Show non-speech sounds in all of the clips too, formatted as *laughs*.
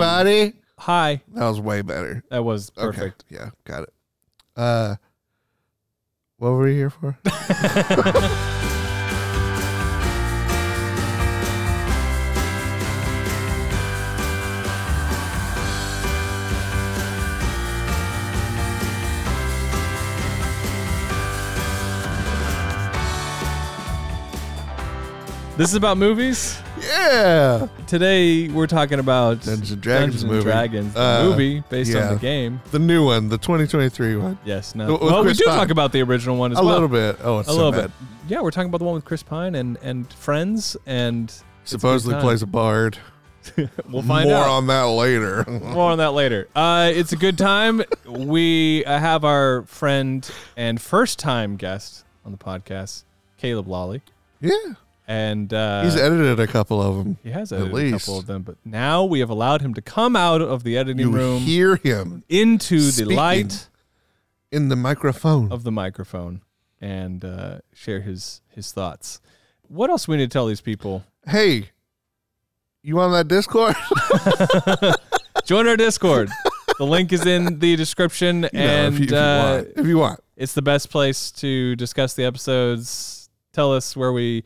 everybody. Hi. That was way better. That was perfect. Okay. Yeah, got it. Uh, what were we here for? *laughs* This is about movies. Yeah, Today we're talking about Dungeons and Dragons Dungeons and movie. Dragons, the Uh, movie based on the game. the new one, the 2023 one. Yes, no. With well, we Chris do Pine. talk about the original one as a well. little bit. Oh, it's a so little bad. bit. Yeah, we're talking about the one with Chris Pine and and friends, and it's a good Supposedly time. plays a bard. *laughs* we'll find More out. on that later. *laughs* *laughs* More on that later. Uh, it's a good time. we uh, have our friend and first time guest on the podcast, Caleb Lawley, yeah, and uh, he's edited a couple of them. he has at edited a couple of them, but now we have allowed him to come out of the editing You room hear him into the light in the microphone. of the microphone and uh, share his his thoughts. What else we need to tell these people? hey, you on that Discord? *laughs* Join our Discord. the link is in the description, You know, and if, you, if, uh, if you want. it's the best place to discuss the episodes. Tell us where we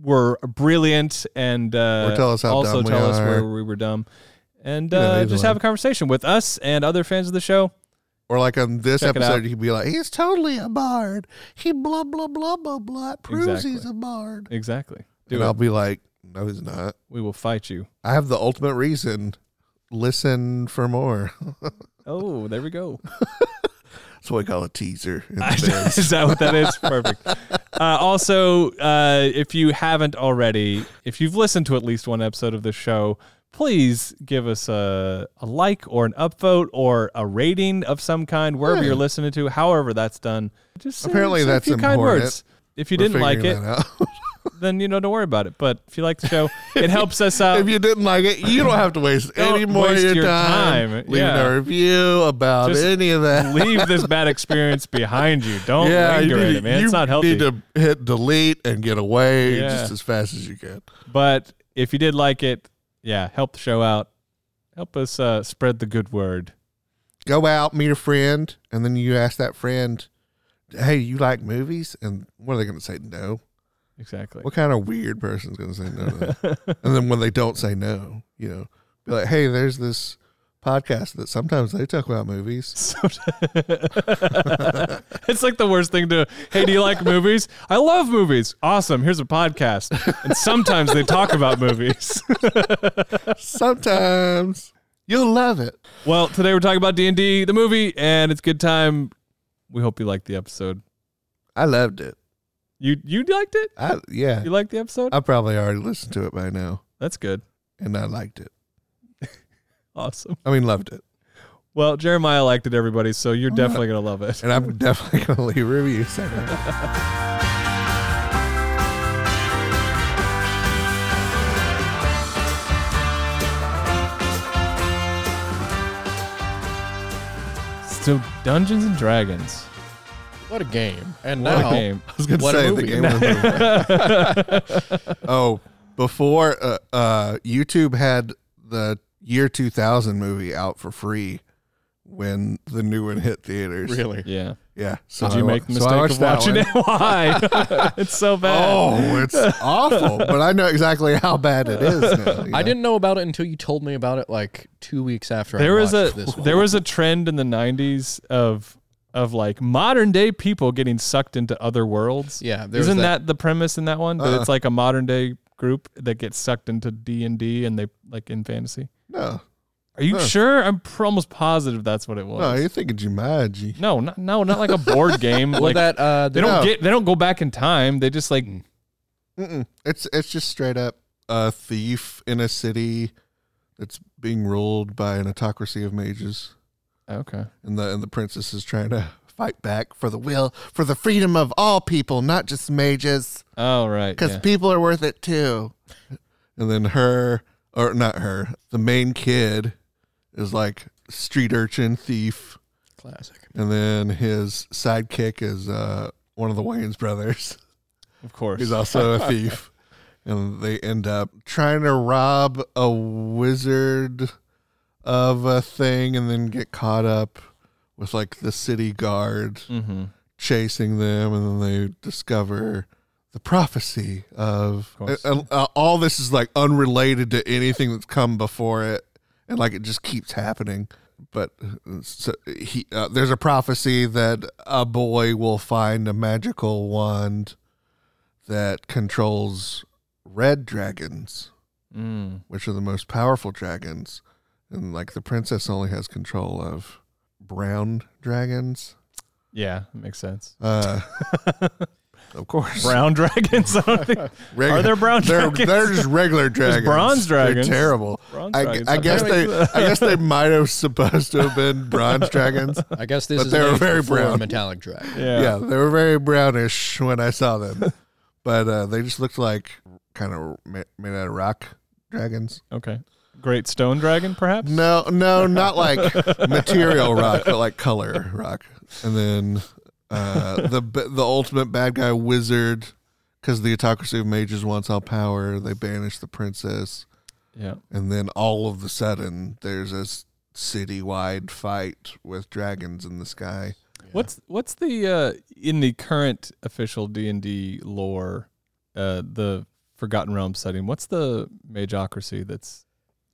were brilliant, and uh, Or tell us how also dumb we tell us are. where we were dumb, and uh, just have a conversation with us and other fans of the show. Or like on this Check it out. episode, you could be like, he's totally a bard. He blah blah blah blah blah. It proves Exactly. he's a bard. Exactly. Do and it. I'll be like, no, he's not. we will fight you. I have the ultimate reason. Listen for more. *laughs* Oh, there we go. *laughs* That's what we call a teaser. in *laughs* the biz. is that what that is? *laughs* Perfect. Uh, also, uh, if you haven't already, if you've listened to at least one episode of the show, please give us a, a like or an upvote or a rating of some kind wherever Yeah. you're listening to. However, that's done. Just say, Apparently say that's a few kind important. words. If you We're didn't like it. *laughs* then you know don't worry about it. But if you like the show, it *laughs* helps us out. if you didn't like it, you don't have to waste any more waste of your, time, time. leaving Yeah. a review about Just any of that. Leave this bad *laughs* experience behind you. Don't linger in need, it, man. you It's not healthy. You need to hit delete and get away Yeah. just as fast as you can. But if you did like it, yeah, help the show out. Help us uh, spread the good word. Go out, meet a friend, and then you ask that friend, "Hey, you like movies?" And what are they going to say? No. Exactly. What kind of weird person's going to say no? To that? and then when they don't say no, you know, be like, "Hey, there's this podcast that sometimes they talk about movies." So- *laughs* it's like the worst thing to. Hey, do you like movies? I love movies. Awesome. Here's a podcast, and sometimes they talk about movies. *laughs* Sometimes you'll love it. well, today we're talking about D and D, the movie, and it's good time. We hope you liked the episode. I loved it. You you liked it? I yeah. You liked the episode? I probably already listened to it by now, That's good. and I liked it. *laughs* Awesome. I mean, loved it. Well, Jeremiah liked it, everybody. So you're definitely gonna love it. And I'm *laughs* definitely going to leave reviews. *laughs* So Dungeons and Dragons. What a game. And What a now, game. I was going to What a say the movie. game. was *laughs* over. *laughs* oh, before uh, uh, YouTube had the year 2000 movie out for free when the new one hit theaters. really. Yeah. Yeah. So Did you I wa- make the so I mistake watched of that watching one. it? *laughs* Why? it's so bad. Oh, it's awful. But I know exactly how bad it is. Now, you I know? didn't know about it until you told me about it like two weeks after there I was a watched this one. there was a trend in the 90s of of like modern day people getting sucked into other worlds. Yeah, Isn't that- that, the premise in that one? That Uh-uh. it's like a modern day group that gets sucked into D&D and they like in fantasy. No. Are you No. sure? I'm pr- almost positive that's what it was. No, you're thinking Jumanji. no, not, no, not like a board *laughs* game. Like that uh, they the- don't No. get they don't go back in time. They just like Mm-mm. It's it's just straight up a thief in a city that's being ruled by an autocracy of mages. Okay. and the and the princess is trying to fight back for the will for the freedom of all people, not just mages, Oh right. because yeah. people are worth it too. And then her, or not her, the main kid is like street urchin thief, classic. and then his sidekick is uh, one of the Wayans brothers. Of course. He's also a thief, *laughs* and they end up trying to rob a wizard of a thing and then get caught up with like the city guard Mm-hmm. chasing them and then they discover the prophecy of, Of uh, uh, all this is like unrelated to anything that's come before it and like it just keeps happening but so he uh, there's a prophecy that a boy will find a magical wand that controls red dragons Mm. which are the most powerful dragons and like the princess only has control of brown dragons Yeah, makes sense. uh *laughs* of course Brown *laughs* dragons. I don't think, Reg- are there brown they're, dragons? they're just regular dragons. bronze dragons. They're terrible. Bronze I, dragons. I guess they, I guess they *laughs* might have supposed to have been bronze dragons. I guess this But is they an were very brown. metallic dragon. Yeah. Yeah, they were very brownish when I saw them, but uh, they just looked like kind of made out of rock dragons. Okay. Great stone dragon, perhaps. No, no, not like material rock, but like color rock. And then uh, the the ultimate bad guy wizard, because the autocracy of mages wants all power. They banish the princess. Yeah. and then all of the sudden there's this citywide fight with dragons in the sky. What's what's the uh in the current official D and D lore, uh the Forgotten Realms setting? What's the magocracy that's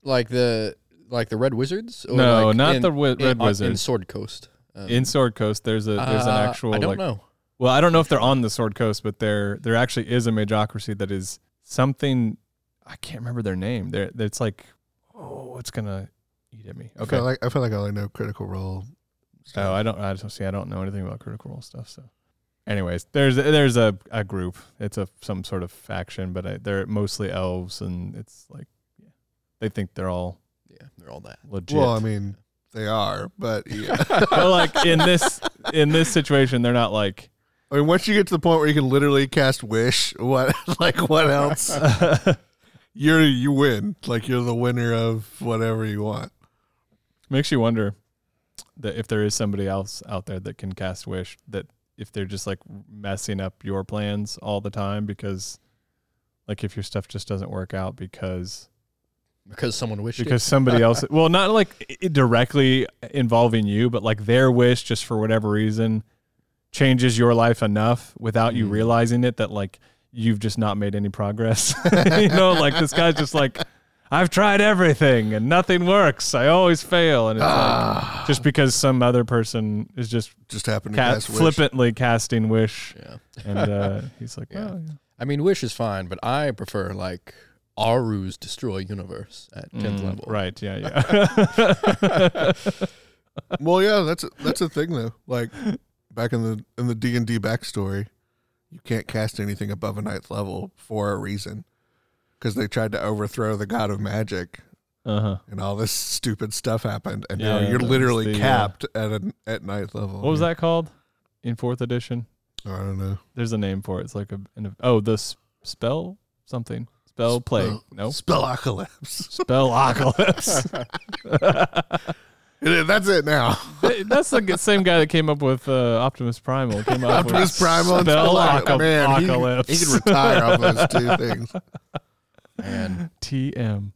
Like the like the Red Wizards? Or no, like not in- the wi- Red uh, in Wizards. Sword Coast. Um, in Sword Coast, there's a there's an uh, actual I don't like know. well, I don't know if they're on the Sword Coast, but there there actually is a magocracy that is something I can't remember their name. There it's like oh, it's gonna eat at me. I Okay. feel like I feel like I only know Critical Role. Oh, I don't. I don't see. I don't know anything about Critical Role stuff. So, anyways, there's there's a, a group. It's a some sort of faction, but I, they're mostly elves, and it's like, yeah, they think they're all Yeah, they're all that. legit. Well, I mean, they are, but yeah. *laughs* but like in this in this situation, they're not like. I mean, once you get to the point where you can literally cast Wish, what *laughs* like what else? *laughs* You're you win. Like you're the winner of whatever you want. Makes you wonder that if there is somebody else out there that can cast wish, that if they're just like messing up your plans all the time because, like, if your stuff just doesn't work out because Because someone wished because somebody else *laughs* well not like directly involving you but like their wish just for whatever reason changes your life enough without you Mm. realizing it that like you've just not made any progress *laughs* *laughs* you know like this guy's just like i've tried everything and nothing works i always fail and it's like just because some other person is just Just happen to ca- cast Wish. flippantly casting wish. Yeah. and uh, he's like Yeah. well, yeah. I mean, wish is fine, but I prefer like Aru's destroy universe at 10th Mm, level. right yeah yeah *laughs* Well, yeah, that's a, that's a thing though. Like back in the in the D and D backstory, you can't cast anything above a ninth level for a reason, because they tried to overthrow the god of magic, uh-huh and all this stupid stuff happened, and Yeah, now you're that was literally the, uh, capped at a, at ninth level. what was that called in fourth edition I don't know. There's a name for it. It's like a an, oh the s- spell something spell play Spell- no Spellocalypse. *laughs* spell apocalypse. It is- that's it now. That's the same guy that came up with uh, Optimus Primal. Came up Optimus with Primal and spell Spellocalypse. Man, he- He, can retire off those two things. And TM.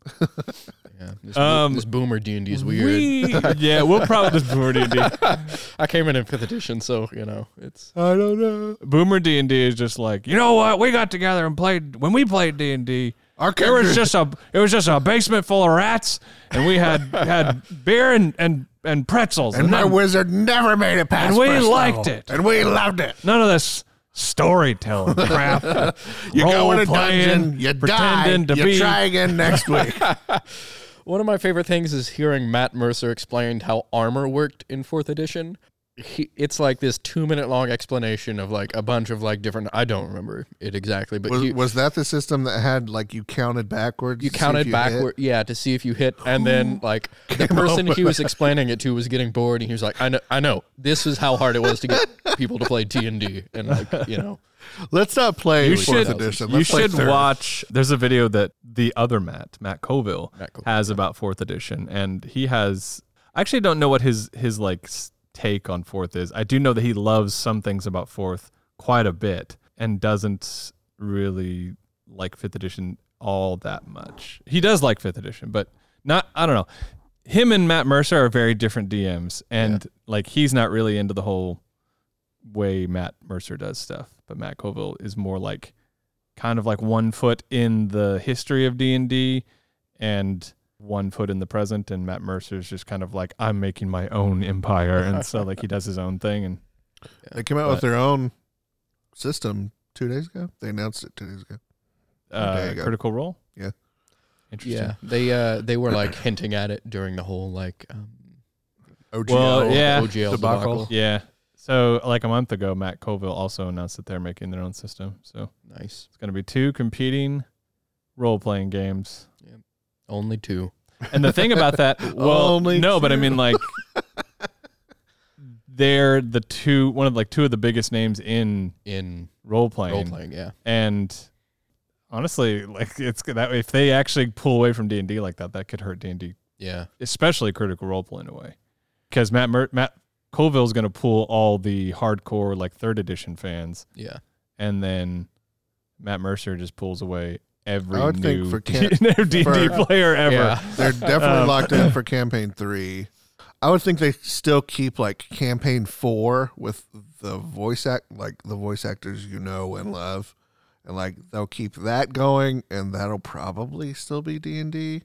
Yeah, this, Um, this boomer D and D is weird. We, *laughs* yeah, we'll probably just Boomer D and D. *laughs* I came in in fifth edition, so you know it's I don't know. Boomer D and D is just like you know what we got together and played when we played D and D. Our It was just a it was just a basement full of rats, and we had *laughs* had beer and and and pretzels, and my then- wizard never made it past. And we liked level. it. and we loved it. None of this storytelling crap. You go in a Role-playing, dungeon, you die, pretending to you be. try again next week. One of my favorite things is hearing Matt Mercer explained how armor worked in fourth edition. He, it's like this two minute long explanation of like a bunch of like different. I don't remember it exactly, but was, he, was that the system that had like you counted backwards? you to see if counted hit? backward, yeah, to see if you hit, and then *gasps* like the person he was explaining it to was getting bored, and he was like, "I know, I know, this is how hard it was to get *laughs* people to play D and D, and like you know, Let's not play You fourth should edition. you Let's should third. watch. There's a video that the other Matt Matt Colville, Matt Colville, has about fourth edition, and he has. I actually don't know what his his like take on fourth is. I do know that he loves some things about fourth quite a bit, and doesn't really like fifth edition all that much. He does like fifth edition, but not. I don't know. him and Matt Mercer are very different DMs, and like he's not really into the whole way Matt Mercer does stuff. But Matt Colville is more like kind of like one foot in the history of D and D, and one foot in the present. And Matt Mercer is just kind of like I'm making my own empire, and so like he does his own thing. And They came out with their own system two days ago. They announced it two days ago. Uh, you go. Critical Role, Yeah. interesting. Yeah, they uh they were like hinting at it during the whole like um, OGL. Well, yeah. OGL Debacle. debacle. Yeah. So like a month ago, Matt Colville also announced that they're making their own system. So Nice. it's going to be two competing role playing games. Only two. And the thing about that, *laughs* well, Only no, but I mean like *laughs* they're the two one of like two of the biggest names in in role playing. role playing. Yeah. And honestly, like it's that if they actually pull away from D and D like that, that could hurt D and D, Yeah. especially Critical Role playing away, because Matt Mer- Matt Colville's going to pull all the hardcore like third edition fans, Yeah. and then Matt Mercer just pulls away every I would think new for D&D *laughs* for- player ever. Yeah. They're definitely Um, locked in for *laughs* campaign three. I would think they still keep like campaign four with the voice act, like the voice actors you know and love, and like they'll keep that going, and that'll probably still be D and D,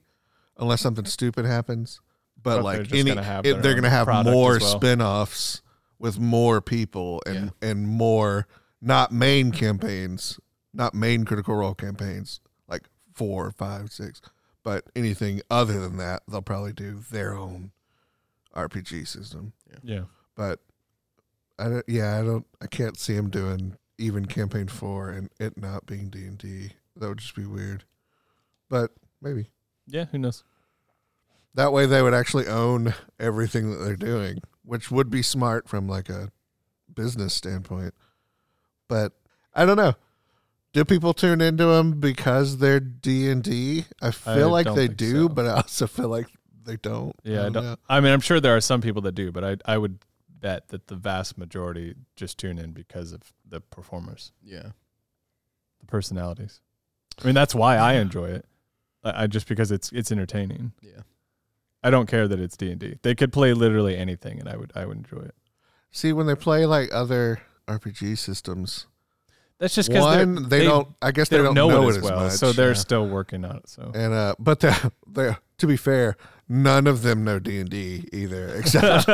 unless something stupid happens. But, But they're like just any, gonna have it- they're gonna have more as well. spin-offs with more people and and more not main campaigns, not main critical role campaigns, like four, five, six but anything other than that, they'll probably do their own RPG system. yeah, Yeah. But I don't, yeah, I don't, I can't see them doing even campaign four and it not being D and D. That would just be weird. But maybe Yeah. Who knows? That way they would actually own everything that they're doing, which would be smart from like a business standpoint. But I don't know. Do people tune into them because they're D and D? I feel I like they do, so. but I also feel like they don't. Yeah. I don't. know. I mean, I'm sure there are some people that do, but I I would bet that the vast majority just tune in because of the performers, Yeah. the personalities. I mean, that's why I enjoy it. I, I just because it's it's entertaining. Yeah. I don't care that it's D and D. They could play literally anything, and I would I would enjoy it. See, when they play like other RPG systems, That's just because one they, don't. I guess they they, don't don't know, know, it as as well, much. so they're yeah. still working on it. So and uh, but the, they to be fair, none of them know D and D either, *laughs* except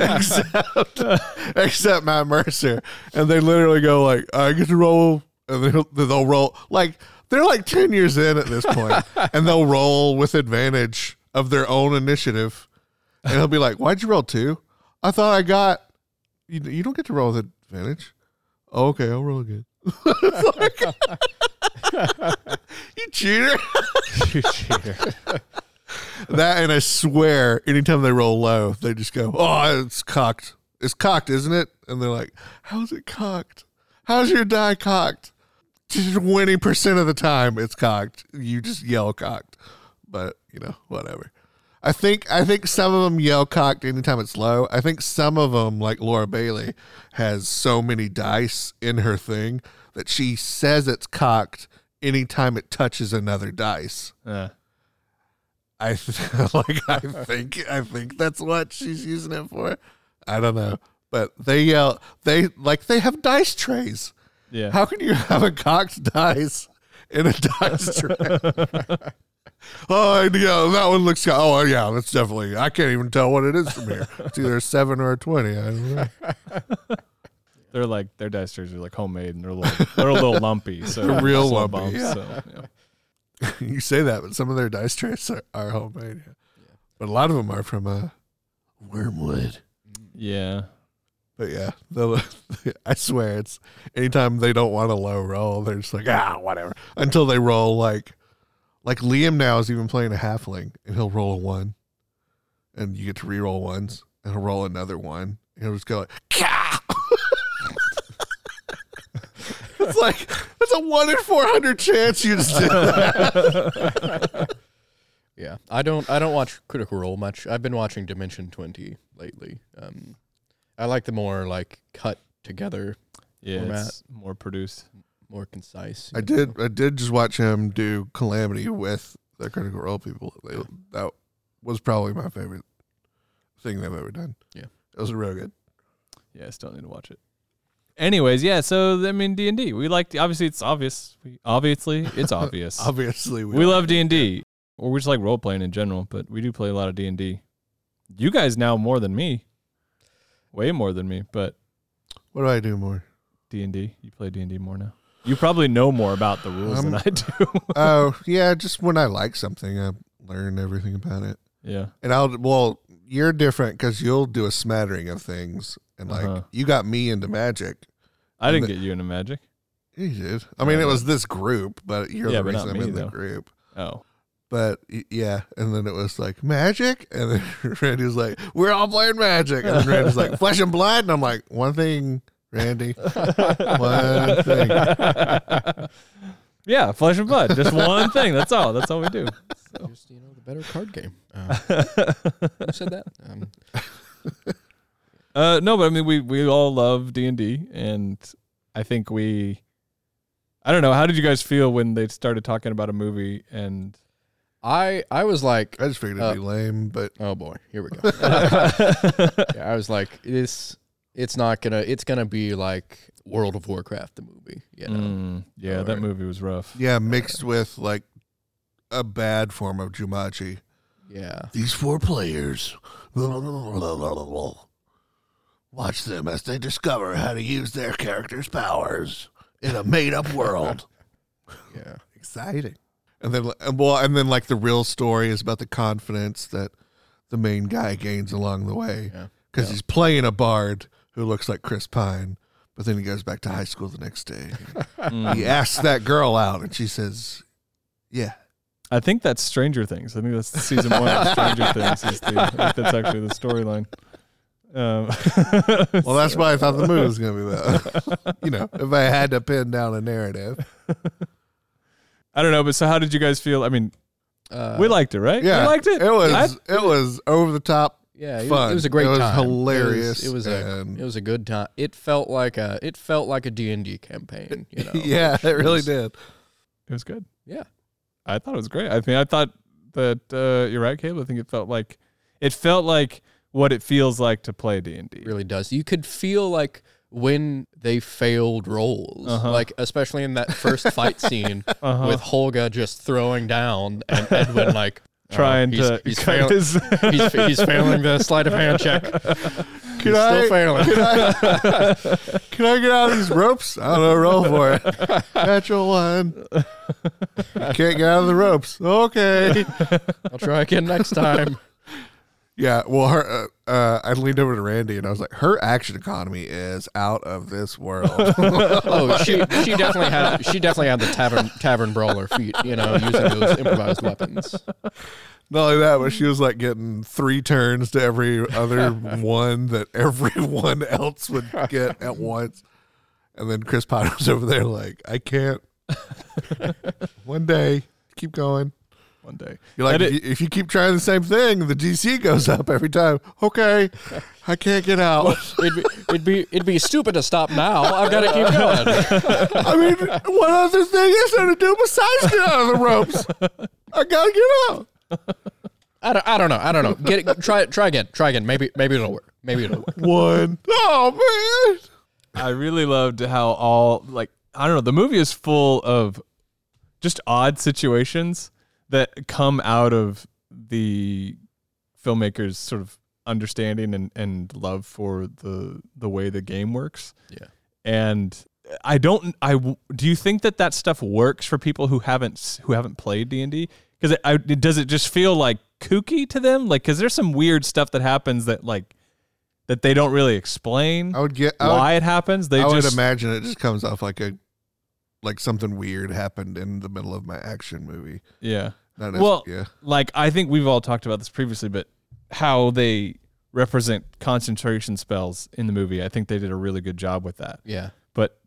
except except Matt Mercer, and they literally go like, "I get to roll," and they'll, they'll roll like they're like ten years in at this point, *laughs* and they'll roll with advantage of their own initiative, and he'll be like, "Why'd you roll two? I thought I got you. You don't get to roll with advantage." Oh, okay, I'll roll again. *laughs* Like- *laughs* you cheater. you cheater. That and I swear, anytime they roll low, they just go, "Oh, it's cocked. It's cocked, isn't it?" And they're like, "How's it cocked? How's your die cocked?" Twenty percent of the time, it's cocked. You just yell cocked, but you know, whatever. I think I think some of them yell cocked anytime it's low. I think some of them, like Laura Bailey, has so many dice in her thing that she says it's cocked anytime it touches another dice. I th- *laughs* like. I think. I think that's what she's using it for. I don't know, but they yell. They like. They have dice trays. Yeah. How can you have a cocked dice in a dice tray? *laughs* oh yeah, that one looks. Oh yeah, that's definitely. I can't even tell what it is from here. It's either a seven or a twenty. I don't know. *laughs* They're like their dice trays are like homemade and they're a little they're a little lumpy. So *laughs* They're real slow lumpy, bumps, yeah. so, yeah. you say that, but some of their dice trays are, are homemade. But a lot of them are from uh, Wyrmwood. Yeah. But yeah, *laughs* they'll, I swear it's anytime they don't want a low roll, they're just like ah whatever until they roll like like Liam now is even playing a halfling and he'll roll a one, and you get to re-roll ones and he'll roll another one and he'll just go like *laughs* it's like it's a one in four hundred chance you just did that. *laughs* Yeah, I don't. I don't watch Critical Role much. I've been watching Dimension Twenty lately. Um, I like the more like cut together, Yeah. Format. It's more produced. more concise. I you did? I did just watch him do Calamity with the Critical Role people. They, that was probably my favorite thing they've ever done. Yeah. it was real good. Yeah, I still need to watch it. Anyways, yeah. So I mean, D and D. We like. Obviously, it's obvious. We, obviously, it's *laughs* obvious. Obviously, we love D and D, or we just like role playing in general. But we do play a lot of D and D. You guys now more than me, way more than me. But What do I do more? D and D, you play D and D more now. You probably know more about the rules than Um, I do. *laughs* Oh yeah, just when I like something, I learn everything about it. yeah. And I'll well, you're different because you'll do a smattering of things, and like Uh-huh. you got me into magic. I didn't the- get you into magic. You did. I mean, it was this group, but you're Yeah, the reason I'm in the though. group. Oh. But yeah, and then it was like magic, and then *laughs* Randy was like, "We're all playing magic," and then Randy's like, "Flesh and blood," and I'm like, "One thing, Randy, one thing." yeah, flesh and blood. Just one thing. That's all. That's all we do. Just you know, the better card game. Uh, *laughs* who said that? Um, Uh, no, but I mean, we we all love D and D, and I think we. I don't know. How did you guys feel when they started talking about a movie? And I I was like, I just figured it'd be lame, but oh boy, here we go. *laughs* yeah, I was like, this. It's not gonna. It's gonna be like World of Warcraft, the movie. You know. Mm, yeah, that movie was rough. yeah, mixed with like a bad form of Jumanji. Yeah. These four players. Watch them as they discover how to use their characters' powers in a made-up world. *laughs* Yeah. Exciting. And then, and well, and then like the real story is about the confidence that the main guy gains along the way because Yeah. he's playing a bard who looks like Chris Pine, but then he goes back to high school the next day. *laughs* He asks that girl out, and she says, "Yeah." I think that's Stranger Things. I think that's the season one of Stranger *laughs* Things. Is the, I think that's actually the storyline. Um, *laughs* Well, that's why I thought the movie was going to be that. you know, if I had to pin down a narrative. I don't know, but so how did you guys feel? I mean, Uh, we liked it, right? Yeah, we liked it. It was I- it was over the top. Yeah, it, fun. Was, it was a great It was time. hilarious It was, it was a it was a good time. It felt like a it felt like a D and D campaign. You *laughs* know? yeah, which it really was- did. it was good. Yeah. I thought it was great. I mean, I thought that uh, you're right, Caleb. I think it felt like it felt like what it feels like to play D and D. It really does. You could feel like when they failed rolls, Uh-huh. like especially in that first fight *laughs* scene Uh-huh. with Holga just throwing down and Edgin like *laughs* oh, trying he's, to he's, fail- his. *laughs* he's, he's failing the sleight of hand check. Can He's I, still failing. Can I, can I get out of these ropes? I don't know. Roll for it. Natural one. Can't get out of the ropes. Okay. I'll try again next time. Yeah. Well, her. Uh, uh, I leaned over to Randy and I was like, her action economy is out of this world. *laughs* Oh, she *laughs* she definitely had she definitely had the tavern tavern brawler feat, you know, using those improvised weapons. Not only that, but she was like getting three turns to every other *laughs* one that everyone else would get at once. And then Chris Pine was over there like, I can't. One day, keep going. One day. You're like, if it- you, if you keep trying the same thing, the DC goes up every time. Okay, *laughs* I can't get out. It'd be, it'd be it'd be stupid to stop now. I've got to keep going. *laughs* I mean, what other thing is there to do besides get out of the ropes? I gotta get out. I don't, I don't know. I don't know. Get it. Try it. Try again. Try again. Maybe maybe it'll work. Maybe it'll work. One. Oh man. I really loved how all like I don't know the movie is full of just odd situations that come out of the filmmakers sort of understanding and, and love for the the way the game works. Yeah. And I don't I do you think that that stuff works for people who haven't who haven't played D&D cuz it, it does it just feel like kooky to them like cuz there's some weird stuff that happens that like that they don't really explain I would get. I would, why it happens. They I would just imagine it just comes off like a, like something weird happened in the middle of my action movie. yeah. Not Well, nec- yeah. Like I think we've all talked about this previously, but how they represent concentration spells in the movie, I think they did a really good job with that. Yeah. But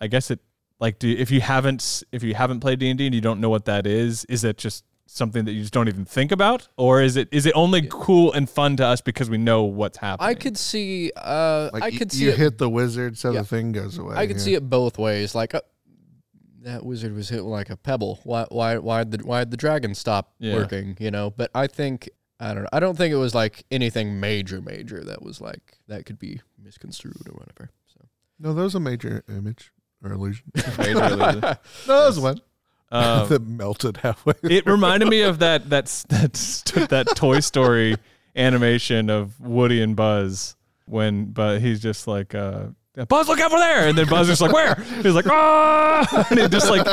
I guess it like do if you haven't if you haven't played D and D and you don't know what that is, is it just something that you just don't even think about, or is it is it only cool and fun to us because we know what's happening? I could see. Uh, Like I y- could see you it. hit the wizard, so Yeah. the thing goes away. I could yeah. see it both ways. Like uh, that wizard was hit like a pebble. Why? Why? Why the? Why did the dragon stop Yeah. working? You know. But I think I don't know. I don't think it was like anything major, major that was like that could be misconstrued or whatever. So No, that was a major image or illusion. *laughs* Major illusion. *laughs* no, that was one Um, *laughs* that melted halfway. it reminded me of that that that that Toy Story animation of Woody and Buzz when but he's just like uh Buzz, look over there, and then Buzz is like, "Where?" He's like, "Ah!" And it just like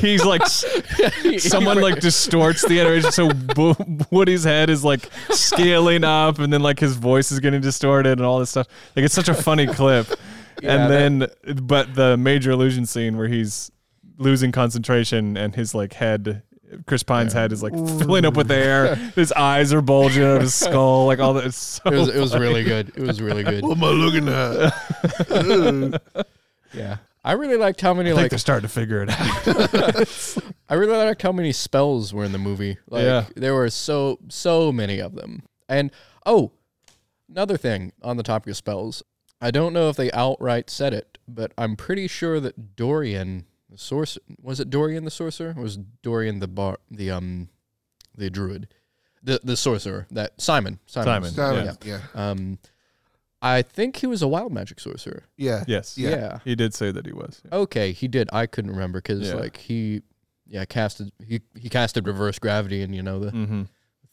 he's like, *laughs* someone like distorts the animation, so Bo- Woody's head is like scaling up, and then like his voice is getting distorted, and all this stuff. Like it's such a funny clip. *laughs* Yeah, and then, but the major illusion scene where he's losing concentration and his like head Chris Pine's head is like filling up with air. *laughs* His eyes are bulging out of his skull. Like all that. It's so it was it was really good. It was really good. *laughs* what am I looking at? *laughs* Yeah. I really liked how many I think like they're starting to figure it out. I really liked how many spells were in the movie. Like Yeah. there were so so many of them. And oh, another thing on the topic of spells. I don't know if they outright said it, but I'm pretty sure that Dorian the sorcerer was it Dorian the sorcerer? Or was Dorian the bar the um the druid? The the sorcerer that Simon. Simon. Simon. Simon, yeah. Um I think he was a wild magic sorcerer. Yeah. yes. Yeah. yeah. He did say that he was. Okay, he did. I couldn't remember because Yeah. like he, yeah, casted he he casted reverse gravity and you know the Mm-hmm.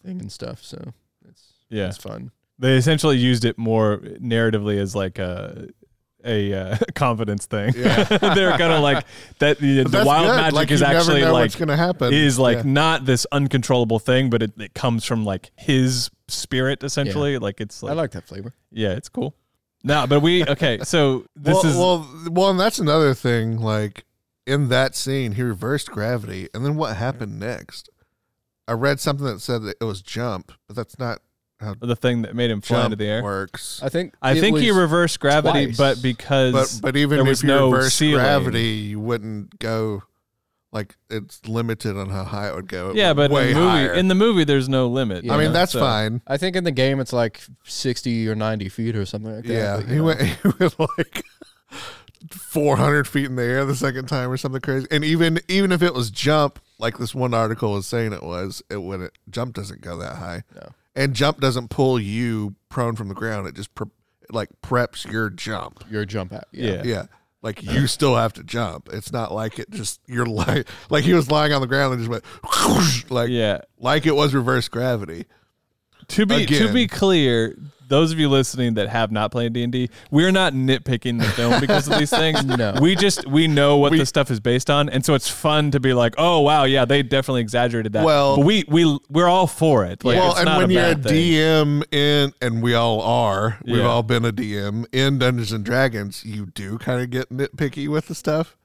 thing and stuff. So it's Yeah. it's fun. They essentially used it more narratively as like a a uh, *laughs* confidence thing. Yeah. *laughs* They're kind of like that. The, the wild good. magic Like, is actually like what's gonna happen. is like Yeah. not this uncontrollable thing, but it, it comes from like his spirit essentially. Like it's like, I like that flavor. yeah, it's cool. No, but we okay. So *laughs* this well, is well, well, and that's another thing. Like in that scene, he reversed gravity, and then what happened next? I read something that said that it was jump, but that's not how the thing that made him fly into the air. works. I think I think he reversed gravity, twice. but because But but even there if was you no reverse ceiling. gravity, you wouldn't go. Like it's limited on how high it would go. It yeah, went but in the movie, in the movie, there's no limit. Yeah. I mean, know, that's so- fine. I think in the game it's like sixty or ninety feet or something like that. Yeah, but, he know. went. *laughs* He went like four hundred feet in the air the second time, or something crazy. And even even if it was jump, like this one article was saying it was, it when it jump doesn't go that high, No. And jump doesn't pull you prone from the ground. It just pre- like preps your jump. your jump out. Yeah. Yeah. Like you still have to jump. It's not like it just you're like *laughs* like he was lying on the ground and just went whoosh, *laughs* like Yeah. like it was reverse gravity. To be to be clear, those of you listening that have not played D and D, we're not nitpicking the film because of these things. *laughs* No. we just we know what the stuff is based on, and so it's fun to be like, oh wow, yeah, they definitely exaggerated that. Well- but we we we're all for it. Like, well, it's and not when a you're a bad thing. DM in, and we all are, we've Yeah. all been a DM in Dungeons and Dragons. You do kind of get nitpicky with the stuff.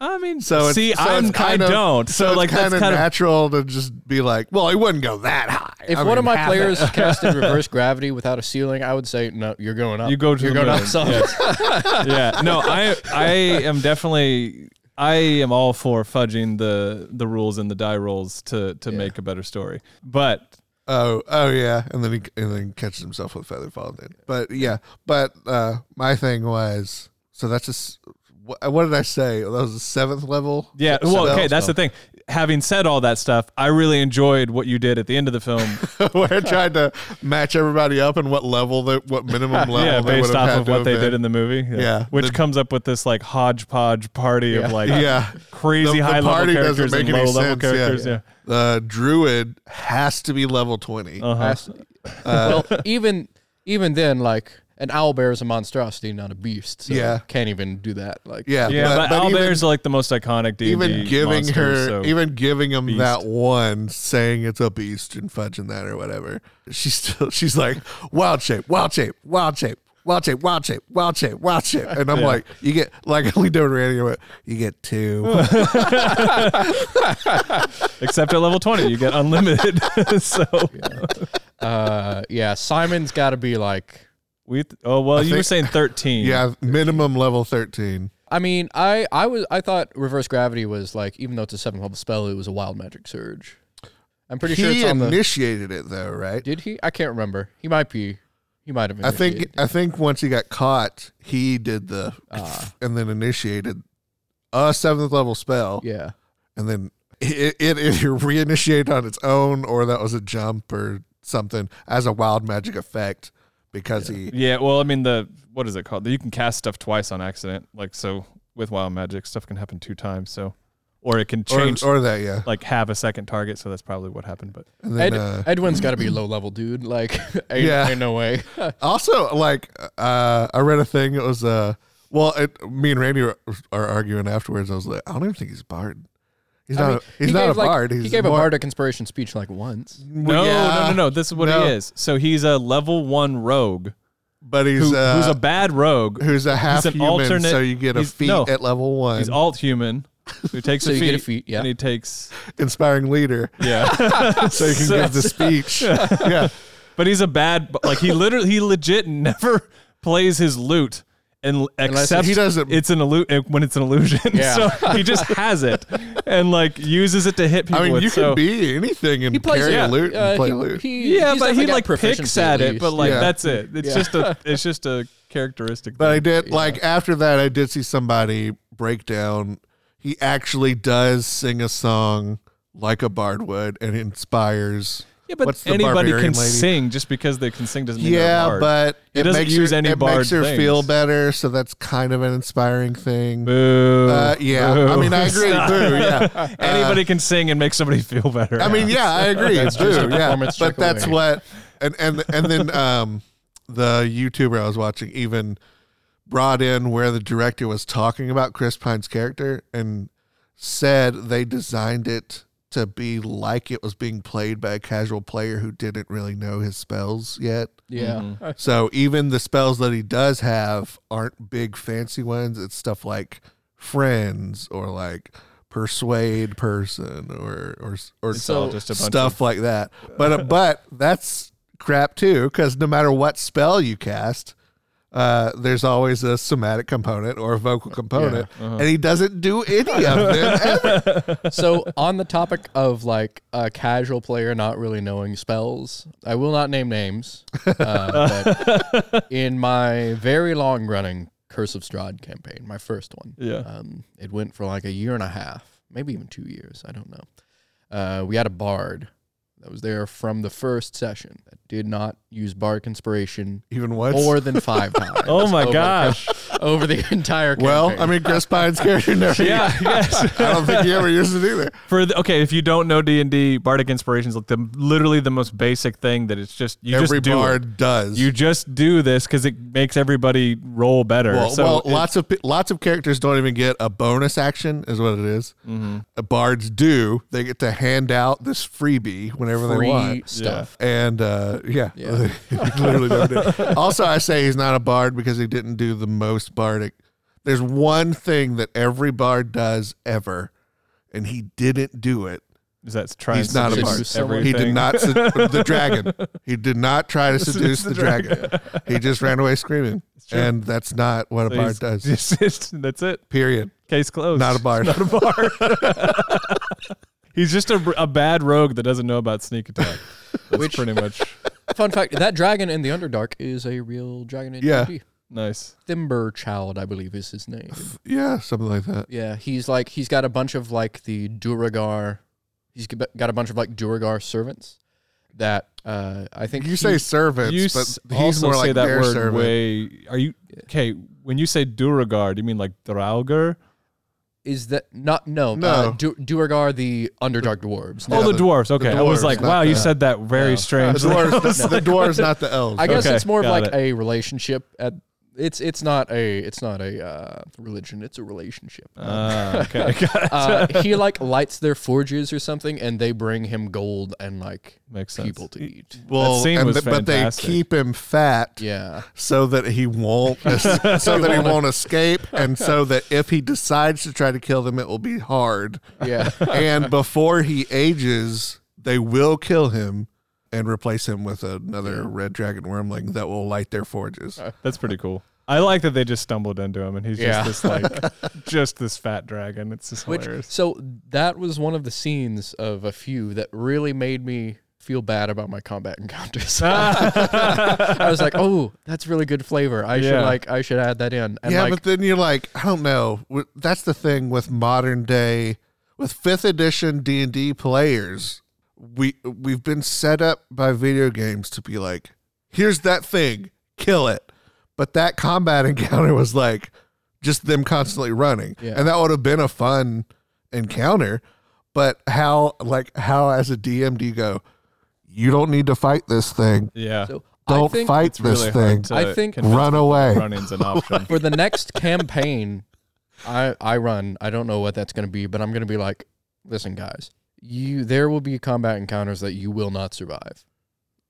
I mean, So see, so I'm it's kind I of, don't. So, it's like kind that's of kind of natural to just be like, well, it wouldn't go that high. If I one of my players it. casted *laughs* reverse gravity without a ceiling, I would say no. You're going up. you go to You're the going moon. up. Some. Yes. *laughs* yeah. No, I I am definitely I am all for fudging the the rules and the die rolls to to Yeah. make a better story. But Oh, oh yeah, and then he and then catches himself with feather falling in. But yeah, but uh, my thing was so that's just what, what did I say? That was the seventh level. yeah, spell? well, okay, that's the thing. Having said all that stuff, I really enjoyed what you did at the end of the film. *laughs* where I tried to match everybody up and what level they, what minimum *laughs* level. yeah, they based would off had of to what they been. did in the movie. Yeah, which the- comes up with this like hodgepodge party of like *laughs* yeah, crazy The- the high level party doesn't characters make and any low level sense, yeah. characters. Yeah. the druid has to be level twenty. Uh-huh. Has- well, even even then, like an owl bear is a monstrosity, not a beast. So Yeah. can't even do that. Like yeah, Yeah, but, but even- owlbears are like the most iconic D&D even giving monsters, her so- even giving him beast. that one saying it's a beast and fudging that or whatever she's still *laughs* she's like wild shape wild shape wild shape wild shape wild shape wild shape wild shape and i'm Yeah. like you get like I leaned over to Randy and went, you get two *laughs* except at level 20 you get unlimited *laughs* so uh, yeah, Simon's got to be like. We th- oh well I you were saying 13 *laughs* yeah minimum level 13 I mean, I I was I thought reverse gravity was like even though it's a seventh level spell, it was a wild magic surge. I'm pretty sure he it's on the. initiated it though right Did he? I can't remember. He might be. He might have. i think initiated. i think once he got caught he did the Ah. *laughs* and then initiated a seventh level spell yeah. and then it, it either reinitiated on its own or that was a jump or something as a wild magic effect because he Yeah, well, I mean the what is it called? You can cast stuff twice on accident. Like so with wild magic, stuff can happen two times. So or it can change or that yeah. like have a second target, so that's probably what happened. But then, Ed, uh, Edgin's got to be a low level, dude. Like, *laughs* ain't, Yeah. ain't no way. *laughs* Also, like, uh, I read a thing. It was, uh, well, it, me and Randy are, are arguing afterwards. I was like, I don't even think he's a bard. He's I not. mean, a, he's he not gave, a like- bard. He's he gave more, a bardic inspiration speech like once. no, yeah, no, no, no. This is what no. he is. So he's a level one rogue But he's who, uh, who's a bad rogue. who's a half an human. alternate- so you get a feat no. at level one. He's alt human who takes *laughs* So a you feat, get a feat, yeah. and he takes inspiring leader. yeah. *laughs* So you can give the *laughs* speech. yeah. But he's a bad like he literally he legit never plays his loot and accepts he doesn't- it's an illu- when it's an illusion. *laughs* Yeah. so he just has it and like uses it to hit people I mean, with. you so, can be anything and He plays carry yeah, a loot and uh, play he, loot. he- yeah, but he like picks proficiency at it, but like Yeah. that's it. It's Yeah. just a it's just a characteristic. But I thing. did like after that I did see somebody break down he actually does sing a song like a bard would and inspires yeah, but what's the anybody barbarian can lady? sing just because they can sing doesn't mean they're Yeah, bard. but It it, doesn't makes use her, any it bard makes her feel better, so that's kind of an inspiring thing. Boo. Uh, yeah, Boo. I mean I agree. Stop. *laughs* Boo, yeah. *laughs* Anybody can sing and make somebody feel better. I mean, yeah, I agree. That's Boo, just a yeah. performance But check that's away. what, and and and then um, the YouTuber I was watching even brought in where the director was talking about Chris Pine's character and said they designed it to be like it was being played by a casual player who didn't really know his spells yet. Yeah. So even the spells that he does have aren't big fancy ones. It's stuff like friends or like persuade person or or or It's all just a bunch stuff like that. But uh, but that's crap too because no matter what spell you cast, uh, there's always a somatic component or a vocal component, Uh-huh. and he doesn't do any of them *laughs* ever. so on the topic of like a casual player not really knowing spells, I will not name names. Uh, but *laughs* in my very long running Curse of Strahd campaign, my first one, Yeah. um, it went for like a year and a half, maybe even two years. I don't know. Uh, we had a bard that was there from the first session that did not use bardic inspiration Even once. more than five *laughs* times. Oh my over- gosh. Over the entire campaign. well, I mean, Chris Pine's character never. Yeah, yes. *laughs* I don't think he ever used it either. For the, okay, if you don't know D and D, bardic inspiration is like the literally the most basic thing that it's just you Every just do bard it. does. You just do this because it makes everybody roll better. well, so well it- lots of lots of characters don't even get a bonus action, is what it is. Mm-hmm. Uh, Bards do. They get to hand out this freebie whenever free they want. stuff. And uh, yeah, *laughs* Yeah. literally never did. Also, I say he's not a bard because he didn't do the most bardic. There's one thing that every bard does ever, and he didn't do it. is that trying He's to not a seduce bard. everything? He did not sed- the dragon. He did not try to *laughs* seduce the dragon. He just ran away screaming, and that's not what a bard does. *laughs* just- just- that's it. Period. Case closed. Not a bard. Not a bard. He's just a, a bad rogue that doesn't know about sneak attack. That's Which- pretty much Fun fact: that dragon in the Underdark is a real dragon in Yeah. D&D. nice. Themberchaud, I believe, is his name. Yeah, something like that. Yeah, he's like he's got a bunch of like the Duragar. He's got a bunch of like Duragar servants that uh, I think You he- say servants, You but he's also more say like that their word servant. way. Are you okay? When you say Duragar, do you mean like Draugr? Is that not no No. Uh, du- Duragar the Underdark dwarves. oh, Yeah, the, the- dwarves. Okay, I was dwarves, like, not wow, you the- said that very No. The strange. dwarves, the, the dwarves, *laughs* not the elves. I guess Okay, it's more of got like it. a relationship. At it's it's not a it's not a uh, religion. It's a relationship. Ah, okay, *laughs* got it. uh, he like lights their forges or something, and they bring him gold and like Makes sense. people to eat. well, scene and was th- but they keep him fat Yeah, so that he won't, *laughs* so that he won't escape, and so *laughs* that if he decides to try to kill them, it will be hard. yeah. and before he ages, they will kill him and replace him with another red dragon wyrmling that will light their forges. That's pretty cool. I like that they just stumbled into him and he's Yeah. just this like *laughs* just this fat dragon. It's just Which hilarious. so that was one of the scenes of a few that really made me feel bad about my combat encounters. *laughs* *laughs* I was like, "Oh, that's really good flavor. I should like I should add that in." And yeah, like but then you're like, I don't know. That's the thing with modern day, with fifth edition D and D players. we we've been set up by video games to be like, here's that thing, kill it. But that combat *laughs* encounter was like just them constantly running. Yeah. And that would have been a fun encounter. But how like how as a DM do you go, you don't need to fight this thing. Yeah. So Don't fight this really thing. I think- Run away. Running's an option. *laughs* for the next campaign, I I run. I don't know what that's going to be, but I'm going to be like, listen, guys, you there will be combat encounters that you will not survive.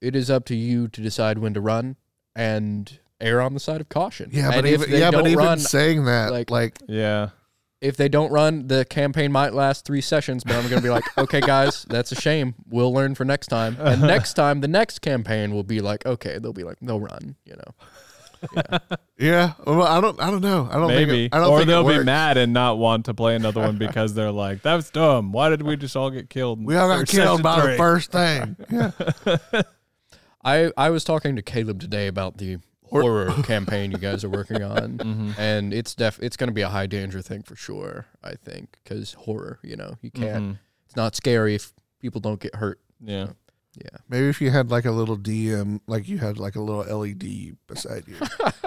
It is up to you to decide when to run and err on the side of caution. Yeah, and but if even they yeah, don't but even run, saying that, like- like, yeah. if they don't run, the campaign might last three sessions. But I'm going to be like, okay, guys, *laughs* that's a shame. We'll learn for next time. And uh-huh. next time, the next campaign will be like, okay, they'll be like, they'll run. You know. *laughs* yeah, yeah. well, I don't, I don't know, I don't Maybe. think, it, I don't or think they'll be mad and not want to play another one *laughs* because they're like, that was dumb. Why did we just all get killed? We all got killed by three?" the first thing. Yeah, I I was talking to Caleb today about the horror campaign you guys are working on, *laughs* Mm-hmm. and it's def it's going to be a high danger thing for sure. I think because horror, you know, you can't. Mhm. It's not scary if people don't get hurt. Yeah. Yeah, maybe if you had like a little DM, like you had like a little LED beside you,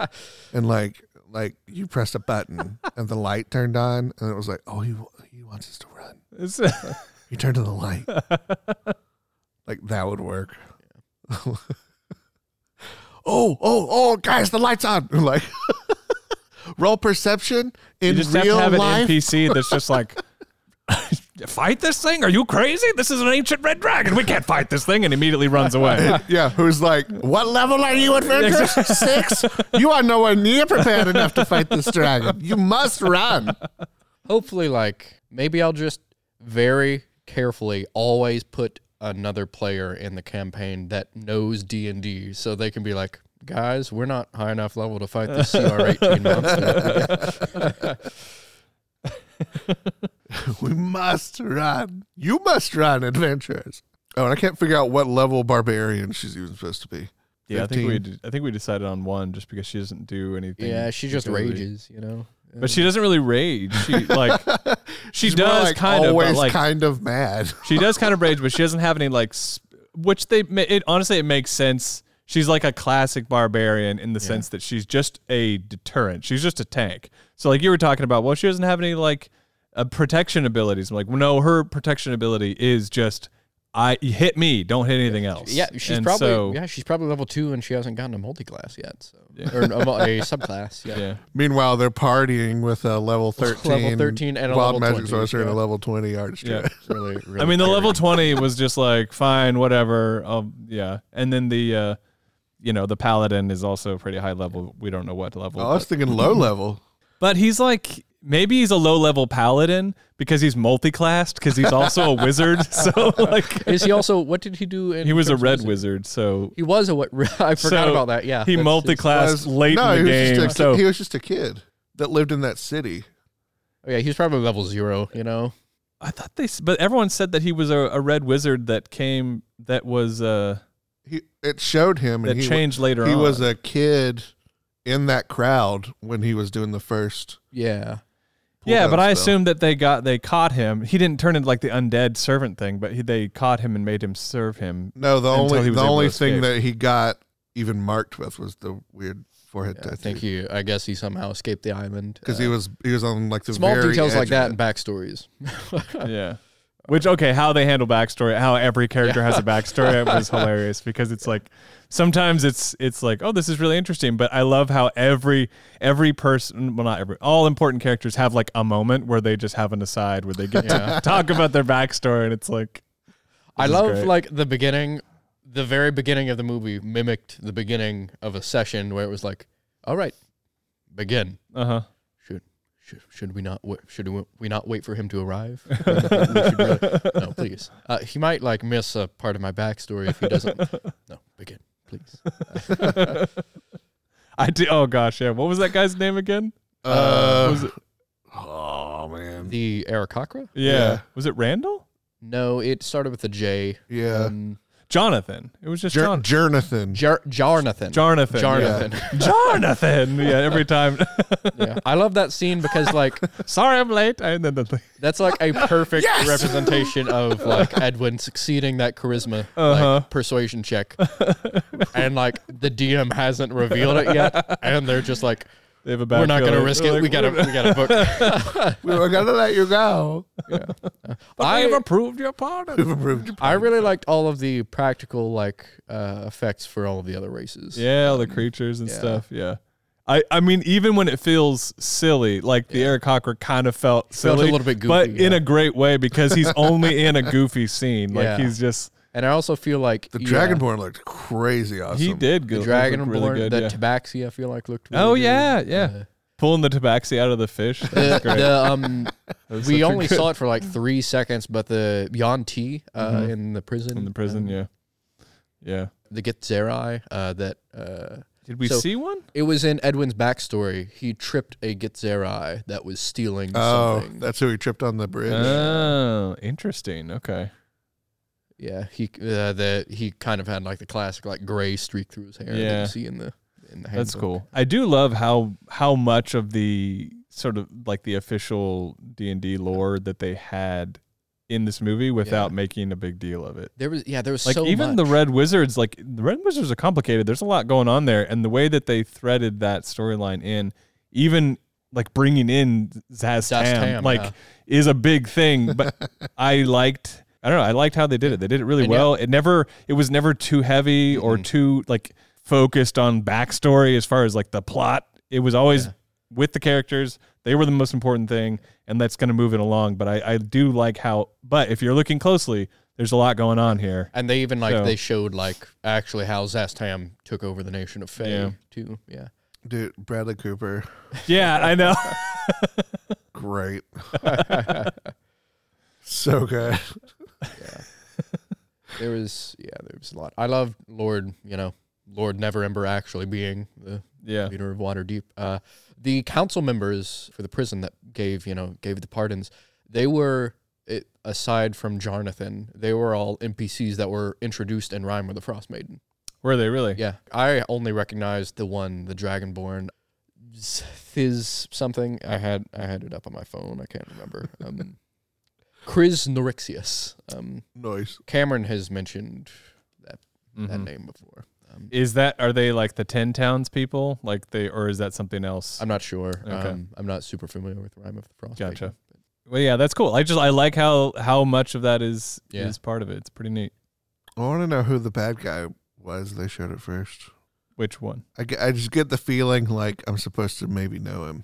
*laughs* and like like you pressed a button and the light turned on, and it was like, oh, he he wants us to run. It's, *laughs* You turn to the light. like that would work. Oh, oh, oh, guys, the light's on. *laughs* Like roll perception in you just have to have an. NPC *laughs* that's just like, *laughs* fight this thing? Are you crazy? This is an ancient red dragon. We can't fight this thing. And immediately runs away. yeah, who's like, what level are you, adventure? Six? You are nowhere near prepared enough to fight this dragon. You must run. hopefully, like maybe I'll just very carefully always put another player in the campaign that knows D and D, so they can be like. Guys, we're not high enough level to fight this CR eighteen *laughs* monster. *laughs* We must run. You must run, adventurers. Oh, and I can't figure out what level barbarian she's even supposed to be. Yeah, I think we 15. d- I think we decided on one just because she doesn't do anything. yeah, she just rages, you know. But she doesn't really rage. She like *laughs* she She's does like kind of, always but like kind of mad. *laughs* she does kind of rage, but she doesn't have any like, which they it honestly it makes sense. She's like a classic barbarian in the sense that she's just a deterrent. She's just a tank. So like you were talking about, well, she doesn't have any like uh, protection abilities. I'm like, well, no, her protection ability is just I hit me, don't hit anything else. Yeah, she's And probably so- yeah, she's probably level two, and she hasn't gotten a multi-class yet, so Yeah. or a, a subclass. Yeah. yeah. Meanwhile, they're partying with a level *laughs* 13, Level 13 and a wild level magic 20, sorcerer and a level 20 archer. Yeah. Really, *laughs* really I mean, the scary. level 20 *laughs* was just like, fine, whatever. Um, yeah. And then the, uh, you know, the paladin is also pretty high level. We don't know what level. Oh, I was but, thinking low level. but he's like, maybe he's a low level paladin because he's multi-classed because he's also a wizard. *laughs* So like, Is he also? What did he do? In he was a red wizard? wizard. So He was a what? *laughs* I forgot So about that. Yeah, he that's- multi-classed Was- late no, in the he was game. Just a, So he was just a kid that lived in that city. Oh, yeah, he was probably level zero. You know. I thought they, but everyone said that he was a, a red wizard that came, that was, uh, He it showed him, that and he, wa- changed later on. he on. was a kid in that crowd when he was doing the first. Yeah. Pull Yeah, but I spell. assumed that they got they caught him. He didn't turn into like the undead servant thing, but he, they caught him and made him serve him. No, the until only he was the only thing that he got even marked with was the weird forehead Yeah, I tattoo. think he. I guess he somehow escaped the island because uh, he was he was on like the small very details edge like that of and backstories. *laughs* yeah. Which okay, how they handle backstory, how every character has a *laughs* backstory it was hilarious because it's like sometimes it's it's like oh this is really interesting, but I love how every every person well not every all important characters have like a moment where they just have an aside where they get Yeah. to talk about their backstory and it's like I love great. like the beginning, the very beginning of the movie mimicked the beginning of a session where it was like, "All right, begin." uh huh Should should, should we not wa- should we, we not wait for him to arrive? *laughs* Really- no, please. Uh, he might like miss a part of my backstory if he doesn't. *laughs* No, begin, please. *laughs* I do. Oh gosh, yeah. What was that guy's name again? Uh, was it, oh man, The Aarakocra? yeah. yeah. Was it Randall? No, it started with a J. yeah. Um, Jonathan. It was just Jer- John. Jonathan. Jar- Jarnathan. Jarnathan. Jarnathan. Yeah. *laughs* *laughs* Jonathan. Yeah, every time. *laughs* Yeah. I love that scene because like Sorry, I'm late. And then the thing. that's like a perfect representation of like Edgin succeeding that charisma Uh-huh. like persuasion check. and like the DM hasn't revealed it yet. And they're just like, They have a we're not gonna risk it. Like, we gotta we gotta book. *laughs* we were gonna let you go. *laughs* I- I've approved your pardon. We've approved your I really liked all of the practical like uh, effects for all of the other races. Yeah, all the creatures and yeah. stuff. Yeah. I, I mean, even when it feels silly, like the Aarakocra kind of felt Felt a little bit goofy, but in a great way because he's only in a goofy scene. Like Yeah. he's just And I also feel like The yeah, Dragonborn looked crazy awesome. he did the. Dragonborn, really good. the yeah. Tabaxi, I feel like looked. Really Oh good. yeah, yeah. Uh, Pulling the tabaxi out of the fish. the, great. the, um, *laughs* we only good- saw it for like three seconds, but the Yuan-ti uh, Mhm. in the prison, in the prison. um, yeah, yeah. the Githzerai, uh, that uh, Did we so- see one? it was in Edgin's backstory. He tripped a Githzerai that was stealing Oh, something. that's who he tripped on the bridge. Oh, interesting. Okay. Yeah, he uh, the he kind of had like the classic like gray streak through his hair that you see in the in the That's cool. I do love how how much of the sort of like the official D and D lore that they had in this movie without Yeah. making a big deal of it. There was yeah, there was Like so even the. Red Wizards, like the Red Wizards are complicated. There's a lot going on there, and the way that they threaded that storyline in, even like bringing in Szass Tam, Tam, like yeah. is a big thing. But *laughs* I liked, I don't know, I liked how they did it. They did it really And yeah. well. It never, it was never too heavy or Mhm. too like focused on backstory as far as like the plot. It was always Yeah. with the characters. They were the most important thing, and that's going to move it along. But I, I do like how. But if you're looking closely, there's a lot going on here. And they even like So- they showed like actually how Szass Tam took over the nation of Thay Yeah. too. Yeah. Dude, Bradley Cooper, *laughs* Yeah, I know. great. *laughs* *laughs* so good. There was yeah, there was a lot. I love Lord, you know, Lord Neverember actually being the yeah. leader of Waterdeep. Uh, the council members for the prison that gave you know gave the pardons, they were it, aside from Jonathan, they were all NPCs that were introduced in Rime with the Frost Maiden. Were they really? Yeah, I only recognized the one, the Dragonborn, Thiz something. I had I had it up on my phone. I can't remember. Um, Chris Norixius. Um, Nice. Cameron has mentioned that Mhm. name before. Um, Is that are they like the Ten Towns people? Like they, or is that something else? I'm not sure. Okay. Um, I'm not super familiar with Rime of the Frost. Gotcha. But Well, yeah, that's cool. I just I like how how much of that is Yeah. is part of it. It's pretty neat. I want to know who the bad guy was. They showed it first. Which one? I, get, I just get the feeling like I'm supposed to maybe know him.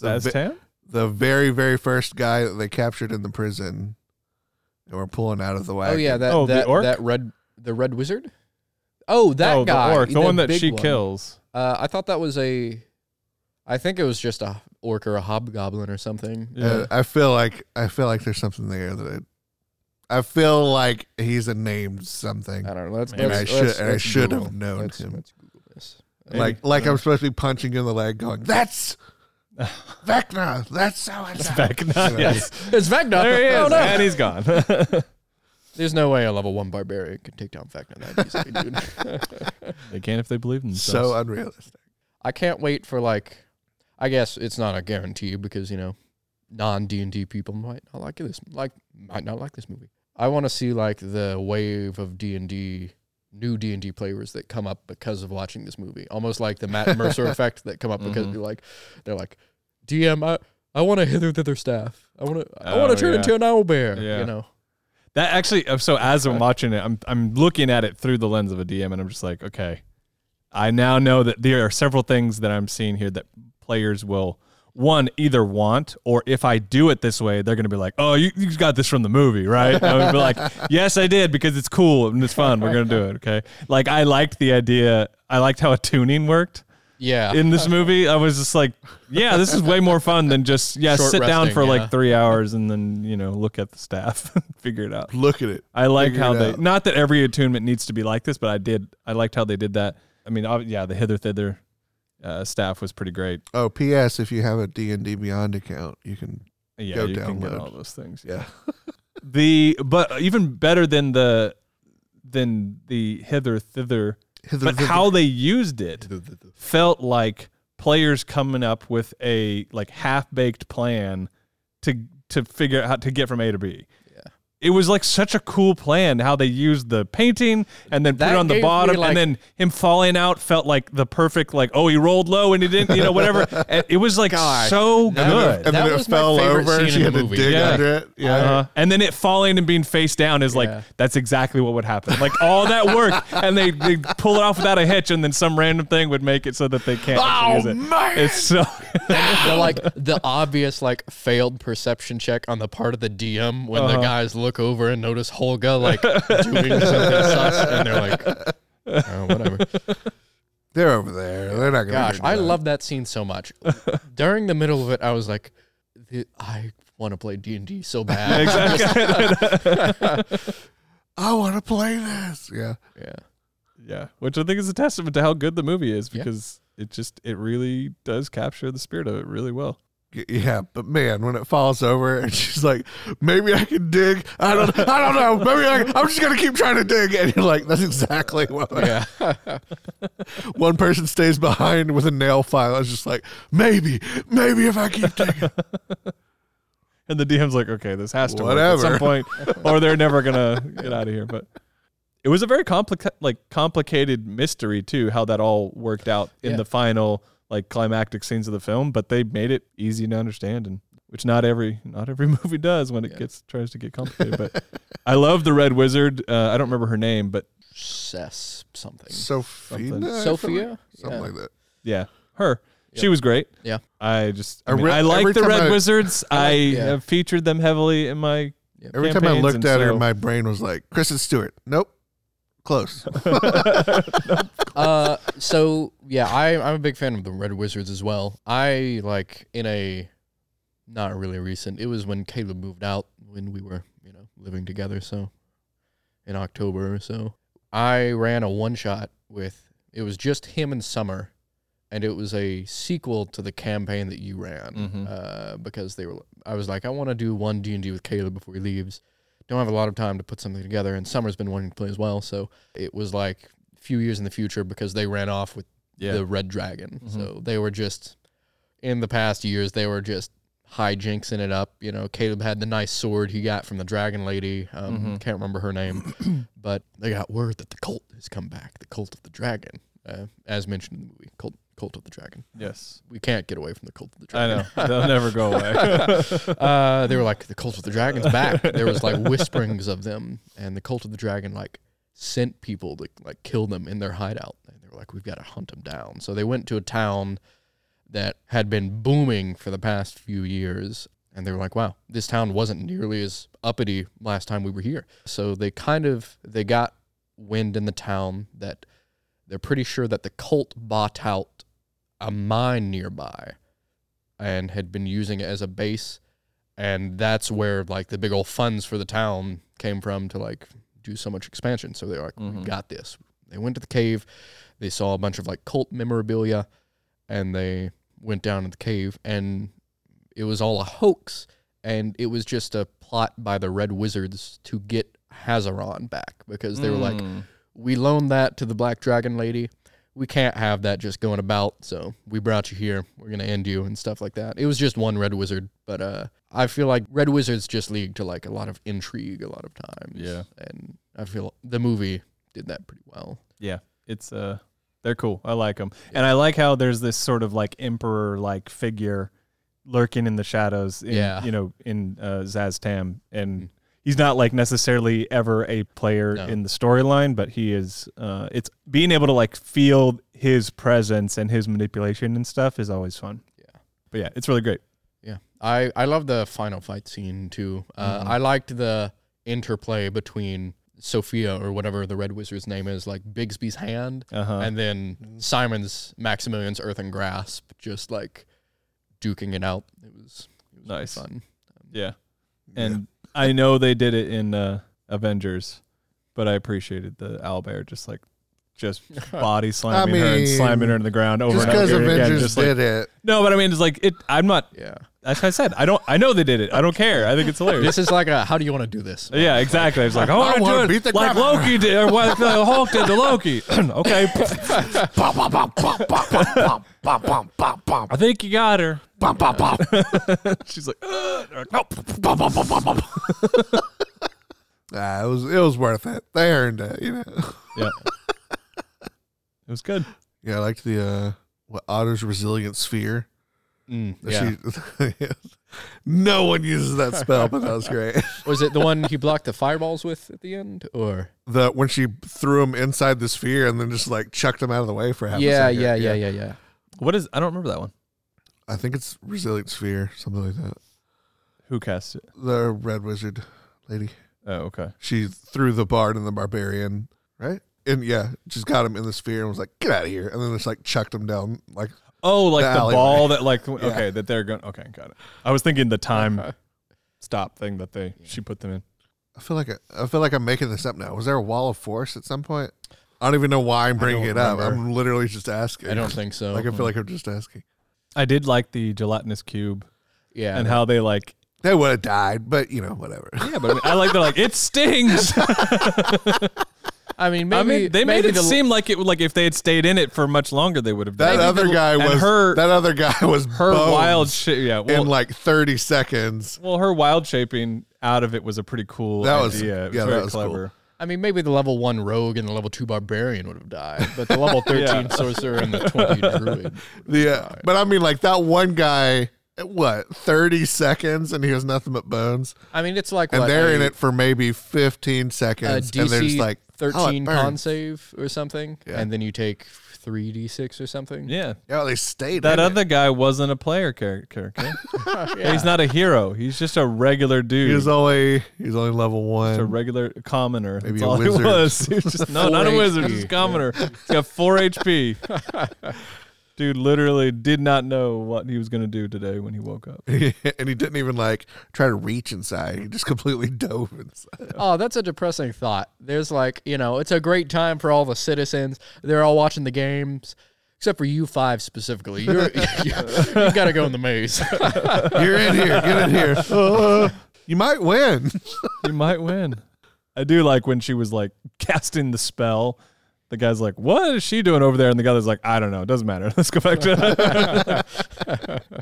The, ve- Szass Tam? The very, very first guy that they captured in the prison and were pulling out of the Oh wagon. yeah, that Oh, the that, orc? that red the red wizard. Oh, that oh, guy, the orc, the, one that big she one. kills. Uh, I thought that was a. I think it was just a orc or a hobgoblin or something. Yeah. Uh, I feel like I feel like there's something there that I, I feel like he's a named something. I don't know. Let's, Maybe. And I let's, should let's- and I let's should Google. have known Let's, him. let's Google this. Like like I'm supposed to be punching you in the leg, going, "That's Vecna. That's so and so." Vecna, yes. It's Vecna. There he is, Oh, no. and he's gone. *laughs* There's no way a level one barbarian can take down Vecna that easily, dude. *laughs* they can if they believe in themselves. So unrealistic. I can't wait for like. I guess it's not a guarantee because you know, non D and D people might not like this. Like might not like this movie. I want to see like the wave of D and D, new D and D players that come up because of watching this movie. Almost like the Matt Mercer *laughs* effect that come up because Mhm. they're like, they're like, DM, I I want to hither thither staff. I want to I want Oh, to turn yeah. into an owl bear. Yeah. You know. That actually, uh, so as I'm watching it, I'm I'm looking at it through the lens of a DM, and I'm just like, okay, I now know that there are several things that I'm seeing here that players will one either want, or if I do it this way, they're gonna be like, oh, you, you got this from the movie, right? And I would be like, *laughs* yes, I did because it's cool and it's fun. We're gonna do it, okay? Like I liked the idea. I liked how attuning worked Yeah. in this movie. I was just like, yeah, this is way more fun than just yeah, Short sit down resting, for yeah. like three hours and then you know look at the staff, *laughs* and figure it out. Look at it. I like Figure how it they out. not that every attunement needs to be like this, but I did I liked how they did that. I mean, ob- yeah, the hither thither uh, staff was pretty great. Oh, P.S. If you have a D and D Beyond account, you can. Yeah, Go you can get download. all those things. Yeah. *laughs* The but even better than the than the hither thither. *laughs* But how they used it felt like players coming up with a like half baked plan to to figure out how to get from A to B. Yeah. It was like such a cool plan how they used the painting and then put it on the bottom like- and then him falling out felt like the perfect like oh he rolled low and he didn't you know whatever *laughs* And it was like God, so that- good and then That it was fell favorite over. scene and She in had the to movie. dig Yeah. under it. Yeah. uh, and then it falling and being face down is like Yeah. that's exactly what would happen. Like all that work, *laughs* and they, they pull it off without a hitch, and then some random thing would make it so that they can't Oh, use it. man. It's so the like *laughs* the obvious like failed perception check on the part of the DM when the Uh-huh. guys look over and notice Holga like doing something sus and they're like, oh, whatever. *laughs* They're over there. They're not gonna. Gosh, I love that scene so much. During the middle of it, I was like, I want to play D and D so bad. *laughs* *laughs* I want to play this. Yeah. yeah, yeah, which I think is a testament to how good the movie is Yeah. because it just it really does capture the spirit of it really well. Y- Yeah, but man, when it falls over and *laughs* she's like, "Maybe I can dig." I don't. I don't know. Maybe I, I'm just gonna keep trying to dig, and you're like, "That's exactly what." yeah. *laughs* One person stays behind with a nail file. It's just like, maybe, maybe if I keep digging. *laughs* And the DM's like, okay, this has to work Whatever. at some point, or they're never gonna get out of here. But it was a very complicated, like complicated mystery too, how that all worked out in Yeah. the final like climactic scenes of the film. But they made it easy to understand, and which not every not every *laughs* movie does when it Yeah. gets tries to get complicated. but I love the Red Wizard. Uh, I don't remember her name, but Cess something. Sophia, Something. Sophia? something Yeah. like that. yeah, her. She was great. Yeah. I just I, I mean, re- I like the Red I- Wizards. I, like- yeah. have featured them heavily in my Every time I looked and at her, my brain was like, "Kristen Stewart." Nope. Close. *laughs* uh, so yeah, I I'm a big fan of the Red Wizards as well. I like in a not really recent. It was when Caleb moved out when we were you know living together. So in October or so, I ran a one shot with it was just him and Summer, and it was a sequel to the campaign that you ran. Mhm. Uh, because they were, I was like, I want to do one D and D with Caleb before he leaves. Don't have a lot of time to put something together, and Summer's been wanting to play as well. So it was like a few years in the future because they ran off with yeah. the Red Dragon. Mhm. So they were just in the past years they were just hijinksing it up. You know, Caleb had the nice sword he got from the Dragon Lady. Um, Mhm. Can't remember her name, *coughs* but they got word that the cult has come back. The cult of the dragon, uh, as mentioned in the movie, cult cult of the dragon. yes. We can't get away from the cult of the Dragon. I know. They'll never go away. *laughs* uh, they were like, the cult of the dragon's back. There was like whisperings of them, and the cult of the dragon like sent people to like kill them in their hideout. And they were like, we've got to hunt them down. So they went to a town that had been booming for the past few years. And they were like, wow, this town wasn't nearly as uppity last time we were here. So they kind of they got wind in the town that they're pretty sure that the cult bought out a mine nearby and had been using it as a base. And that's where like the big old funds for the town came from to like do so much expansion. So they're like Mhm. we got this. They went to the cave. They saw a bunch of like cult memorabilia and they went down in the cave. And it was all a hoax. And it was just a plot by the red wizards to get hazaron back because they were like Mm. we loaned that to the black dragon lady we can't have that just going about so we brought you here we're gonna end you and stuff like that it was just one red wizard but uh i feel like red wizards just lead to like a lot of intrigue a lot of times Yeah. and i feel the movie did that pretty well Yeah, it's uh, they're cool. I like them, and I like how there's this sort of like emperor like figure lurking in the shadows. In, Yeah. you know, in uh, Szass Tam, and he's not like necessarily ever a player No. in the storyline, but he is. Uh, it's being able to like feel his presence and his manipulation and stuff is always fun. Yeah. but yeah, it's really great. yeah i i love the final fight scene too uh, Mhm. i liked the interplay between sophia or whatever the red wizard's name is like Bigby's hand Uh huh. and then Simon's Maximilian's Earthen Grasp, just like duking it out. It was, it was really Nice. fun. yeah, and I know they did it in uh, Avengers, but I appreciated the owlbear just like just body slamming I her and slamming her in the ground over just and over Avengers again, just like, did it. No, but I mean, it's like it. I'm not. Yeah. As I said, I don't. I know they did it. I don't care. I think it's hilarious. This is like a how do you want to do this? Yeah, exactly. It's like I want to do it the like Loki did, or what the Hulk did to Loki. okay. I think you got her. She's like, nope. Nah, it was it was worth it. They earned it, you know. Yeah it was good. Yeah, I liked the uh what Otter's resilient sphere. Mm, yeah. she- *laughs* no one uses that spell, but that was great. *laughs* Was it the one he blocked the fireballs with at the end, or? The when she threw him inside the sphere and then just like chucked him out of the way for half a Yeah, second. yeah, yeah, yeah, yeah. What is? I don't remember that one. I think it's resilient sphere, something like that. Who cast it? The red wizard lady. Oh, okay. She threw the bard and the barbarian, right? And yeah, just got him in the sphere and was like, "Get out of here!" And then just like chucked him down. Like, Oh, like The the, ball that like *laughs* okay that they're going. Okay, got it. I was thinking the time Okay. stop thing that they she put them in. I feel like I, I feel like I'm making this up now. Was there a wall of force at some point? I don't even know why I'm bringing don't it up. remember. I'm literally just asking. I don't think so. Like I feel like I'm just asking. I did like the gelatinous cube yeah, and how they like. They would have died, but you know, whatever. Yeah, but I, mean, I like they're like it stings. *laughs* *laughs* I mean, maybe I mean, they made it the, seem like it like if they had stayed in it for much longer, they would have. That other the, guy was her. That other guy *laughs* was her wild shape. Yeah, well, in like thirty seconds. Well, her wild shaping out of it was a pretty cool. That was idea. Yeah, very was clever. Cool. I mean, maybe the level one rogue and the level two barbarian would have died, but the level *laughs* thirteen yeah. sorcerer and the twenty *laughs* druid. Yeah, uh, but I mean, like that one guy what 30 seconds and he has nothing but bones i mean it's like and what, they're a, in it for maybe 15 seconds DC, and they're just like 13 oh, con save or something, yeah. and then you take 3d6 or something. Yeah. Yeah, they stayed. That other it? guy wasn't a player character. *laughs* yeah. He's not a hero. He's just a regular dude. He's only he's only level one. Just a regular commoner. Maybe That's a all wizard. he was. He was just, no, not a wizard. Just a commoner. Yeah. He's got 4 HP. *laughs* Dude literally did not know what he was gonna do today when he woke up. *laughs* and he didn't even like try to reach inside he just completely *laughs* dove inside Oh, that's a depressing thought. There's like, you know, it's a great time for all the citizens. They're all watching the games, except for you five specifically. You're, *laughs* you, you got to go in the maze. you're in here get in here Uh, you might win You might win. I do like when she was like casting the spell. The guy's like, "What is she doing over there?" And the guy's like, "I don't know. It doesn't matter. *laughs* Let's go back to." I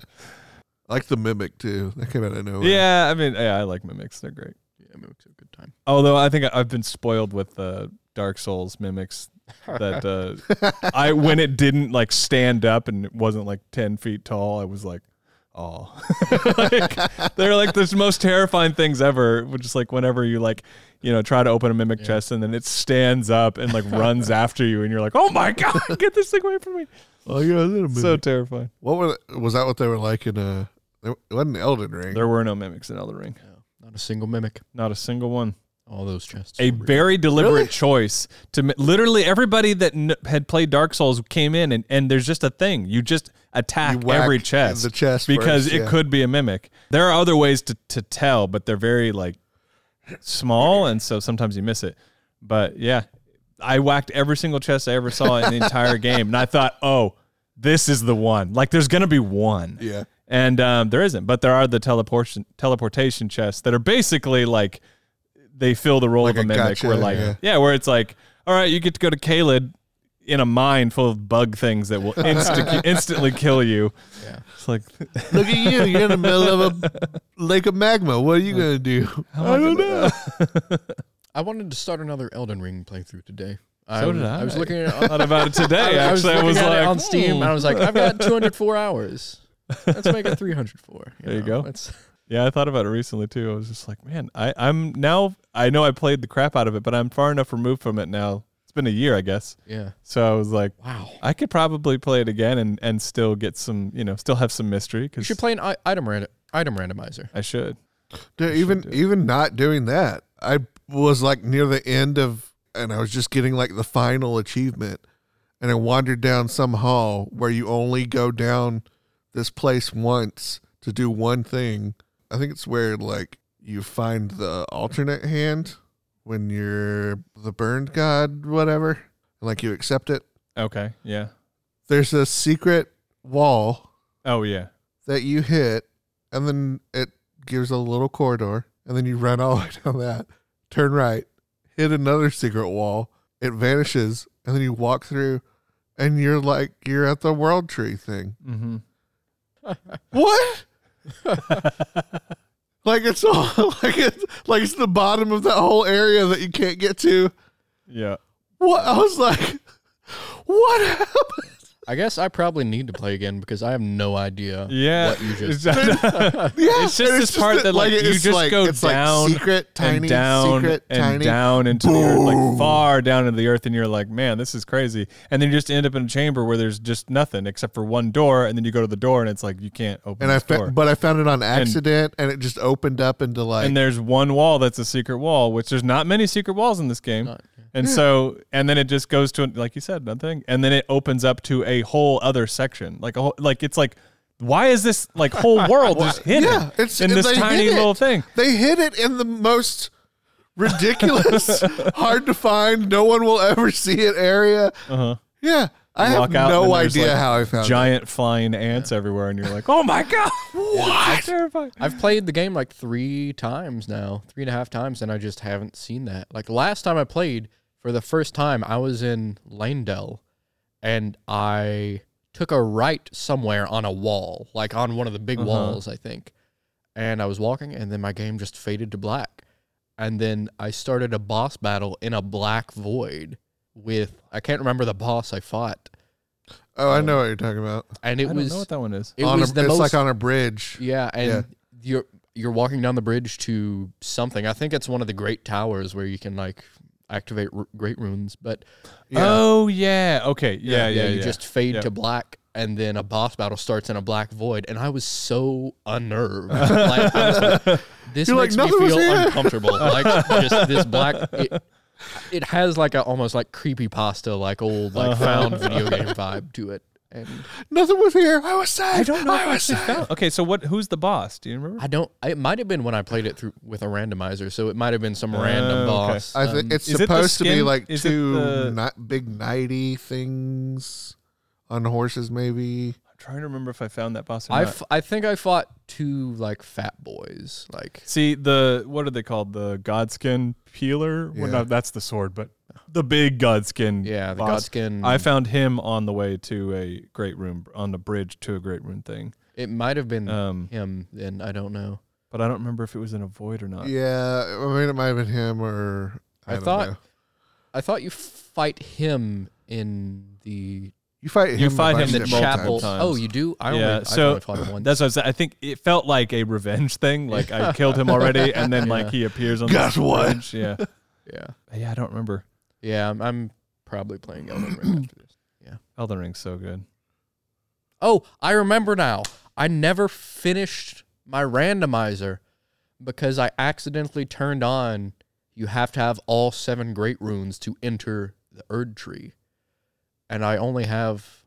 *laughs* like the mimic too that came out of nowhere yeah, I mean, yeah, I like mimics. They're great. yeah, it's a good time. Although I think I- I've been spoiled with uh, Dark Souls mimics. That uh, *laughs* I when it didn't like stand up and it wasn't like ten feet tall, I was like, oh, *laughs* like, they're like the most terrifying things ever. Which is like whenever you like, you know, try to open a mimic chest and then it stands up and like runs *laughs* after you, and you're like, oh my god, *laughs* get this thing away from me! oh yeah is it a mimic? So terrifying. what were the- was that what they were like in uh it wasn't Elden Ring There were no mimics in Elden Ring. Not a single mimic. Not a single one. All those chests. a very deliberate Really? choice to literally everybody that n- had played Dark Souls came in and, and there's just a thing you just attack every chest the chest because first, it yeah. could be a mimic. There are other ways to, to tell, but they're very like small and so sometimes you miss it. But yeah, I whacked every single chest I ever saw in the entire game and I thought, "Oh, this is the one." Like there's going to be one. yeah And um, there isn't, but there are the teleportation teleportation chests that are basically like they fill the role Like of a, a mimic. gotcha, where like yeah. yeah. where it's like, all right, you get to go to Caelid in a mine full of bug things that will *laughs* insta- instantly kill you. Yeah. It's like Look at you. You're in the middle of a *laughs* lake of magma. What are you going to do? I don't know. *laughs* I wanted to start another Elden Ring playthrough today. So I, did I I was looking at thought about it today. I was Actually, I looking was, at like it on Steam, hmm. and I was like, I've got 204 hours. Let's make it 304. There you go. Let's, Yeah, I thought about it recently too. I was just like, man, I, I'm now I know I played the crap out of it, but I'm far enough removed from it now. It's been a year, I guess. yeah. So I was like, Wow. I could probably play it again and, and still get some, you know, still have some mystery Cause You should play an i- item rand- item randomizer. I should. Dude, even do. even not doing that, I was like near the end of, and I was just getting like the final achievement, and I wandered down some hall where you only go down this place once to do one thing. I think it's where like you find the alternate hand when you're the burned god, whatever. and like you accept it. Okay. Yeah. There's a secret wall Oh yeah. that you hit, and then it gives a little corridor, and then you run *laughs* all the way down that, turn right, hit another secret wall, it vanishes, and then you walk through, and you're like you're at the world tree thing. Mm-hmm. *laughs* What? *laughs* like it's all *laughs* like it's like it's the bottom of that whole area that you can't get to. Yeah. What I was like, *laughs* what happened? I guess I probably need to play again because I have no idea Yeah. what you just It's- *laughs* Yeah, It's just and this part that, like, you just like, go it's like down secret, tiny, and down secret, and tiny. down into the earth, like far down into the earth, and you're like, man, this is crazy. And then you just end up in a chamber where there's just nothing except for one door, and then you go to the door, and it's like you can't open And I, fa- door. but I found it on accident, and, it just opened up into like. and there's one wall that's a secret wall, which there's not many secret walls in this game. Not- And so, and then it just goes to, like you said, nothing. And then it opens up to a whole other section. Like, a whole, like it's like, why is this like whole *laughs* world just hidden yeah, it's in this tiny little thing? They hid it in the most ridiculous, *laughs* hard to find, no one will ever see it area. Uh huh. Yeah, I have out no idea like, how I found it. Giant flying ants everywhere, and you're like, *laughs* oh my god, what? Terrifying. I've played the game like three times now, three and a half times, and I just haven't seen that. Like last time I played for the first time, I was in Leyndell, and I took a right somewhere on a wall, like on one of the big Uh-huh. walls, I think. And I was walking, and then my game just faded to black. And then I started a boss battle in a black void with I can't remember the boss I fought, it. Oh, I know what you're talking about. and I it don't was know what that one is. it on was a, the it's most like on a bridge. yeah, and Yeah. you're you're walking down the bridge to something. I think it's one of the great towers where you can like activate r- great runes, but Yeah. Oh yeah, okay, yeah, yeah, yeah. you just fade Yeah. to black, and then a boss battle starts in a black void, and I was so unnerved. *laughs* like, was like, this You're like, makes me feel uncomfortable. *laughs* like just this black. It, it has like a almost like creepy pasta, like old like Uh-huh. found video game vibe to it, and Nothing was here. I was safe. I don't know. I if was actually safe. found- Okay, so what? Who's the boss? Do you remember? I don't. It might have been when I played it through with a randomizer, so it might have been some random Oh, okay. boss. I think Um, it's is it the supposed to be skin- like is it two the- ni- big nighty things on horses, maybe. I'm trying to remember if I found that boss. Or I, not. f- I think I fought two like fat boys. Like See the what are they called? The Godskin peeler. Well, Yeah. no, that's the sword, but the big Godskin. yeah, the boss. Godskin. I found him on the way to a great rune on the bridge to a great rune thing. it might have been Um, him. Then I don't know. but I don't remember if it was in a void or not. Yeah, I mean, it might have been him or I, I thought- know. I thought you fight him in the you fight him. You fight him in the chapel. times. Oh, you do? I only, yeah, I've so only fought him once. that's what I said. I think it felt like a revenge thing. Like I killed him already, and then like *laughs* he appears on Guess the what? bridge. Yeah, *laughs* yeah, yeah. I don't remember. Yeah. I'm, I'm probably playing Elden Ring after this. Yeah. Elden Ring's so good. Oh, I remember now. I never finished my randomizer because I accidentally turned on you have to have all seven great runes to enter the Erd tree. And I only have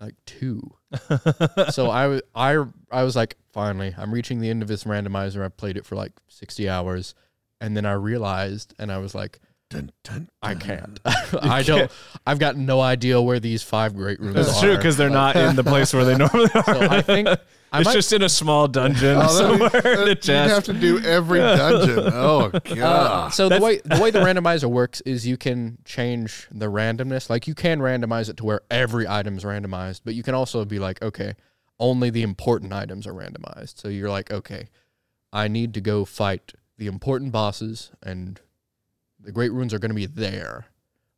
like two. *laughs* so I, I, I was like, finally, I'm reaching the end of this randomizer. I played it for like 60 hours. And then I realized, and I was like, Dun, dun, I can't. *laughs* *laughs* I don't. I've got no idea where these five great runes. That's are. true because they're not in the place where they *laughs* normally are. So I think I it's might, just in a small dungeon Oh, somewhere that- in the You'd have to do every dungeon. Oh uh, god. so the way the way the randomizer works is you can change the randomness. Like you can randomize it to where every item's randomized, but you can also be like, okay, only the important items are randomized. So you're like, okay, I need to go fight the important bosses, and the great runes are going to be there,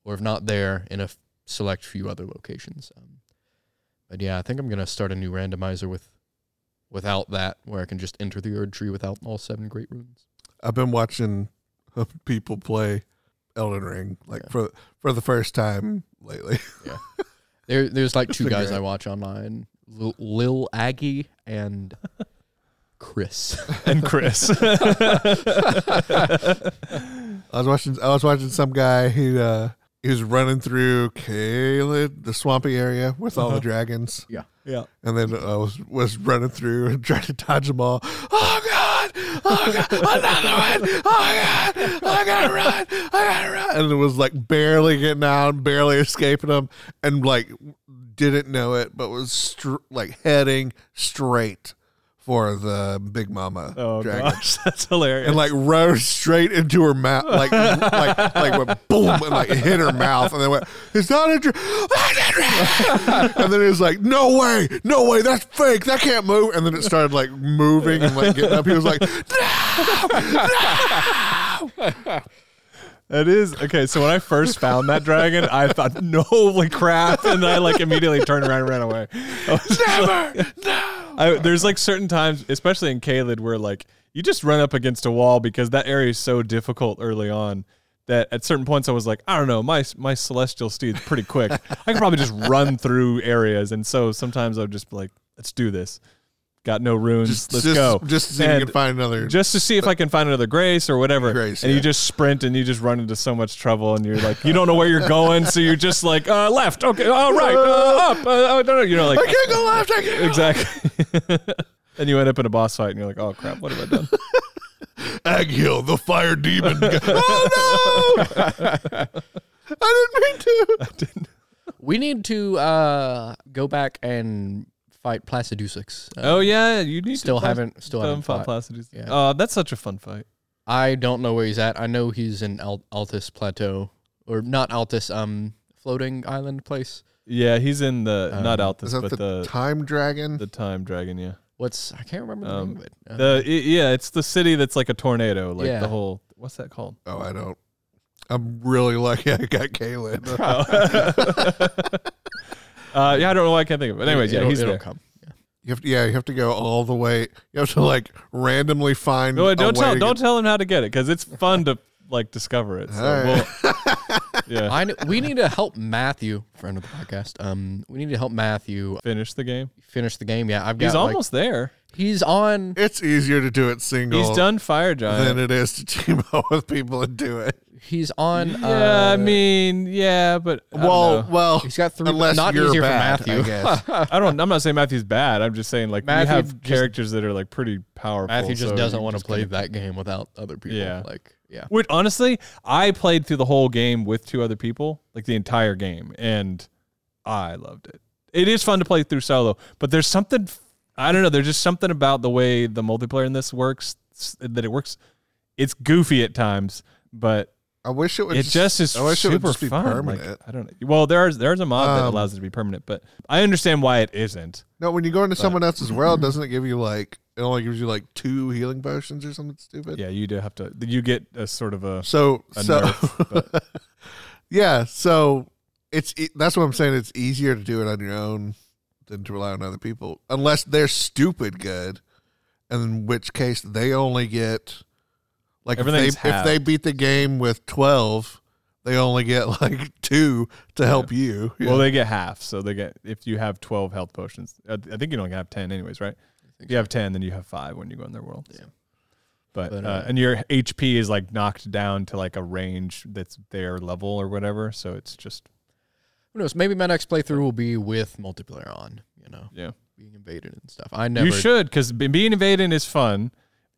or if not there, in a f- select few other locations. Um, but yeah, I think I'm going to start a new randomizer with without that, where I can just enter the Erd tree without all seven great runes. I've been watching *laughs* people play Elden Ring like Yeah. for for the first time lately. *laughs* There, there's like two guys great. I watch online: Lil, Lil Aggie and *laughs* Chris. *laughs* and Chris. *laughs* *laughs* I was watching. I was watching some guy. He uh, he was running through Caelid, the swampy area with all Uh-huh. the dragons. yeah. Yeah. And then I was was running through and trying to dodge them all. Oh God! god! Oh god! Another one! Oh god! I gotta run! I gotta run! And it was like barely getting out, barely escaping them, and like didn't know it, but was str- like heading straight for the big mama Oh dragon. gosh, *laughs* that's hilarious. And like rose straight into her mouth, like *laughs* like like went boom and like hit her mouth, and then went, "It's not a dragon!" *laughs* and then it was like, "No way, no way, that's fake, that can't move." And then it started like moving and like getting up. He was like, It is okay. So when I first *laughs* found that dragon, I thought, "No, holy crap!" And I like immediately turned around and ran away. *laughs* I was just "Never, no." *laughs* I, there's like certain times, especially in Caelid, where like you just run up against a wall because that area is so difficult early on that at certain points I was like, I don't know, my my celestial steed's pretty quick. I can probably just run through areas, and so sometimes I would just be like, let's do this. Got no runes, Just, let's just, go. just to see if you can find another. just to see if I can find another grace or whatever. Grace, and yeah. you just sprint and you just run into so much trouble and you're like, you don't know where you're going, so you're just like, uh, left, okay, oh right, uh, up, uh, oh no, no, you know, like I can't go left. I can't. Exactly. *laughs* and you end up in a boss fight and you're like, oh crap, what have I done? *laughs* Aghill, the fire demon. *laughs* oh no! I didn't mean to. I didn't. We need to uh, go back and fight Placidusax. Uh, oh yeah, you need still to haven't still haven't fought fought. Placidus. Yeah. Oh, that's such a fun fight. I don't know where he's at. I know he's in Al- Altus Plateau, or not Altus, um, floating island place. Yeah, he's in the not Um, Altus, Is that but the, the time dragon? the time dragon. Yeah, What's I can't remember the Um, name of it. Uh, the i- yeah, it's the city that's like a tornado, like Yeah. the whole. What's that called? oh, I don't. I'm really lucky I got Kaylin. *laughs* *laughs* *laughs* Uh, yeah, I don't know why I can't think of it. But anyways, yeah, it'll, he's it'll there. come. You have to, yeah, you have to go all the way. You have to like randomly find. No, a don't way tell to don't tell him how to get it because it's fun to like discover it. So All right. we'll, *laughs* yeah, I kn- we need to help Matthew, friend of the podcast. Um, we need to help Matthew finish the game. finish the game. Yeah, I've got. He's like- almost there. he's on. It's easier to do it single. He's done Fire Giant. than it is to team *laughs* up with people and do it. He's on. yeah, uh, I mean, yeah, but I don't Well, know. well, he's got three. unless not you're easier bad, for Matthew. I guess. *laughs* I don't. I'm not saying Matthew's bad. I'm just saying like Matthew we have just- characters that are like pretty powerful. Matthew just so doesn't you want to just play kinda- that game without other people. Yeah. Like, yeah. Which honestly, I played through the whole game with two other people, like the entire game, and I loved it. It is fun to play through solo, but there's something I don't know. There's just something about the way the multiplayer in this works that it works. It's goofy at times, but I wish it would. it just is I wish it would just be fun. Like, permanent. I don't know. Well, there's there's a mod that Um, allows it to be permanent, but I understand why it isn't. no, when you go into someone else's world, *clears throat* doesn't it give you like it only gives you like two healing potions or something stupid? Yeah, you do have to. You get a sort of a. So A so nerf, *laughs* yeah, so it's e- that's what I'm saying. It's easier to do it on your own than to rely on other people, unless they're stupid good, and in which case they only get like if they if they beat the game with twelve, they only get *laughs* like two to help you. Well, they get half, so they get if you have twelve health potions. I I think you only have ten, anyways, right? If you have ten, then you have five when you go in their world. Yeah. But, But, uh, uh, and your HP is like knocked down to like a range that's their level or whatever. So it's just Who knows? Maybe my next playthrough will be with multiplayer on. You know, yeah. being invaded and stuff. I never. You should because being invaded is fun,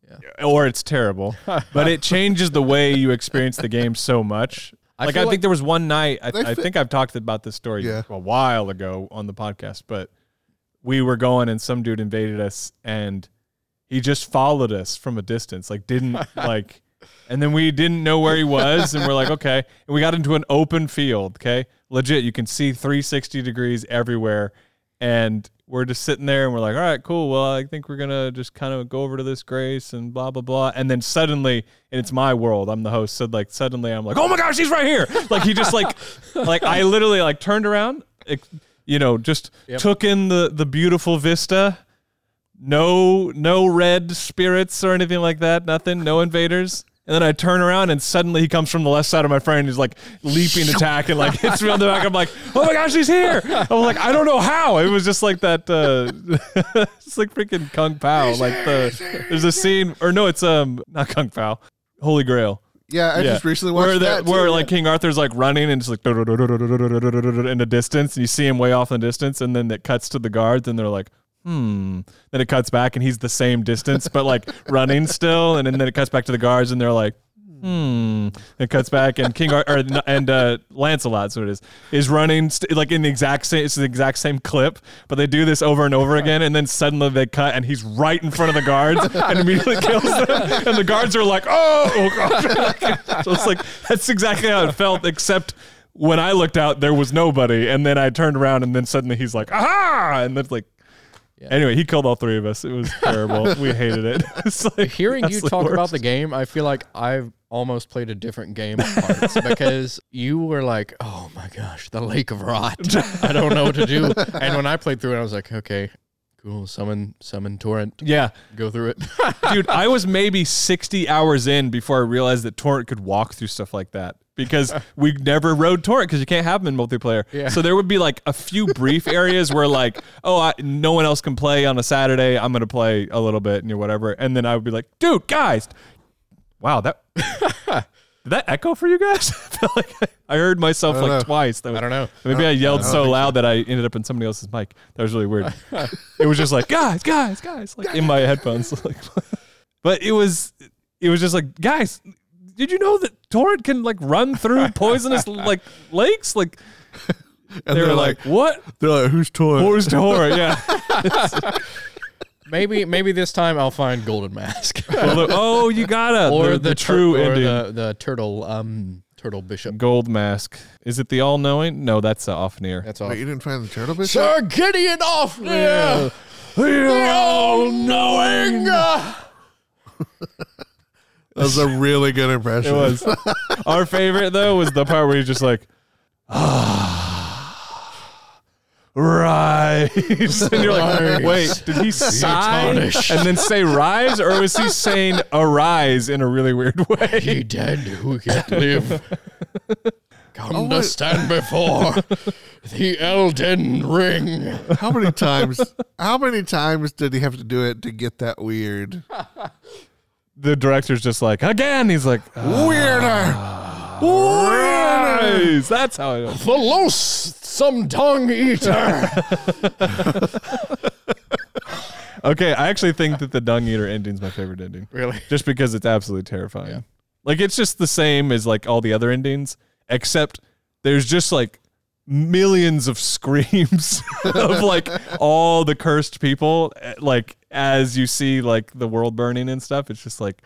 Yeah. or it's terrible. *laughs* but it changes the way you experience the game so much. I like I like- think there was one night. I, I think I've talked about this story Yeah. a while ago on the podcast, but we were going and some dude invaded us and he just followed us from a distance, like didn't *laughs* like, and then we didn't know where he was, and we're like, okay, and we got into an open field, okay, legit, you can see 360 degrees everywhere, and we're just sitting there and we're like, all right, cool. Well, I think we're gonna just kind of go over to this grace and blah blah blah. And then suddenly, and it's my world. I'm the host, so like suddenly I'm like, oh my gosh, he's right here. Like he just like, like I literally like turned around, ex- you know, just Yep. took in the the beautiful vista. No, no red spirits or anything like that. Nothing. No invaders. And then I turn around and suddenly he comes from the left side of my friend. He's like leaping, attack, and like *laughs* hits me on the back. I'm like, oh my gosh, he's here. I'm like, I don't know how. It was just like that. Uh, *laughs* it's like freaking Kung Pow. Like the there's a scene, or no, it's um not Kung Pow, Holy Grail. Yeah, I Yeah. just recently watched where that. too, where yeah. like King Arthur's like running and just like in the distance, and you see him way off in the distance, and then it cuts to the guards, and they're like, hmm. Then it cuts back and he's the same distance, but like running still. And, then it cuts back to the guards and they're like, hmm. It cuts back and King Ar- or and uh, Lancelot, so it is, is running st- like in the exact same. It's the exact same clip, but they do this over and over again, and then suddenly they cut and he's right in front of the guards and immediately *laughs* kills them, and the guards are like, oh, oh gosh. *laughs* so it's like that's exactly how it felt, except when I looked out, there was nobody, and then I turned around, and then suddenly he's like, aha, and then like. Anyway, he killed all three of us. It was terrible. we hated it. *laughs* Like, Hearing you talk about the game, I feel like I've almost played a different game at parts *laughs* because you were like, "Oh my gosh, the Lake of Rot! *laughs* I don't know what to do." And when I played through it, I was like, "Okay, cool. Summon, summon torrent. yeah, Go through it." *laughs* dude, I was maybe 60 hours in before I realized that Torrent could walk through stuff like that because we never rode Torrent because you can't have them in multiplayer. Yeah. So there would be like a few brief areas where like, oh, I, no one else can play on a Saturday. I'm going to play a little bit and whatever. And then I would be like, dude, guys, wow, that. *laughs* Did that echo for you guys? *laughs* I like I heard myself I like know. twice. That I don't know. Maybe I yelled I don't so loud that I ended up in somebody else's mic. That was really weird. *laughs* it was just like guys, guys, guys, like in my headphones. Like, but it was, it was just like guys. Did you know that torrent can like run through poisonous like lakes? Like And they were they're like, what? they're like, who's toy? Where's torrent? Yeah. Maybe, maybe this time I'll find Golden Mask *laughs* oh, you gotta *laughs* or the, the, the tur- true or ending. the the turtle, um, turtle bishop. Gold mask. Is it the all knowing? No, that's uh, Ofnir. That's all. Wait, you didn't find the turtle bishop? Sir Gideon Ofnir, the all-knowing. *laughs* That was a really good impression. It was. Our favorite though was the part where he's just like, rise, and you're like, Rise. wait, did he sigh tarnished. and then say rise, or was he saying arise in a really weird way? He dead who yet live, come Oh, to stand before the Elden Ring. How many times? How many times did he have to do it to get that weird? The director's just like, again. He's like, Weirder. Ah. Rise. That's how I. The loathsome tongue eater. Okay, I actually think that the dung eater ending's my favorite ending. really? just because it's absolutely terrifying. Yeah. Like it's just the same as like all the other endings, except there's just like millions of *laughs* screams of like all the cursed people. eh, Like as you see like the world burning and stuff, it's just like,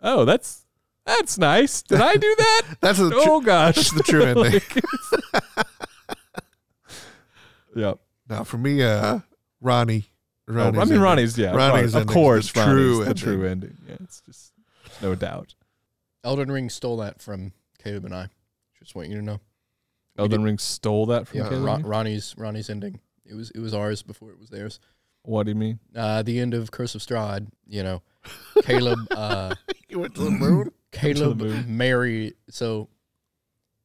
oh, that's that's nice. Did I do that? *laughs* That's the oh gosh, that's the true ending. *laughs* Like, *laughs* yep. Now for me, uh, Ranni. Oh, Ranni's I mean, ending. Ranni's yeah, Ranni's of course, the Ranni's true the ending. true ending. Yeah, it's just no doubt. Elden Ring stole that from Caleb and I. Just want you to know. Elden Ring stole that from Yeah, Caleb? Ron, Ranni's Ranni's ending. It was it was ours before it was theirs. What do you mean? Uh, the end of Curse of Strahd. You know, Caleb. Uh, You went to the moon. Caleb married. So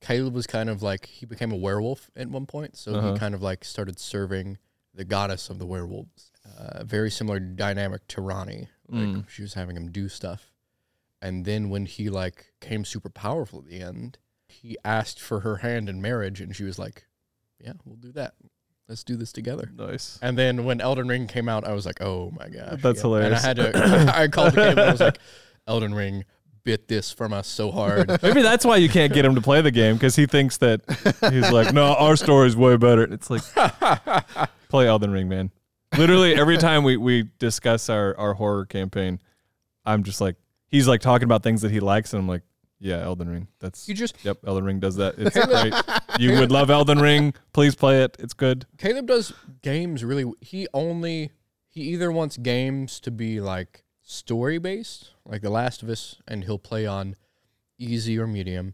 Caleb was kind of like he became a werewolf at one point. So Uh-huh. he kind of like started serving the goddess of the werewolves. Uh, very similar dynamic to Ranni. Like Mm. she was having him do stuff, and then when he like came super powerful at the end, he asked for her hand in marriage, and she was like, "Yeah, we'll do that. Let's do this together." Nice. And then when Elden Ring came out, I was like, "Oh my gosh, That's hilarious. And I had to. *coughs* I called Caleb. and I was like, *coughs* "Elden Ring bit this from us so hard." *laughs* Maybe that's why you can't get him to play the game because he thinks that he's like, no, our story's way better. It's like, *laughs* play Elden Ring, man. Literally every time we, we discuss our, our horror campaign, I'm just like, he's like talking about things that he likes, and I'm like, yeah, Elden Ring. That's You just yep, Elden Ring does that. It's great. You would love Elden Ring. Please play it. It's good. Caleb does games really. He only he either wants games to be like story based, like The Last of Us, and he'll play on easy or medium,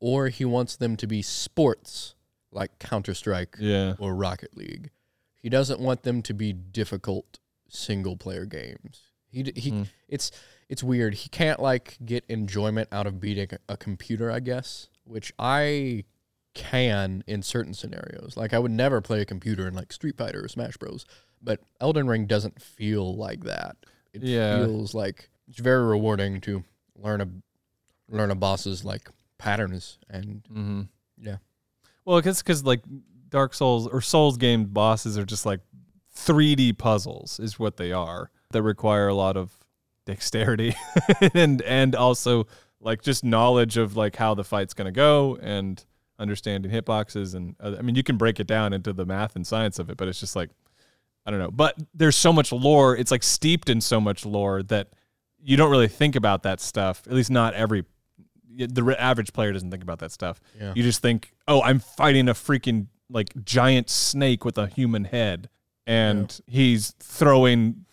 or he wants them to be sports, like Counter Strike Yeah. or Rocket League. He doesn't want them to be difficult single player games. He d- he Hmm. it's it's weird. He can't like get enjoyment out of beating a computer, I guess, which I can in certain scenarios. Like I would never play a computer in like Street Fighter or Smash Bros, but Elden Ring doesn't feel like that. It Yeah. feels like it's very rewarding to learn a learn a boss's like patterns and Mm-hmm. yeah. Well, because because like Dark Souls or Souls game bosses are just like 3D puzzles is what they are that require a lot of dexterity *laughs* and and also like just knowledge of like how the fight's going to go and understanding hitboxes and uh, I mean you can break it down into the math and science of it but it's just like I don't know. But there's so much lore it's like steeped in so much lore that you don't really think about that stuff at least not every the average player doesn't think about that stuff. Yeah. you just think oh I'm fighting a freaking like giant snake with a human head and he's throwing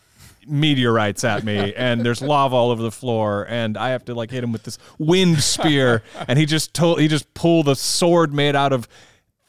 meteorites at me and there's lava all over the floor and I have to like hit him with this wind spear *laughs* and he just told he just pulled a sword made out of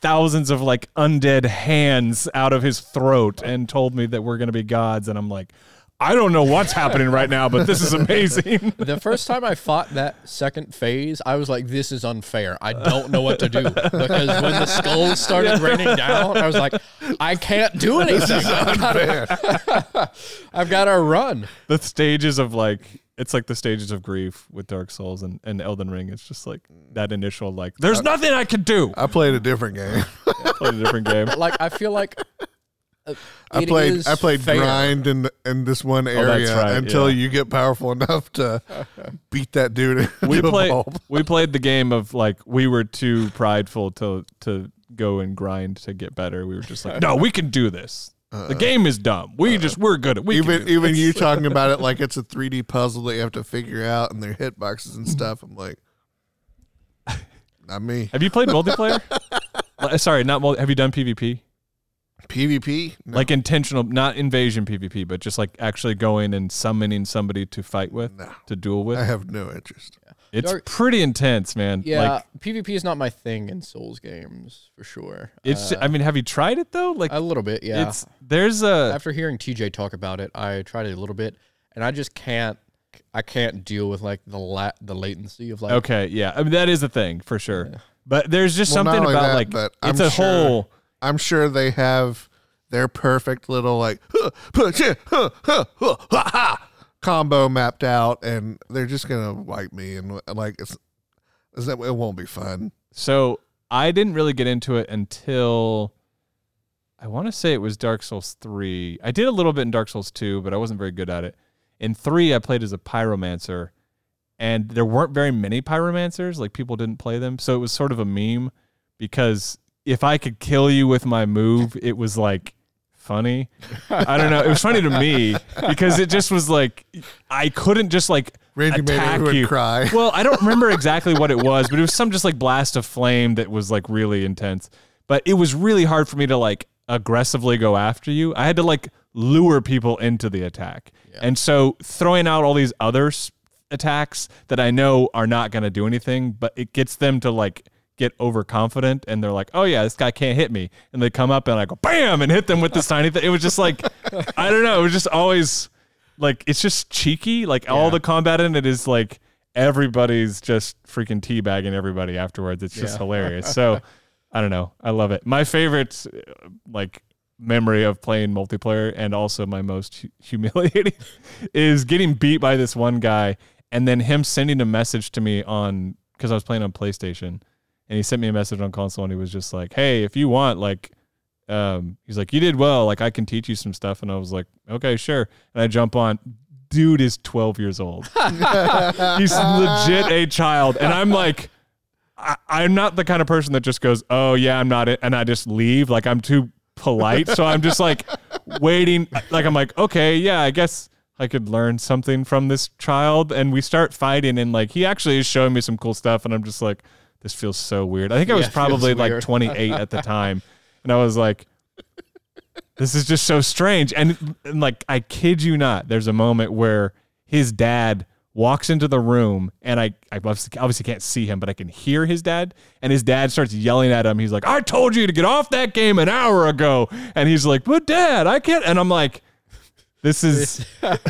thousands of like undead hands out of his throat and told me that we're going to be gods and I'm like I don't know what's happening right now but this is amazing. *laughs* The first time I fought that second phase, I was like, "This is unfair. I don't know what to do." Because when the skulls started raining down, I was like, "I can't do anything. *laughs* I've gotta, I've got to run." the stages of like it's like the stages of grief with Dark Souls and, and Elden Ring. It's just like that initial like there's nothing I can do. I played a different game. i *laughs* Played a different game. Like I feel like *laughs* uh, I played I played fair. grind in in this one that's area right, until yeah. you get powerful enough to *laughs* beat that dude. we played we played the game of like we were too prideful to to go and grind to get better. We were just like, no, we can do this. The game is dumb. We just we're good at we Uh, even even you *laughs* talking about it like it's a 3D puzzle that you have to figure out and their hitboxes and stuff. I'm like, not me. Have you played multiplayer? *laughs* Uh, Sorry, not multi- have you done PvP? PvP? No. Like intentional, not invasion PvP, but just like actually going and summoning somebody to fight with, No. to duel with. I have no interest. It's Dark- pretty intense, man. Yeah, Like PvP is not my thing in Souls games for sure. it's Uh, I mean, have you tried it though? Like a little bit, yeah. it's there's a After hearing TJ talk about it, I tried it a little bit, and I just can't. I can't deal with like the la- the latency of like. Okay, yeah. I mean that is a thing for sure. But there's just Well, not something only about that, like but it's I'm a sure- whole I'm sure they have their perfect little like huh, huh, yeah, huh, huh, huh, ha, ha, combo mapped out, and they're just gonna wipe me and like it's, is that it won't be fun. So I didn't really get into it until I want to say it was Dark Souls 3. I did a little bit in Dark Souls 2, but I wasn't very good at it. In 3, I played as a pyromancer, and there weren't very many pyromancers. Like, people didn't play them. So it was sort of a meme because if I could kill you with my move, it was like funny. I don't know. It was funny to me because it just was like, I couldn't just like Randy attack everyone you. cry. *laughs* Well, I don't remember exactly what it was, but it was some just like blast of flame that was like really intense. But it was really hard for me to like aggressively go after you. I had to like lure people into the attack. And so throwing out all these other attacks that I know are not going to do anything, but it gets them to like get overconfident and they're like, "Oh yeah, this guy can't hit me." And they come up and I go bam and hit them with this tiny thing. It was just like *laughs* I don't know, it was just always like it's just cheeky. Like all the combat in it is like everybody's just freaking teabagging everybody afterwards. It's just Yeah. hilarious. *laughs* So I don't know. I love it. My favorite like memory of playing multiplayer and also my most humiliating *laughs* is getting beat by this one guy and then him sending a message to me on because I was playing on PlayStation and he sent me a message on console and he was just like, "Hey, if you want like um he's like, "You did well. Like I can teach you some stuff." And I was like, "Okay, sure." And I jump on dude is 12 years old. *laughs* He's legit a child and I'm like I, I'm not the kind of person that just goes, "Oh yeah, I'm not it," and I just leave. Like I'm too polite, so I'm just like *laughs* waiting. Like I'm like, okay, yeah, I guess I could learn something from this child. And we start fighting, and like he actually is showing me some cool stuff, and I'm just like, this feels so weird. I think I was Yeah, probably like weird. 28 at the *laughs* time, and I was like. This is just so strange. And, and like, I kid you not, there's a moment where his dad walks into the room and I, I obviously, obviously can't see him, but I can hear his dad. And his dad starts yelling at him. He's like, I told you to get off that game an hour ago. And he's like, but dad, I can't. And I'm like, this is, *laughs*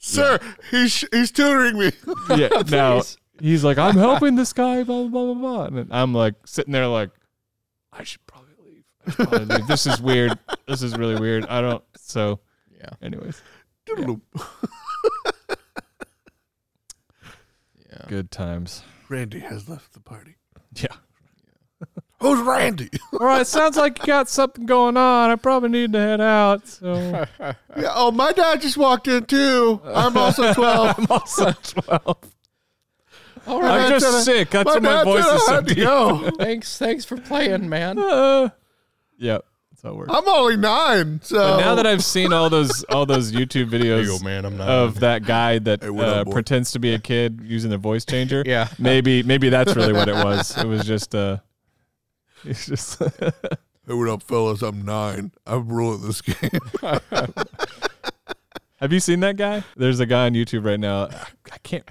Sir, he's he's tutoring me. yeah, *laughs* no. Please. He's like, I'm helping this guy, blah, blah, blah, blah. And I'm like sitting there like, I should probably leave. Should probably leave. This is weird. This is really weird. I don't, *laughs* so Yeah. anyways, Doodle-doo. Yeah. *laughs* good times. Randy has left the party. Yeah. *laughs* Who's Randy? All right, sounds like you got something going on. I probably need to head out. So yeah, oh, my dad just walked in too. I'm also 12. I'm also twelve. All My I'm just said sick. That's why my voice is I so had deep. go. thanks, thanks for playing, man. Uh, yep, that's how it works. I'm only nine. So But now that I've seen all those all those YouTube videos Yo, man, I'm not. of that guy that Hey, what up, uh, boy? pretends to be a kid using the voice changer, yeah. maybe maybe that's really what it was. It was just uh, *laughs* it's just *laughs* Hey, what up, fellas? I'm nine. I'm ruling this game. *laughs* Have you seen that guy? There's a guy on YouTube right now. I can't.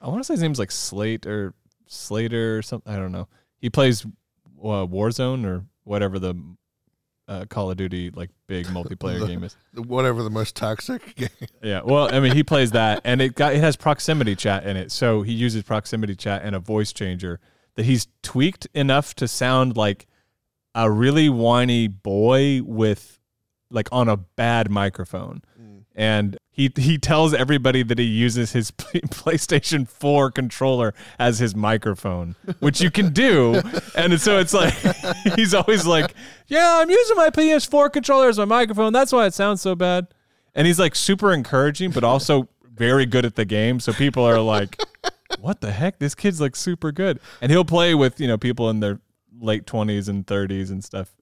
I want to say his name's like Slate or Slater or something. I don't know. He plays uh, Warzone or whatever the uh, Call of Duty like big *laughs* multiplayer The- game is. Whatever the most toxic *laughs* game. Yeah. Well, I mean, he plays that, and it got it has proximity chat in it. So he uses proximity chat and a voice changer that he's tweaked enough to sound like a really whiny boy with like on a bad microphone. And he he tells everybody that he uses his *laughs* PlayStation 4 controller as his microphone, which you can do. And so it's like *laughs* he's always like, "Yeah, I'm using my PS4 controller as my microphone. That's why it sounds so bad." And he's like super encouraging, but also very good at the game. So people are like, *laughs* "What the heck? This kid's like super good." And he'll play with you know people in their late 20s and 30s and stuff.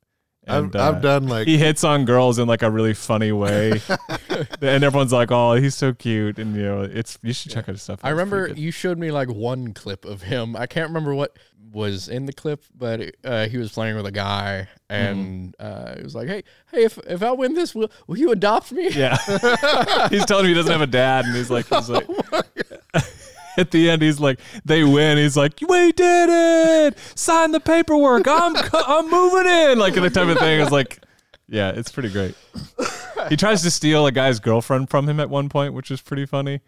I've, And, I've uh, done like *laughs* he hits on girls in like a really funny way, *laughs* and everyone's like, "Oh, he's so cute," and you know, it's you should check out his stuff. I It's remember you showed me like one clip of him. I can't remember what was in the clip, but uh, he was playing with a guy, and uh, he was like, "Hey, hey, if if I win this, will will you adopt me?" yeah, *laughs* he's telling me he doesn't have a dad, and he's like, he's like. *laughs* At the end, he's like, they win. He's like, we did it! Sign the paperwork. I'm I'm moving in. Like the type of thing is like, yeah, it's pretty great. He tries to steal a guy's girlfriend from him at one point, which is pretty funny.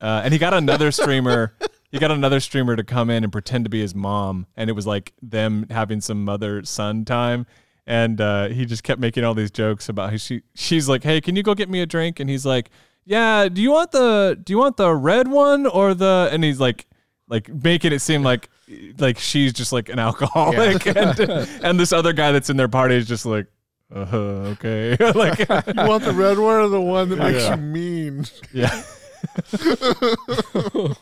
Uh, and he got another streamer. He got another streamer to come in and pretend to be his mom, and it was like them having some mother son time. And uh, he just kept making all these jokes about how she she's like, "Hey, can you go get me a drink?" And he's like, "Yeah, do you want the do you want the red one or the?" And he's like, like making it seem like like she's just like an *laughs* alcoholic, and and this other guy that's in their party is just like, uh, okay, *laughs* like you want the red one or the one that makes Yeah. you mean? yeah. *laughs*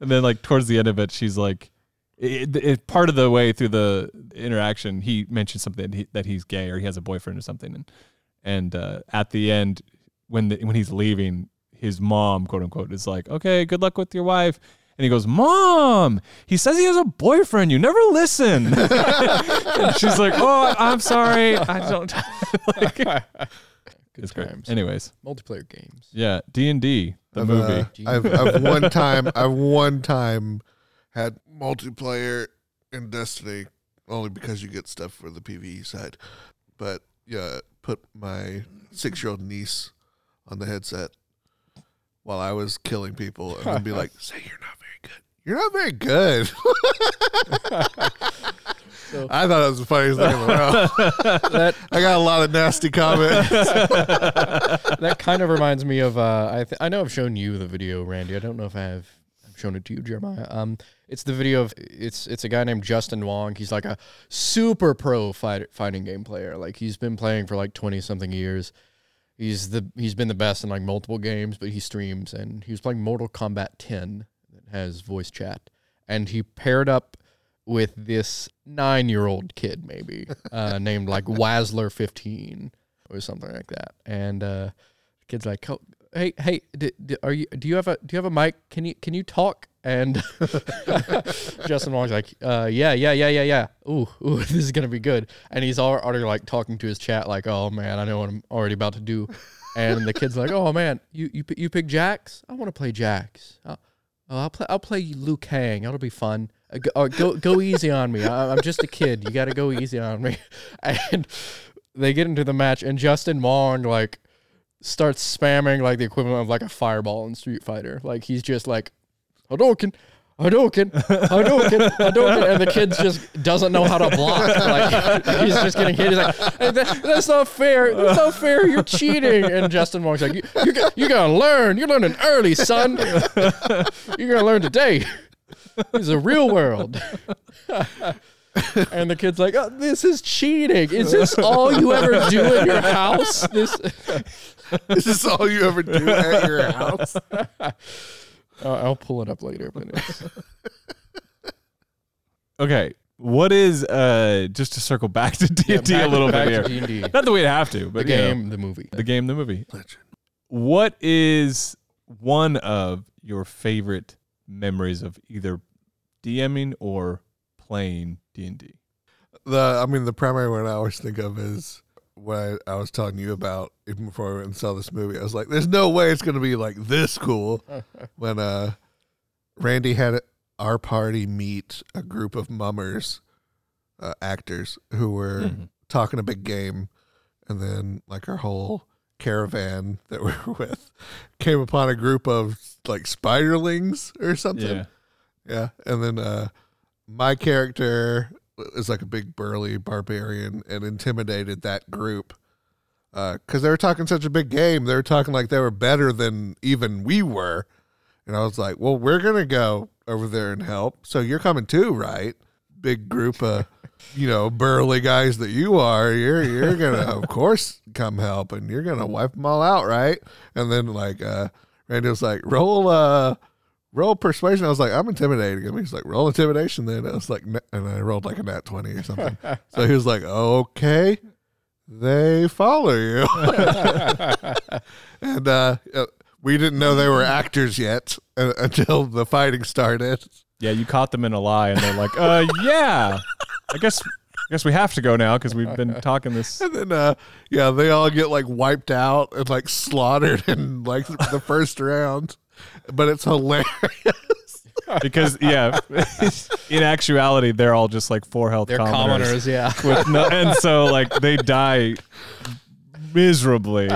and then like towards the end of it, she's like, it, it, part of the way through the interaction, he mentions something that, he, that he's gay or he has a boyfriend or something, and and uh, at the end, when the, when he's leaving, his mom, quote unquote, is like, "Okay, good luck with your wife." And he goes, "Mom, he says he has a boyfriend. You never listen." *laughs* and she's like, "Oh, I'm sorry. I don't." *laughs* like, Good it's great. Anyways, Multiplayer games. yeah, D and D, the I've, movie. uh, I've, *laughs* I've one time, I've one time had multiplayer in Destiny only because you get stuff for the PVE side. But yeah, put my six year old niece on the headset while I was killing people and then be like, *laughs* say you're not very good. You're not very good. *laughs* So- I thought it was the funniest thing in the world. *laughs* that I got a lot of nasty comments. that kind of reminds me of uh, I th- I know I've shown you the video, Randy. I don't know if I have I've shown it to you, Jeremiah. Um, it's the video of it's it's a guy named Justin Wong. He's like a super pro fight, fighting game player. Like he's been playing for like twenty something years. He's the he's been the best in like multiple games, but he streams and he was playing Mortal Kombat 10 that has voice chat, and he paired up with this nine year old kid maybe *laughs* uh, named like Wasler 15 or something like that, and uh, kid's like, "Oh, "Hey, hey, are you? Do you have a do you have a mic? Can you can you talk?" And *laughs* Justin Wong's like, uh, "Yeah, yeah, yeah, yeah, yeah. Ooh, *laughs* ooh, this is gonna be good." And he's already like talking to his chat, like, "Oh man, I know what I'm already about to do." And the kid's like, "Oh man, you you you pick Jax? I want to play Jax. Oh, oh, I'll play I'll play Liu Kang. That'll be fun. Uh, go, uh, go go easy on me. I, I'm just a kid. You got to go easy on me." *laughs* And they get into the match, and Justin Wong like starts spamming like the equivalent of like a fireball in Street Fighter. Like he's just like, Hadouken, Hadouken, Hadouken, Hadouken, and the kid just doesn't know how to block. Like *laughs* he's just getting hit. He's like, "Hey, that- that's not fair. That's not fair. You're cheating. And Justin Wong's like, you, got- you gotta learn. You're learning early, son. You're gonna learn today. It's a real world. and the kid's like, oh, "This is cheating. Is this all you ever do in your house?" This. Is this all you ever do at your house? *laughs* Uh, I'll pull it up later, but it's, *laughs* Okay, what is uh just to circle back to D yeah, and D a back- little bit here? D&D. Not that we'd have to, The but you know, game, the movie. the game, the movie. Legend. What is one of your favorite memories of either DMing or playing D and D? The I mean, the primary one I always think of is what I, I was telling you about even before I went and saw this movie. I was like, "There's no way it's going to be like this cool." *laughs* when uh, Randy had our party meet a group of mummers, uh, actors who were Mhm. talking a big game, and then like our whole caravan that we were *laughs* with came upon a group of like spiderlings or something. Yeah. Yeah, and then uh, my character is like a big burly barbarian and intimidated that group because they were talking such a big game. They were talking like they were better than even we were, and I was like, "Well, we're gonna go over there and help. So you're coming too, right? Big group of." *laughs* You know, burly guys that you are, you're you're gonna of *laughs* course come help, and you're gonna wipe them all out, right? And then like uh, Randy was like, roll uh, roll persuasion. I was like, I'm intimidating him. He's like, roll intimidation then. I was like, and I rolled like a nat 20 or something. *laughs* so he was like, okay, they follow you. *laughs* and uh, uh, we didn't know they were actors yet uh, until the fighting started. Yeah, you caught them in a lie, and they're like, "Uh, yeah, I guess, I guess we have to go now because we've been talking this." And then, uh, yeah, they all get like wiped out and like slaughtered in like the first round. But it's hilarious. *laughs* Because yeah, *laughs* in actuality, they're all just like four health They're commoners, commoners, yeah. with no, and so like they die miserably.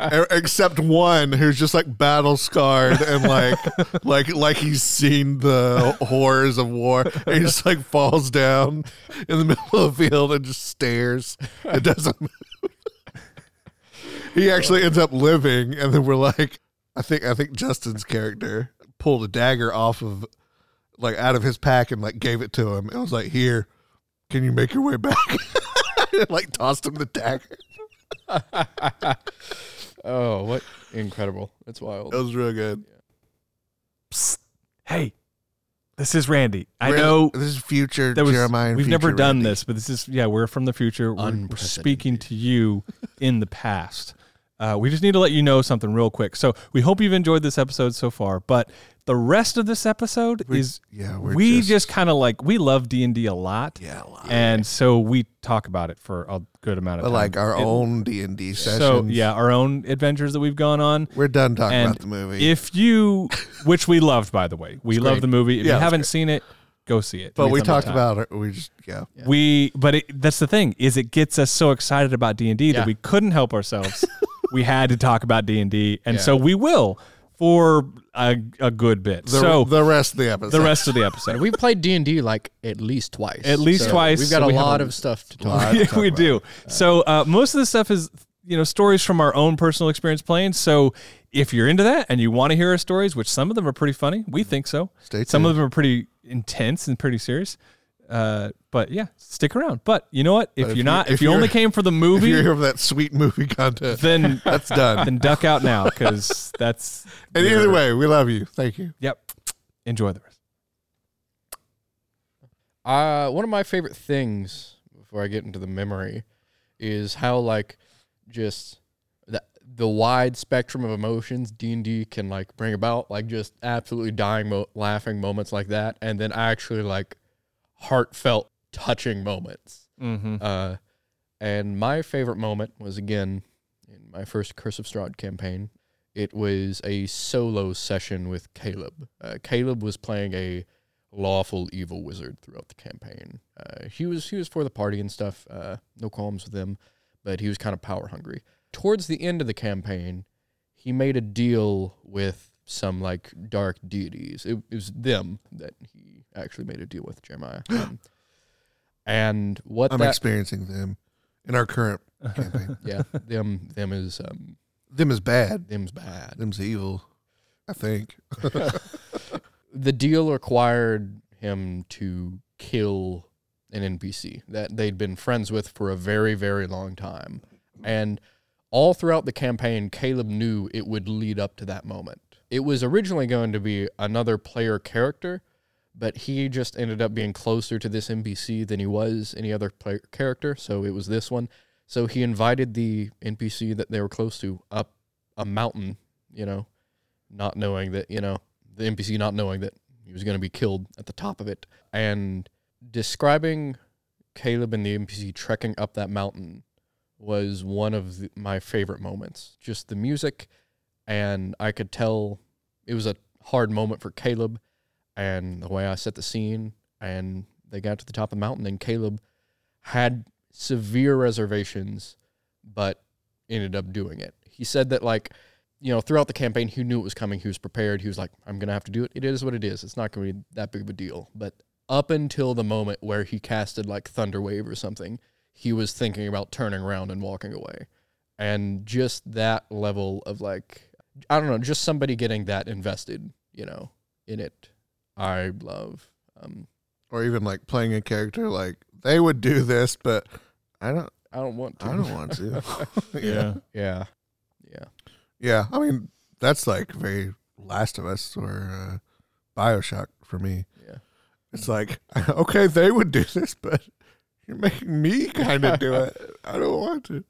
Except one who's just like battle scarred and like *laughs* like like he's seen the horrors of war and he just like falls down in the middle of the field and just stares it doesn't move he actually ends up living and then we're like i think i think justin's character pulled a dagger off of like out of his pack and like gave it to him and was like here can you make your way back and, *laughs* like tossed him the dagger *laughs* Oh, what incredible! That's wild. that was real good Psst. Hey, this is Randy. I Randy- know this is future that was, Jeremiah. we've never done Randy. this, but this is yeah, we're from the future. We're speaking to you in the past. Uh, we just need to let you know something real quick. So we hope you've enjoyed this episode so far, but the rest of this episode We- is yeah, we're we just, just, kind of like we love D and D a lot, yeah, a lot. and so we talk about it for a good amount of but time. like our It- own D and D sessions. So yeah, our own adventures that we've gone on. we're done talking And about the movie. If you, which we loved by the way, we It's love the movie. If Yeah, you haven't great. seen it, go see it. but we talked about it. We just yeah. we but it, that's the thing is it gets us so excited about d&d that we couldn't help ourselves *laughs* we had to talk about d&d and so we will for a, a good bit The, so the rest of the episode. the rest of the episode we've played D and D like at least twice. At least So twice, We've got so a we lot a of stuff to talk. lot. about. *laughs* to talk we about. do so uh, most of the stuff is you know stories from our own personal experience playing so if you're into that and you want to hear our stories which some of them are pretty funny we think so Stay some of them are pretty intense and pretty serious uh, but yeah stick around but you know what if, But you're not if, if you only came for the If movie you're here for that sweet movie content, then *laughs* that's done. then duck out now because *laughs* that's and either way, we love you. Thank you. yep enjoy the rest Uh, one of my favorite things before I get into the memory is how like just the the wide spectrum of emotions D and D can like bring about, like just absolutely dying, mo- laughing moments like that, and then actually like heartfelt, touching moments. mm-hmm. Uh, and my favorite moment was again in my first Curse of Strahd campaign. It was a solo session with Caleb. Uh, Caleb was playing a lawful evil wizard throughout the campaign. Uh, he was he was for the party and stuff. Uh, no qualms with him, but he was kind of power hungry. Towards the end of the campaign, he made a deal with some like dark deities. It, it was them that he actually made a deal with Jeremiah. *gasps* Um, and what I'm that experiencing them in our current campaign. *laughs* yeah them them is um them is bad. them's bad. Them's evil. I think. *laughs* the deal required him to kill an NPC that they'd been friends with for a very, very long time. And all throughout the campaign, Caleb knew it would lead up to that moment. It was originally going to be another player character, but he just ended up being closer to this NPC than he was any other player character. So it was this one. So he invited the NPC that they were close to up a mountain, you know, not knowing that, you know, the NPC not knowing that he was going to be killed at the top of it. And describing Caleb and the NPC trekking up that mountain was one of the, my favorite moments. Just the music, and I could tell it was a hard moment for Caleb, and the way I set the scene. And they got to the top of the mountain, and Caleb had severe reservations, but ended up doing it. He said that like you know, throughout the campaign, he knew it was coming. He was prepared. He was like, I'm going to have to do it. It is what it is. It's not going to be that big of a deal. But up until the moment where he casted like Thunderwave or something, he was thinking about turning around and walking away. And just that level of like, I don't know, just somebody getting that invested, you know, in it, I love. Um, or even like playing a character like they would do this, but I don't. I don't want to. I don't want to. *laughs* *laughs* Yeah. Yeah. Yeah. Yeah, I mean that's like very Last of Us or uh, Bioshock for me. Yeah. It's like *laughs* okay, they would do this, but you're making me kind of do it. I don't want to.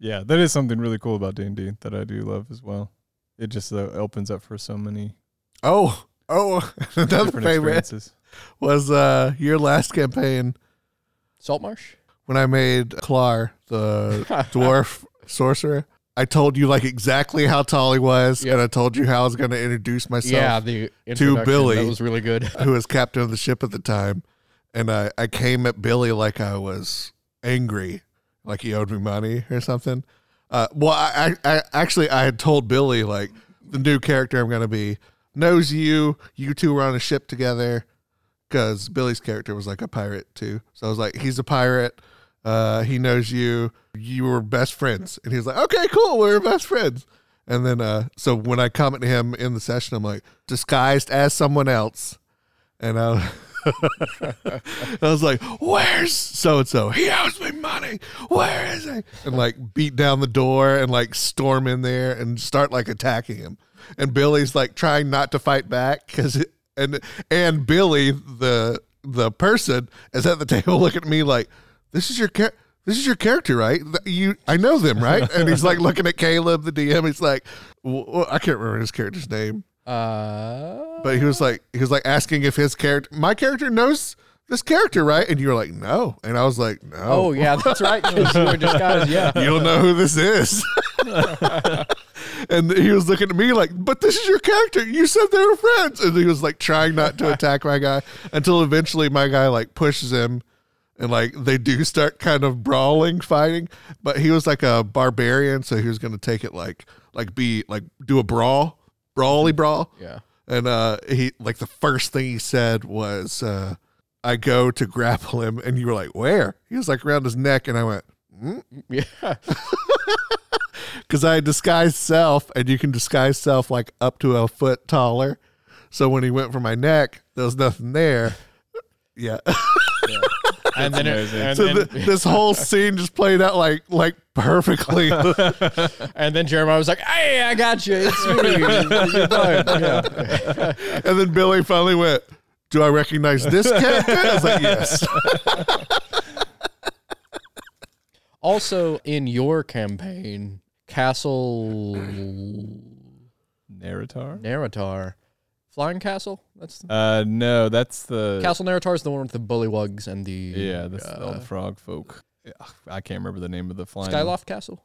Yeah, that is something really cool about D and D that I do love as well. It just uh, opens up for so many Oh, oh, *laughs* another different favorite experiences. was uh your last campaign Saltmarsh? when I made Klar, the *laughs* dwarf sorcerer. I told you like exactly how tall he was, Yep. and I told you how I was going to introduce myself. yeah, the introduction, Billy. That was really good. *laughs* who was captain of the ship at the time, and I, I came at Billy like I was angry, like he owed me money or something. Uh, well, I, I, I actually I had told Billy like the new character I'm gonna be knows you. You two were on a ship together because Billy's character was like a pirate too. So I was like, he's a pirate. Uh, he knows you. You were best friends, and he was like, okay, cool, we're best friends. And then, uh, so when I comment to him in the session, I'm like, disguised as someone else. And I, *laughs* I was like, where's so and so? He owes me money. Where is he? And like beat down the door and like storm in there and start like attacking him. And Billy's like trying not to fight back because, and, and Billy, the, the person is at the table *laughs* looking at me like, this is your character. This is your character, right? You, I know them, right? And he's like looking at Caleb, the DM. He's like, well, I can't remember his character's name, Uh, but he was like, he was like asking if his character, my character knows this character, right? And you were like, no, and I was like, no. oh yeah, that's right. you were disguised. Yeah. *laughs* you don't know who this is. *laughs* and he was looking at me like, but this is your character. You said they were friends. And he was like trying not to attack my guy until eventually my guy like pushes him and like they do start kind of brawling, fighting. But he was like a barbarian, so he was gonna take it like like be like do a brawl, brawly brawl. Yeah. And uh he like the first thing he said was uh I go to grapple him and you were like, Where? He was like around his neck and I went, hmm? *laughs* Yeah. *laughs* because I disguised self, and you can disguise self like up to a foot taller. So when he went for my neck, there was nothing there. Yeah. *laughs* and then, it, and, so then th- this whole scene just played out like like perfectly. *laughs* and then Jeremiah was like, "Hey, I got you. It's me. You're fine." *laughs* Yeah. and then Billy finally went, "Do I recognize this character?" I was like, "Yes." *laughs* Also, in your campaign, Castle Naerytar? Naerytar, Flying Castle. That's the, Uh, no, that's the Castle Naerytar is the one with the bullywugs and the Yeah, that's all uh, the frog folk. I can't remember the name of the flying. Skyloft Castle.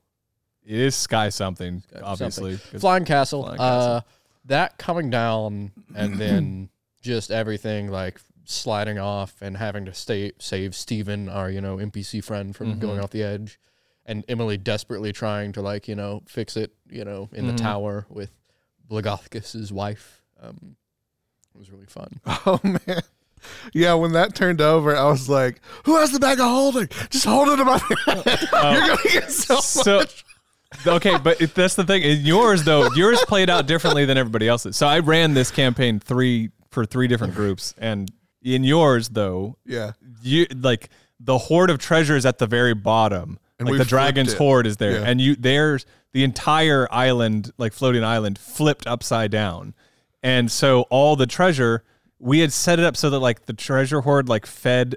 It is Sky something, Sky obviously. 'cause- Flying Castle. Flying uh, Castle. that coming down and *clears throat* then just everything like sliding off and having to stay save Steven, our you know NPC friend, from Mhm. going off the edge, and Emily desperately trying to like you know fix it, you know, in Mhm. the tower with Blagothkus's wife. Um, it was really fun. *laughs* Oh man. Yeah, when that turned over, I was like, "Who has the bag of holding? Just hold it about *laughs* oh. You're gonna get so, so much." okay, but it, that's the thing. In yours though, yours played out differently than everybody else's. So I ran this campaign three for three different groups, and In yours, though, Yeah. you like the hoard of treasure is at the very bottom. And like the dragon's it. hoard is there, Yeah. and you there's the entire island, like floating island, flipped upside down, and so all the treasure we had set it up so that like the treasure hoard like fed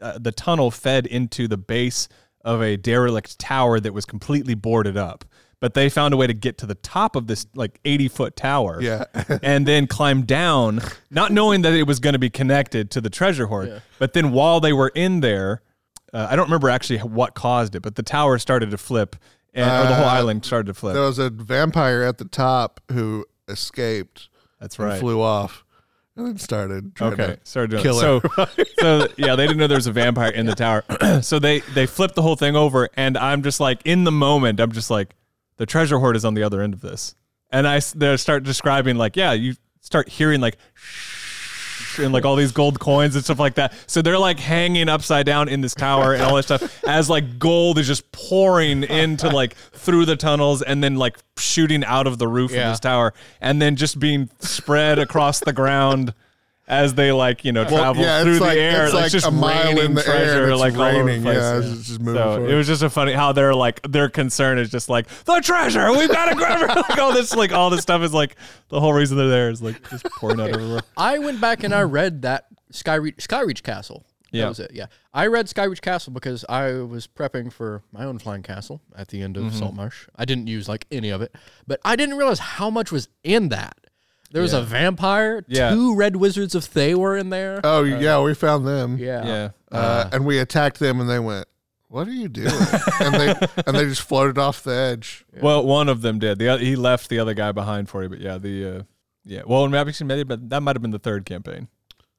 uh, the tunnel fed into the base of a derelict tower that was completely boarded up. But they found a way to get to the top of this like 80 foot tower Yeah. *laughs* and then climb down, not knowing that it was going to be connected to the treasure hoard. But then while they were in there, uh, I don't remember actually what caused it, but the tower started to flip and or the whole Uh, island started to flip. There was a vampire at the top who escaped That's right. flew off and then started trying Okay, to started doing kill it. So, so yeah, they didn't know there was a vampire in the tower. *laughs* *clears throat* so they they flipped the whole thing over, and I'm just like, in the moment, I'm just like, the treasure hoard is on the other end of this, and I they start describing like, yeah, you start hearing like. And like all these gold coins and stuff like that. So they're like hanging upside down in this tower and all that stuff as like gold is just pouring into like through the tunnels and then like shooting out of the roof Yeah. of this tower and then just being spread across the ground as they like you know travel yeah, it's through like- the air. it's like just a mile in the treasure, and it's like all over raining. Yeah, it's just moving so forward. it was just a funny how they're like their concern is just like the treasure. We've got to grab it. *laughs* like all this like all this stuff is like the whole reason they're there is like just pouring out everywhere. *laughs* I went back and I read that Skyreach Skyreach Castle. That Yeah. was it. Yeah, I read Skyreach Castle because I was prepping for my own flying castle at the end of Mm-hmm. Saltmarsh. I didn't use like any of it, but I didn't realize how much was in that. There was a vampire. Yeah. Two red wizards of Thay were in there. Oh yeah, we found them. yeah. Yeah. Uh, and we attacked them, and they went, "What are you doing?" *laughs* and they and they just floated off the edge. Well, one of them did. The other, he left the other guy behind for you, but yeah, the uh, yeah. Well, maybe maybe but that might have been the third campaign.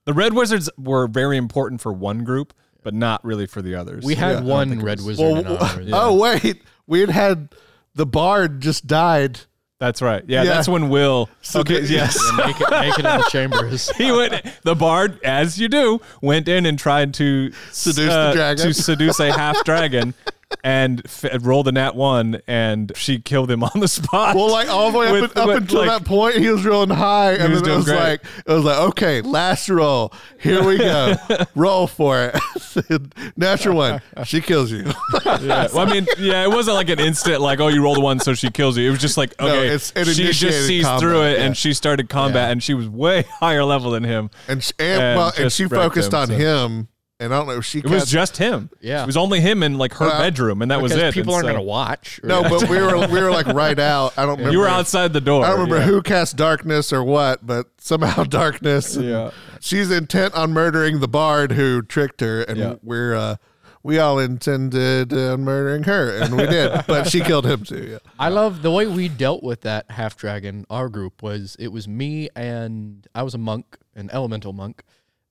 The Red Wizards were very important for one group, but not really for the others. We had Yeah, one red was- wizard Well, in our. *laughs* oh wait, we had had the bard just died. That's right. Yeah, Yeah. that's when Will. Okay, the- yes. Yeah, make it, make it in the *laughs* chambers. he went. The bard, as you do, went in and tried to Seduce the uh, dragon. to seduce a half dragon, *laughs* and f- rolled a nat one, and she killed him on the spot. Well, like all the way up, With- up with, until like- that point, he was rolling high, and was then it was great. like it was like okay, last roll. Here we go, *laughs* roll for it. *laughs* Natural one, she kills you. Yeah. Well, I mean, yeah, it wasn't like an instant, like, oh, you rolled a one, so she kills you. It was just like, No, okay, it's- it she just sees combat, through it, yeah. and she started combat, Yeah. and she was way *laughs* higher level than him. and sh- and, And well, and she focused him, on so- him, and I don't know if she. It was just him. Yeah. it was only him in like her Uh, bedroom, and that was it. people And aren't so- going to watch. or- no, but we were we were like right out. I don't remember. You were outside the door. I don't remember yeah. who cast darkness or what, but somehow *laughs* darkness. Yeah. she's intent on murdering the bard who tricked her, and Yeah. we're uh, we all intended on murdering her, and we did, *laughs* but she killed him too. Yeah. I love the way we dealt with that half dragon. Our group was it was me and I was a monk, an elemental monk,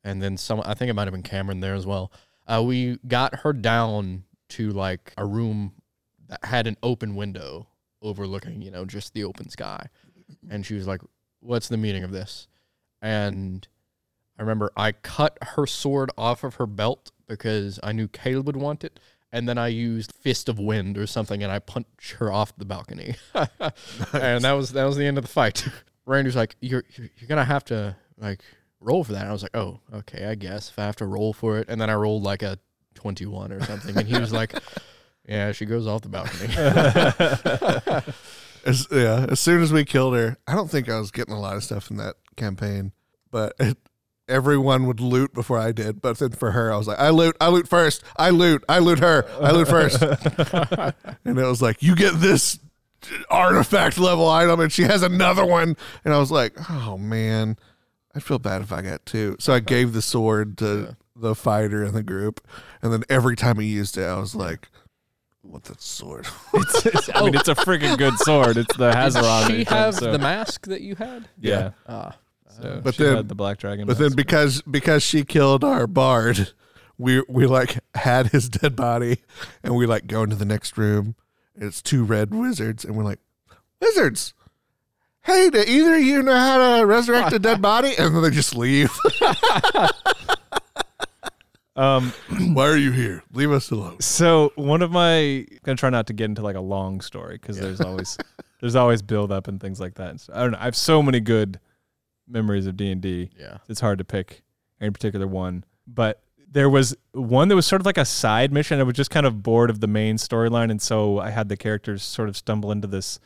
and then some. I think it might have been Cameron there as well. Uh, we got her down to like a room that had an open window overlooking, you know, just the open sky, and she was like, "What's the meaning of this?" And I remember I cut her sword off of her belt because I knew Caleb would want it. And then I used Fist of Wind or something and I punched her off the balcony. *laughs* and that was that was the end of the fight. *laughs* Randy's like, you're, you're gonna have to like roll for that. And I was like, Oh, okay, I guess if I have to roll for it. And then I rolled like a twenty one or something. And he was like, *laughs* Yeah, she goes off the balcony. *laughs* As, yeah, as soon as we killed her, I don't think I was getting a lot of stuff in that campaign, but it, everyone would loot before I did. But then for her, I was like, I loot, I loot first, I loot, I loot her, I loot first, *laughs* and it was like, you get this artifact level item, and she has another one, and I was like, oh man, I feel bad if I got two. So I gave the sword to the fighter in the group, and then every time he used it, I was like. What that sword? *laughs* It's, it's- I mean, it's a freaking good sword. It's the *laughs* Hazirawn. Did she edition, have so- the mask that you had? yeah. Ah. So But she then- had the black dragon. But then mask. because because she killed our bard, we we like had his dead body, and we like go into the next room. And it's two red wizards, and we're like, wizards. Hey, do either of you know how to resurrect a dead body? And then they just leave. *laughs* um, *clears throat* Why are you here? Leave us alone. So one of my I'm gonna try not to get into like a long story because there's always there's always build up and things like that. And so, I don't know. I have so many good memories of D and D. Yeah. It's hard to pick any particular one, but there was one that was sort of like a side mission. I was just kind of bored of the main storyline, and so I had the characters sort of stumble into this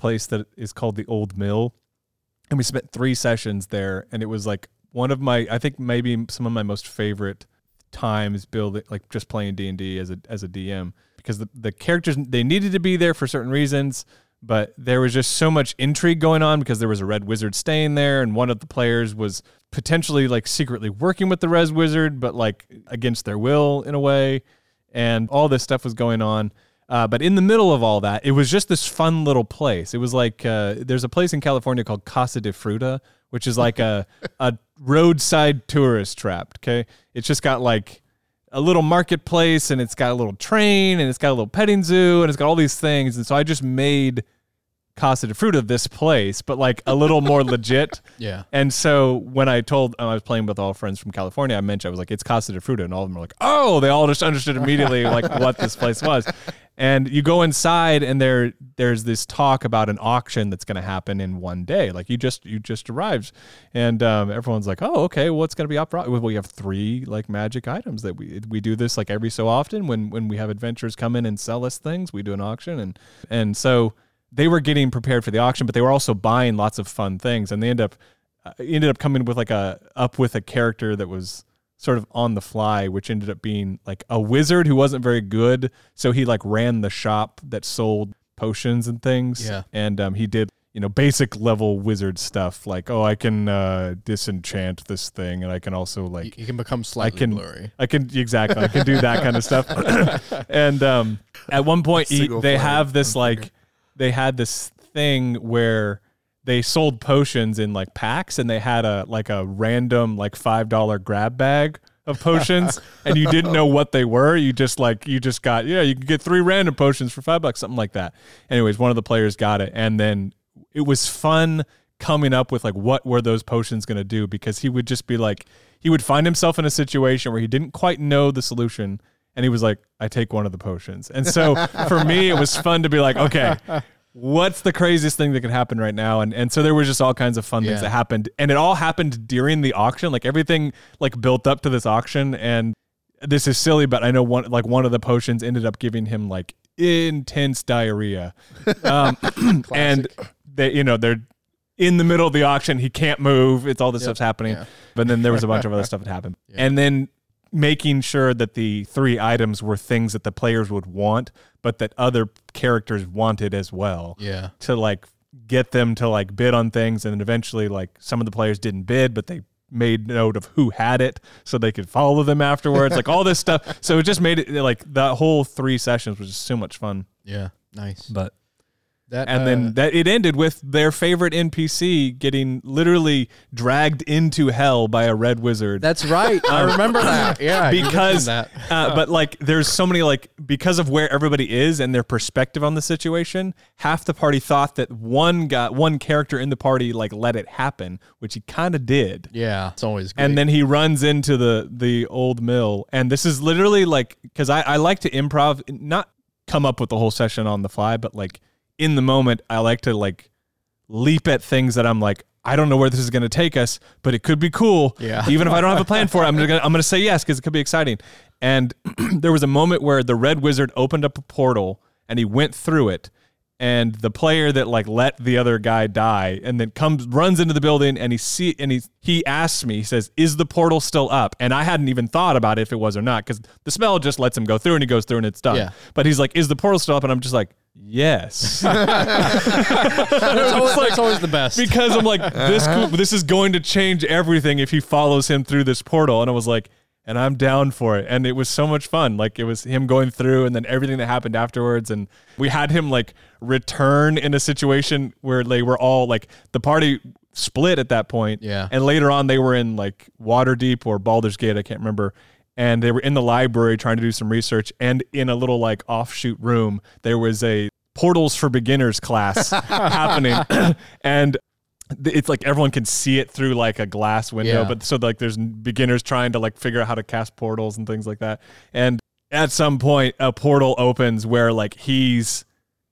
place that is called the Old Mill, and we spent three sessions there, and it was like one of my, I think maybe some of my most favorite times building, like just playing D and D as a as a DM, because the the characters they needed to be there for certain reasons. But there was just so much intrigue going on because there was a red wizard staying there, and one of the players was potentially like secretly working with the res wizard, but like against their will in a way, and all this stuff was going on. Uh, but in the middle of all that, it was just this fun little place. It was like uh, there's a place in California called Casa de Fruta, which is like a a roadside tourist trap. Okay, it's just got like a little marketplace, and it's got a little train, and it's got a little petting zoo, and it's got all these things. And so I just made Casa de Fruta this place, but like a little more *laughs* legit. Yeah. And so when I told I was playing with all friends from California, I mentioned I was like, "It's Casa de Fruta," and all of them were like, "Oh!" They all just understood immediately like what this place was. And you go inside, and there there's this talk about an auction that's going to happen in one day. Like you just you just arrived, and um, everyone's like, "Oh, okay, what's going to be up?" Well, we have three like magic items that we we do this like every so often when when we have adventurers come in and sell us things, we do an auction, and and so they were getting prepared for the auction, but they were also buying lots of fun things, and they end up uh, ended up coming with like a up with a character that was sort of on the fly, which ended up being like a wizard who wasn't very good, so he like ran the shop that sold potions and things. Yeah. and um, he did you know basic level wizard stuff like oh I can uh, disenchant this thing, and I can also like You, you can become slightly can- blurry. I can exactly. I can do that kind of stuff. *laughs* and um, at one point, he, they have this like they had this thing where they sold potions in like packs, and they had a like a random like five dollar grab bag of potions, *laughs* and you didn't know what they were. You just like you just got yeah, you can get three random potions for five bucks, something like that. Anyways, one of the players got it, and then it was fun coming up with like what were those potions going to do because he would just be like he would find himself in a situation where he didn't quite know the solution and he was like i take one of the potions and so for me it was fun to be like okay what's the craziest thing that could happen right now? And and so there was just all kinds of fun things that happened. And it all happened during the auction like everything like built up to this auction. And this is silly but i know one like one of the potions ended up giving him like intense diarrhea. Um, *laughs* *clears throat* and they you know they're in the middle of the auction. He can't move. It's all this stuff's happening. Yeah. but then there was a bunch of other *laughs* stuff that happened. Yeah. and then making sure that the three items were things that the players would want but that other characters wanted as well Yeah. to like get them to like bid on things and then eventually like some of the players didn't bid but they made note of who had it so they could follow them afterwards like all this stuff so it just made it like that whole three sessions was just so much fun Yeah. Nice. but That and uh, then that it ended with their favorite npc getting literally dragged into hell by a red wizard that's right. I remember that. *laughs* Yeah. because that. uh, but like there's so many like because of where everybody is and their perspective on the situation half the party thought that one got one character in the party like let it happen which he kind of did Yeah. It's always great. and then he runs into the the old mill and this is literally like because I, I like to improv not come up with the whole session on the fly but like in the moment i like to like leap at things that i'm like i don't know where this is going to take us but it could be cool. Yeah. even if i don't have a plan for it i'm gonna i'm gonna say yes because it could be exciting. And *clears throat* there was a moment where the red wizard opened up a portal and he went through it and the player that like let the other guy die and then comes runs into the building and he see and he he asks me he says is the portal still up? And i hadn't even thought about if it was or not because the smell just lets him go through and he goes through and it's done. Yeah. but he's like is the portal still up? And i'm just like yes. *laughs* *laughs* That's, always, that's always the best. because i'm like this could, this is going to change everything if he follows him through this portal. And i was like and i'm down for it. And it was so much fun. Like it was him going through and then everything that happened afterwards and we had him like return in a situation where they were all like the party split at that point. Yeah. and later on they were in like waterdeep or baldur's gate i can't remember. And they were in the library trying to do some research. And in a little like offshoot room there was a portals for beginners class *laughs* happening. *coughs* And it's like everyone can see it through like a glass window. Yeah. but so like there's beginners trying to like figure out how to cast portals and things like that. And at some point a portal opens where like he's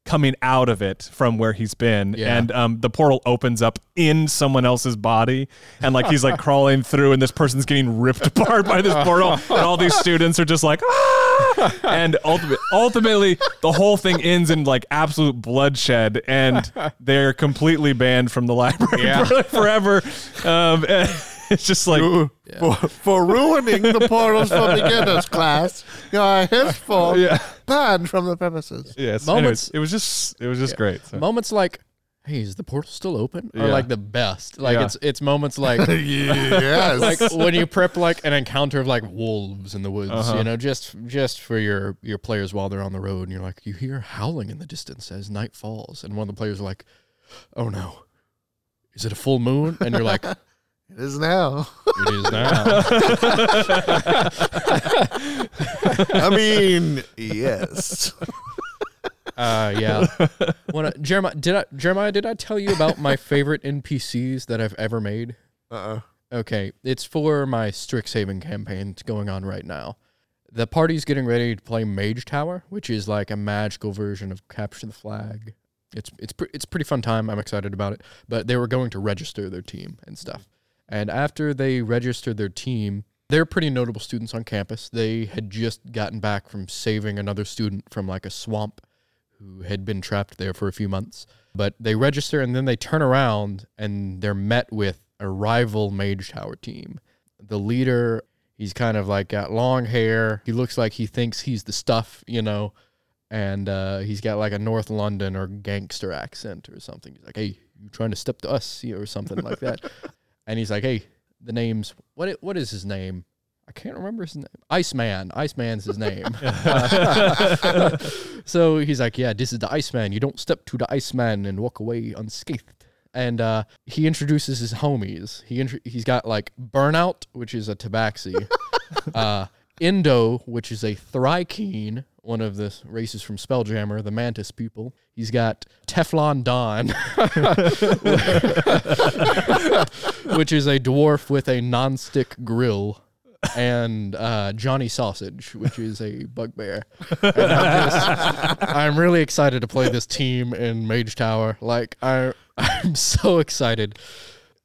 coming out of it from where he's been, Yeah. and um, the portal opens up in someone else's body, and like he's like *laughs* crawling through, and this person's getting ripped apart by this portal, and all these students are just like, ah! and ultimate, ultimately, the whole thing ends in like absolute bloodshed, and they're completely banned from the library Yeah. for- *laughs* forever. Um, and *laughs* it's just like. For, for ruining the portals for beginners *laughs* class, you are henceforth Yeah. banned from the premises. Yes. Moments- Anyways, it was just it was just great. So. moments like, "Hey, is the portal still open?" Are Yeah. like the best. Like Yeah. it's it's moments like *laughs* yes. like when you prep like an encounter of like wolves in the woods, Uh-huh. you know, just just for your your players while they're on the road, and you're like, you hear howling in the distance as night falls, and one of the players are like, "Oh no, is it a full moon?" And you're like, "It is now. It is now." *laughs* I mean, yes. Uh, yeah. When I, Jeremiah, did I Jeremiah? Did I tell you about my favorite NPCs that I've ever made? Uh-uh. Okay, it's for my Strixhaven campaign that's going on right now. The party's getting ready to play Mage Tower, which is like a magical version of Capture the Flag. It's it's pre- it's pretty fun time. I'm excited about it. But they were going to register their team and stuff. And after they registered their team, they're pretty notable students on campus. They had just gotten back from saving another student from like a swamp who had been trapped there for a few months. But they register and then they turn around and they're met with a rival Mage Tower team. The leader, he's kind of like got long hair. He looks like he thinks he's the stuff, you know, and uh, he's got like a North London or gangster accent or something. He's like, "Hey, you trying to step to us?" or something like that. *laughs* And he's like, "Hey, the name's what? What is his name? I can't remember his name. Iceman. Iceman's his name." *laughs* so he's like, "Yeah, this is the Iceman. You don't step to the Iceman and walk away unscathed." And uh, he introduces his homies. He intro- he's got like Burnout, which is a Tabaxi, *laughs* uh, Indo, which is a Thri-kreen, one of the races from Spelljammer, the Mantis people. He's got Teflon Don, *laughs* which is a dwarf with a non-stick grill, and uh, Johnny Sausage, which is a bugbear. And I'm, just, I'm really excited to play this team in Mage Tower. Like I, I'm so excited.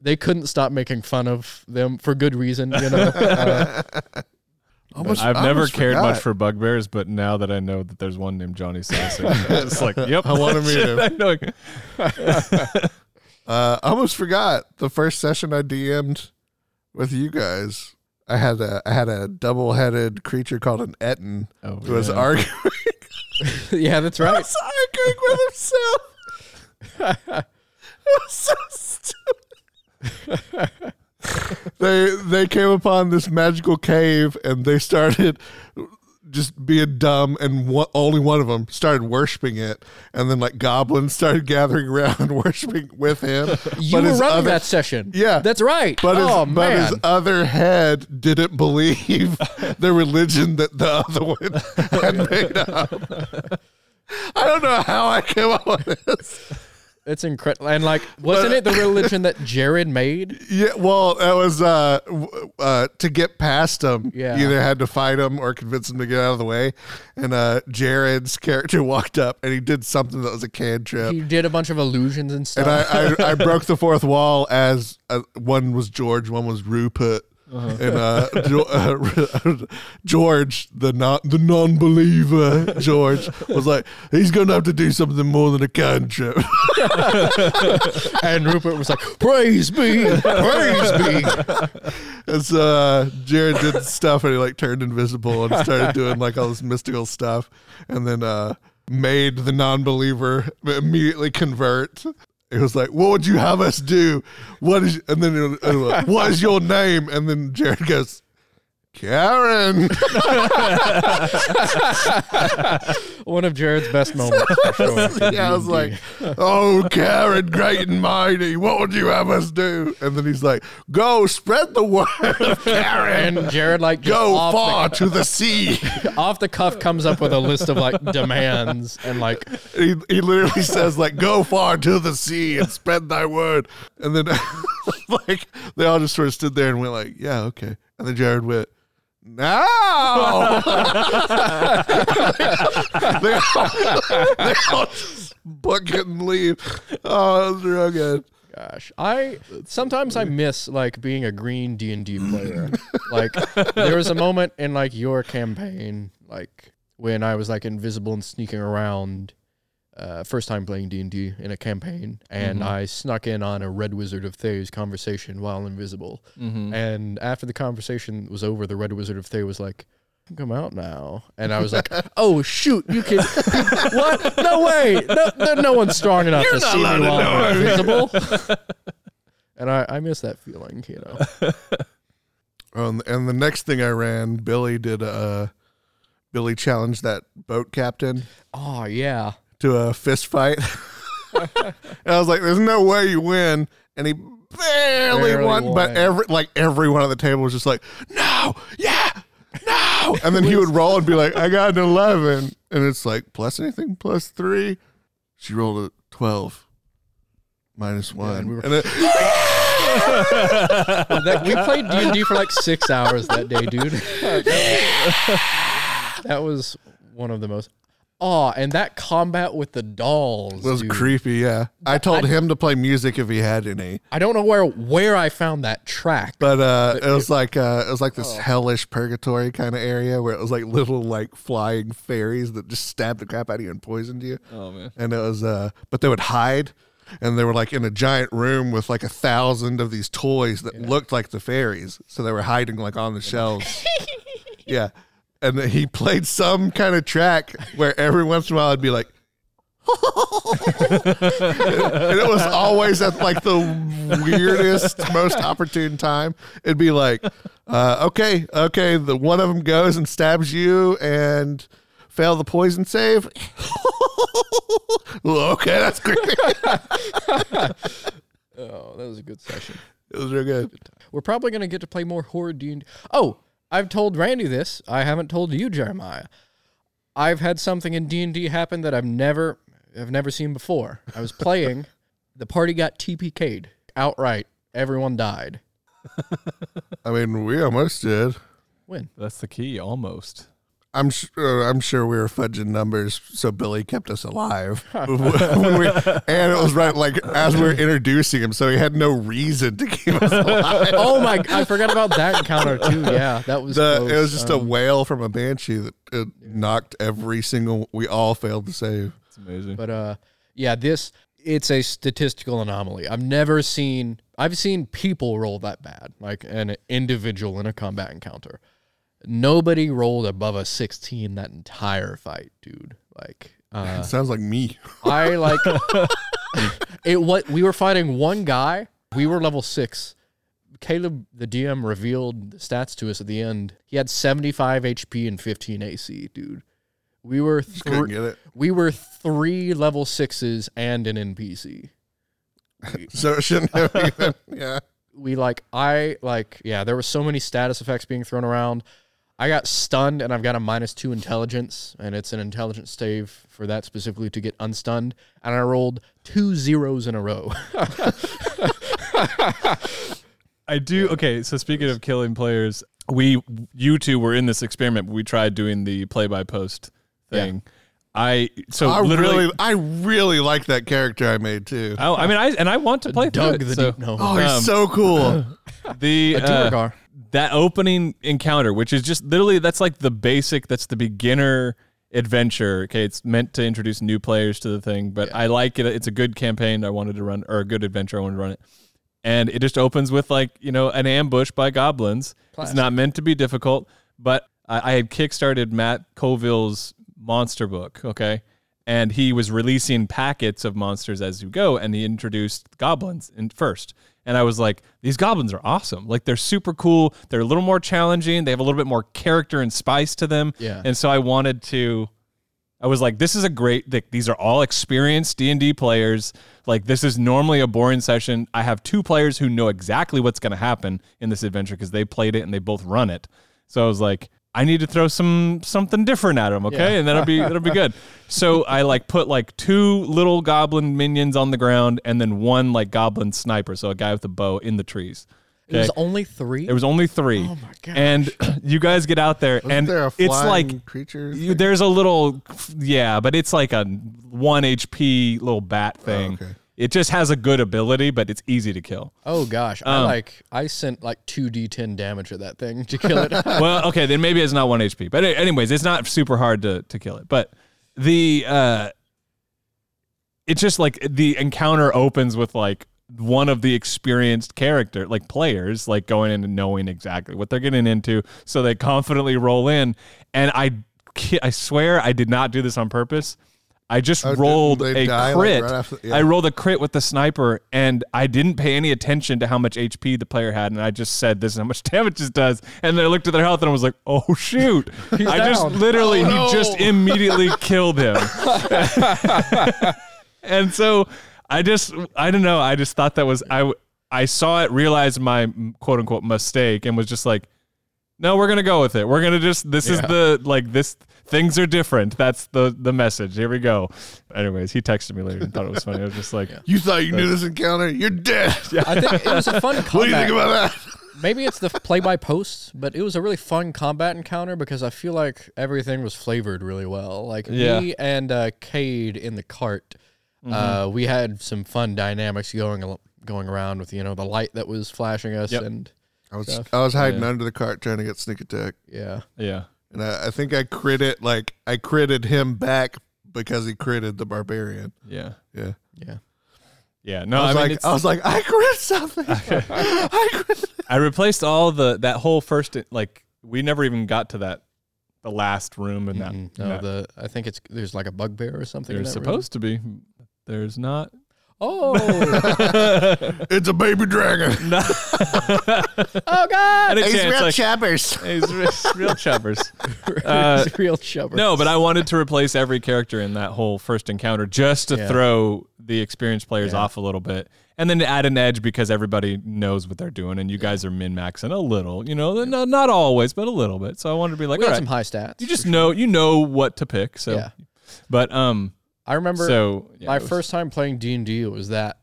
They couldn't stop making fun of them for good reason, you know. *laughs* Uh, Almost, I've never cared forgot. much for bugbears, but now that I know that there's one named Johnny Sausage, *laughs* it's like, yep, I wanna meet *laughs* him. I know. *laughs* Uh, I almost forgot the first session I DM'd with you guys. I had a I had a double headed creature called an Ettin Oh, who was yeah. arguing, yeah, that's right. was arguing with himself. it was so stupid. *laughs* they they came upon this magical cave and they started just being dumb and one, only one of them started worshiping it and then like goblins started gathering around *laughs* worshiping with him You But were his running other- that session. Yeah. that's right. But his, oh but his other head didn't believe *laughs* the religion that the other one had made up. I don't know how I came up with this. It's incredible. And like, wasn't it the *laughs* religion that Jared made? Yeah, well, that was uh, uh, to get past him. Yeah. you either had to fight him or convince him to get out of the way. And uh, Jared's character *laughs* walked up and he did something that was a cantrip. He did a bunch of illusions and stuff. and I, I, I *laughs* broke the fourth wall as uh, one was George, one was Rupert, and uh, Jo- uh, *laughs* George, the non the non believer, George was like, he's gonna have to do something more than a cantrip. *laughs* and Rupert was like, "Praise be, praise be." and so uh, Jared did stuff, and he like turned invisible and started doing like all this mystical stuff, and then uh, made the non believer immediately convert. It was like, "What would you have us do? What is?" And then, it was- like, "What is your name?" And then Jared goes, "Karen." *laughs* One of Jared's best moments. For sure. *laughs* yeah, I was like, "Oh, Karen, great and mighty, what would you have us do?" And then he's like, "Go spread the word Karen." and Jared like Go far *laughs* to the sea. off the cuff comes up with a list of like demands and like he, he literally says like go far to the sea and spread thy word and then like they all just sort of stood there and went like yeah okay and then jared went now *laughs* they all, they all just, book it and leave. Oh, was real good. Gosh, I sometimes I miss like being a green D and D player. like there was a moment in like your campaign, like when I was like invisible and sneaking around. Uh, first time playing D and D in a campaign, and I snuck in on a Red Wizard of Thay's conversation while invisible. Mm-hmm. And after the conversation was over, the Red Wizard of Thay was like, "Come out now," and I was like, *laughs* "Oh shoot, you can *laughs* what? No way! No, no, no one's strong enough to see me while I'm invisible." *laughs* and I, I miss that feeling, you know. Oh, and, and the next thing I ran, Billy did a Billy challenged that boat captain Oh yeah, to a fist fight. *laughs* and I was like, "There's no way you win," and he barely, Barely won, But every like everyone at the table was just like, "No, yeah, no," and then he would *laughs* roll and be like, "I got an 11. and it's like plus anything plus three. She rolled a twelve. Minus one. and we were- And it- *laughs* that, we played D and D for like six hours that day, dude. that was one of the most. Oh, and that combat with the dolls It was dude. creepy, yeah. I told him to play music if he had any, I don't know where where I found that track. but uh, it was like uh, it was like Oh. this hellish purgatory kind of area where it was like little like flying fairies that just stabbed the crap out of you and poisoned you. Oh man. And it was uh, but they would hide, and they were like in a giant room with like a thousand of these toys that looked like the fairies, so they were hiding like on the *laughs* shelves. *laughs* yeah, and then he played some kind of track where every once in a while I'd be like. and it was always at like the weirdest, most opportune time. It'd be like, uh, okay, okay, the one of them goes and stabs you and fail the poison save. Okay, that's great. oh, that was a good session. It was real good. We're probably gonna get to play more horror D and Oh, I've told Randy this. I haven't told you, Jeremiah. I've had something in D and D happen that I've never, I've never seen before. I was playing, *laughs* the party got TPK'd outright. Everyone died. *laughs* I mean, we almost did. When? That's the key, almost. I'm sure. I'm sure we were fudging numbers, so Billy kept us alive. *laughs* When we- and it was right, like as we were introducing him, so he had no reason to keep us alive. Oh my! I forgot about that encounter too. Yeah, that was. The, close. it was just a Um, wail from a banshee that it knocked every single. We all failed to save. It's amazing. But uh, yeah, this it's a statistical anomaly. I've never seen. I've seen people roll that bad, like an individual in a combat encounter. Nobody rolled above a 16 that entire fight, dude. Like, uh, *laughs* Sounds like me. I *laughs* like it. What we were fighting one guy. We were level six. Caleb, the DM, revealed the stats to us at the end. He had 75 HP and 15 AC, dude. We were three. We were three level sixes and an NPC. *laughs* So it shouldn't have even. Yeah. We like I like yeah. There were so many status effects being thrown around. I got stunned and I've got a minus two intelligence, and it's an intelligence save for that specifically to get unstunned. And I rolled two zeros in a row. *laughs* I do. Okay, so speaking of killing players, we you two were in this experiment. We tried doing the play by post thing. I so I literally. really, I really like that character I made too. I, I mean, I and I want to play through Doug it. the so deep no. Oh, he's Um, so cool. *laughs* the a uh, that opening encounter, which is just literally that's like the basic, that's the beginner adventure. Okay, it's meant to introduce new players to the thing, but I like it. It's a good campaign. I wanted to run or a good adventure. I wanted to run it, and it just opens with like you know an ambush by goblins. Classic. It's not meant to be difficult, but I, I had kickstarted Matt Colville's monster book. Okay. And he was releasing packets of monsters as you go, and he introduced goblins in first. And I was like, these goblins are awesome. Like they're super cool. They're a little more challenging. They have a little bit more character and spice to them. Yeah. And so I wanted to I was like, this is a great like, these are all experienced D&D players. Like this is normally a boring session. I have two players who know exactly what's going to happen in this adventure because they played it and they both run it. So I was like, I need to throw some something different at them, okay? Yeah. And that'll be that'll be good. *laughs* So I like put like two little goblin minions on the ground and then one like goblin sniper, so a guy with a bow in the trees. It was only three. There was only three. oh my god! and *clears throat* you guys get out there, Wasn't and there it's like creature. you, there's a little, yeah, but it's like a one HP little bat oh, thing. okay. It just has a good ability, but it's easy to kill. oh gosh, I Um, like I sent like two d10 damage at that thing to kill it. *laughs* *laughs* well, okay, then maybe it's not one HP. But a- anyways, it's not super hard to to kill it. But the uh it's just like the encounter opens with like one of the experienced character like players like going in and knowing exactly what they're getting into so they confidently roll in and i ki- i swear i did not do this on purpose i just Oh, rolled a die, like, crit right after- yeah. i rolled a crit with the sniper and i didn't pay any attention to how much hp the player had and i just said this is how much *laughs* damage this does and then i looked at their health and i was like oh shoot *laughs* i just literally Oh, no. he just immediately *laughs* killed him and so I just I don't know. I just thought that was I I saw it, realized my quote unquote mistake, and was just like, no, we're gonna go with it. We're gonna just this is the like this things are different. That's the the message. Here we go. Anyways, he texted me later and thought it was funny. I was just like, You thought you knew this encounter? You're dead. Yeah. I think it was a fun *laughs* What do you combat. think about that? Maybe it's the play by posts, but it was a really fun combat encounter because I feel like everything was flavored really well. Like Yeah. me and uh, Cade in the cart, uh, we had some fun dynamics going al- going around with you know the light that was flashing us Yep. and I was Stuff. I was hiding Yeah. under the cart trying to get sneak attack, yeah. yeah, and I, I think I critted like I critted him back because he critted the barbarian. yeah, Yeah, Yeah. yeah. No, I I, was mean, like I was like I crit something. *laughs* I *laughs* crit. I replaced all the that whole first like we never even got to that the last room in that. Mm-mm. in No, that- the I think it's there's like a bugbear or something. in there's that room. supposed to be. There's not. Oh, *laughs* It's a baby dragon. *laughs* No. oh God! Had a chance, like, chappers. He's real, *laughs* real chubbers. Uh, real chubber. no, but I wanted to replace every character in that whole first encounter just to Yeah. throw the experienced players Yeah. off a little bit. And then to add an edge because everybody knows what they're doing and you guys are min maxing a little, you know, no, not always, but a little bit. So I wanted to be like, we all had right, some high stats. you just know, you know what to pick. So, Yeah. but, um, I remember so yeah, my was- first time playing D and D It was that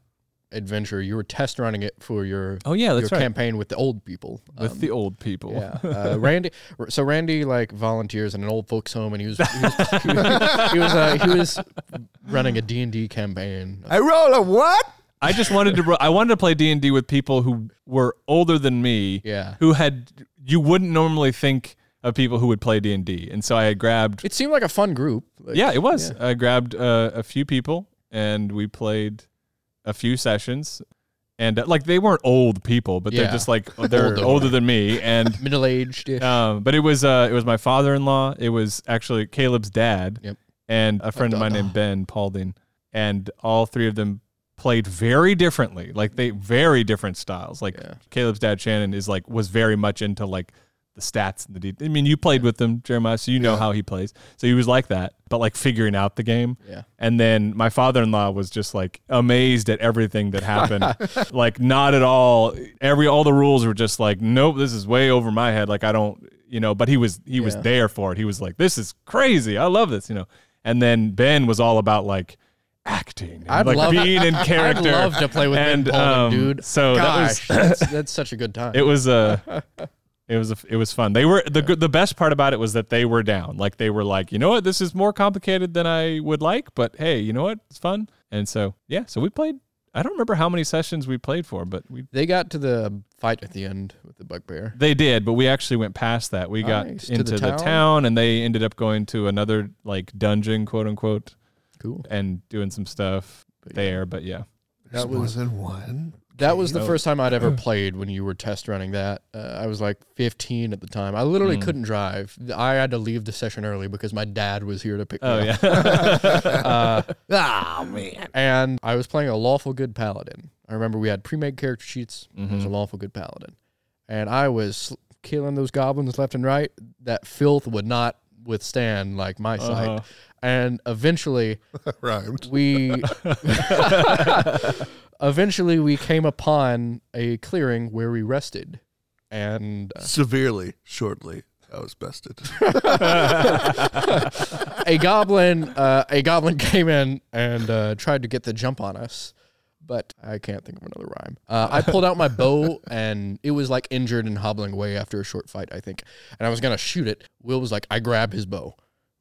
adventure. You were test running it for your oh yeah, your right. campaign with the old people. With Um, the old people. yeah, uh, *laughs* Randy. So Randy like volunteers in an old folks home, and he was he was *laughs* he was, he was, uh, he was running a D and D campaign. I roll a what? I just wanted to, I wanted to play D and D with people who were older than me. Yeah, who had you wouldn't normally think of people who would play D and D, and so I had grabbed. it seemed like a fun group. Like, yeah, it was. I grabbed uh, a few people, and we played a few sessions, and uh, like they weren't old people, but they're just like *laughs* they're Older. older than me, and. *laughs* middle aged. Um, but it was uh, it was my father-in-law. It was actually Caleb's dad, Yep. and a friend of mine named Ben Paulding, and all three of them played very differently. Like they very different styles. Like Yeah. Caleb's dad Shannon is like was very much into like the stats and the de- I mean, you played with him, Jeremiah, so you know Yeah. how he plays. So he was like that, but like figuring out the game. Yeah. And then my father-in-law was just like amazed at everything that happened. *laughs* like not at all. Every all the rules were just like, nope, this is way over my head. Like I don't, you know. But he was he was there for it. He was like, this is crazy. I love this, you know. And then Ben was all about like acting, I'd like love- being in *laughs* character. I'd love to play with and Ben um, dude. So Gosh, that was that's, that's such a good *laughs* time. it was a it was a, it was fun. They were the good the best part about it was that they were down. Like they were like, you know what, this is more complicated than I would like, but hey, you know what, it's fun. And so yeah, so we played. I don't remember how many sessions we played for, but we they got to the fight at the end with the bugbear. they did, but we actually went past that. We got Nice. To into the the, town? town? and they ended up going to another like dungeon, quote unquote, Cool. and doing some stuff But yeah. there. But yeah, That That was was- in one. That was the Oh. first time I'd ever *clears throat* played when you were test running that. Uh, I was like 15 at the time. I literally Mm. couldn't drive. I had to leave the session early because my dad was here to pick me oh up. yeah, *laughs* Uh, *laughs* Oh man. and I was playing a lawful good paladin. I remember we had pre-made character sheets. I was a Mhm. lawful good paladin, and I was sl- killing those goblins left and right. That filth would not withstand like my sight. Uh-huh. And eventually, *laughs* Rhymed. we eventually we came upon a clearing where we rested, and uh, Severely, shortly, I was bested. *laughs* a goblin uh, a goblin came in and uh, tried to get the jump on us. but I can't think of another rhyme. Uh, I pulled out my bow and it was like injured and hobbling away after a short fight, I think. And I was gonna shoot it. Will was like, I grab his bow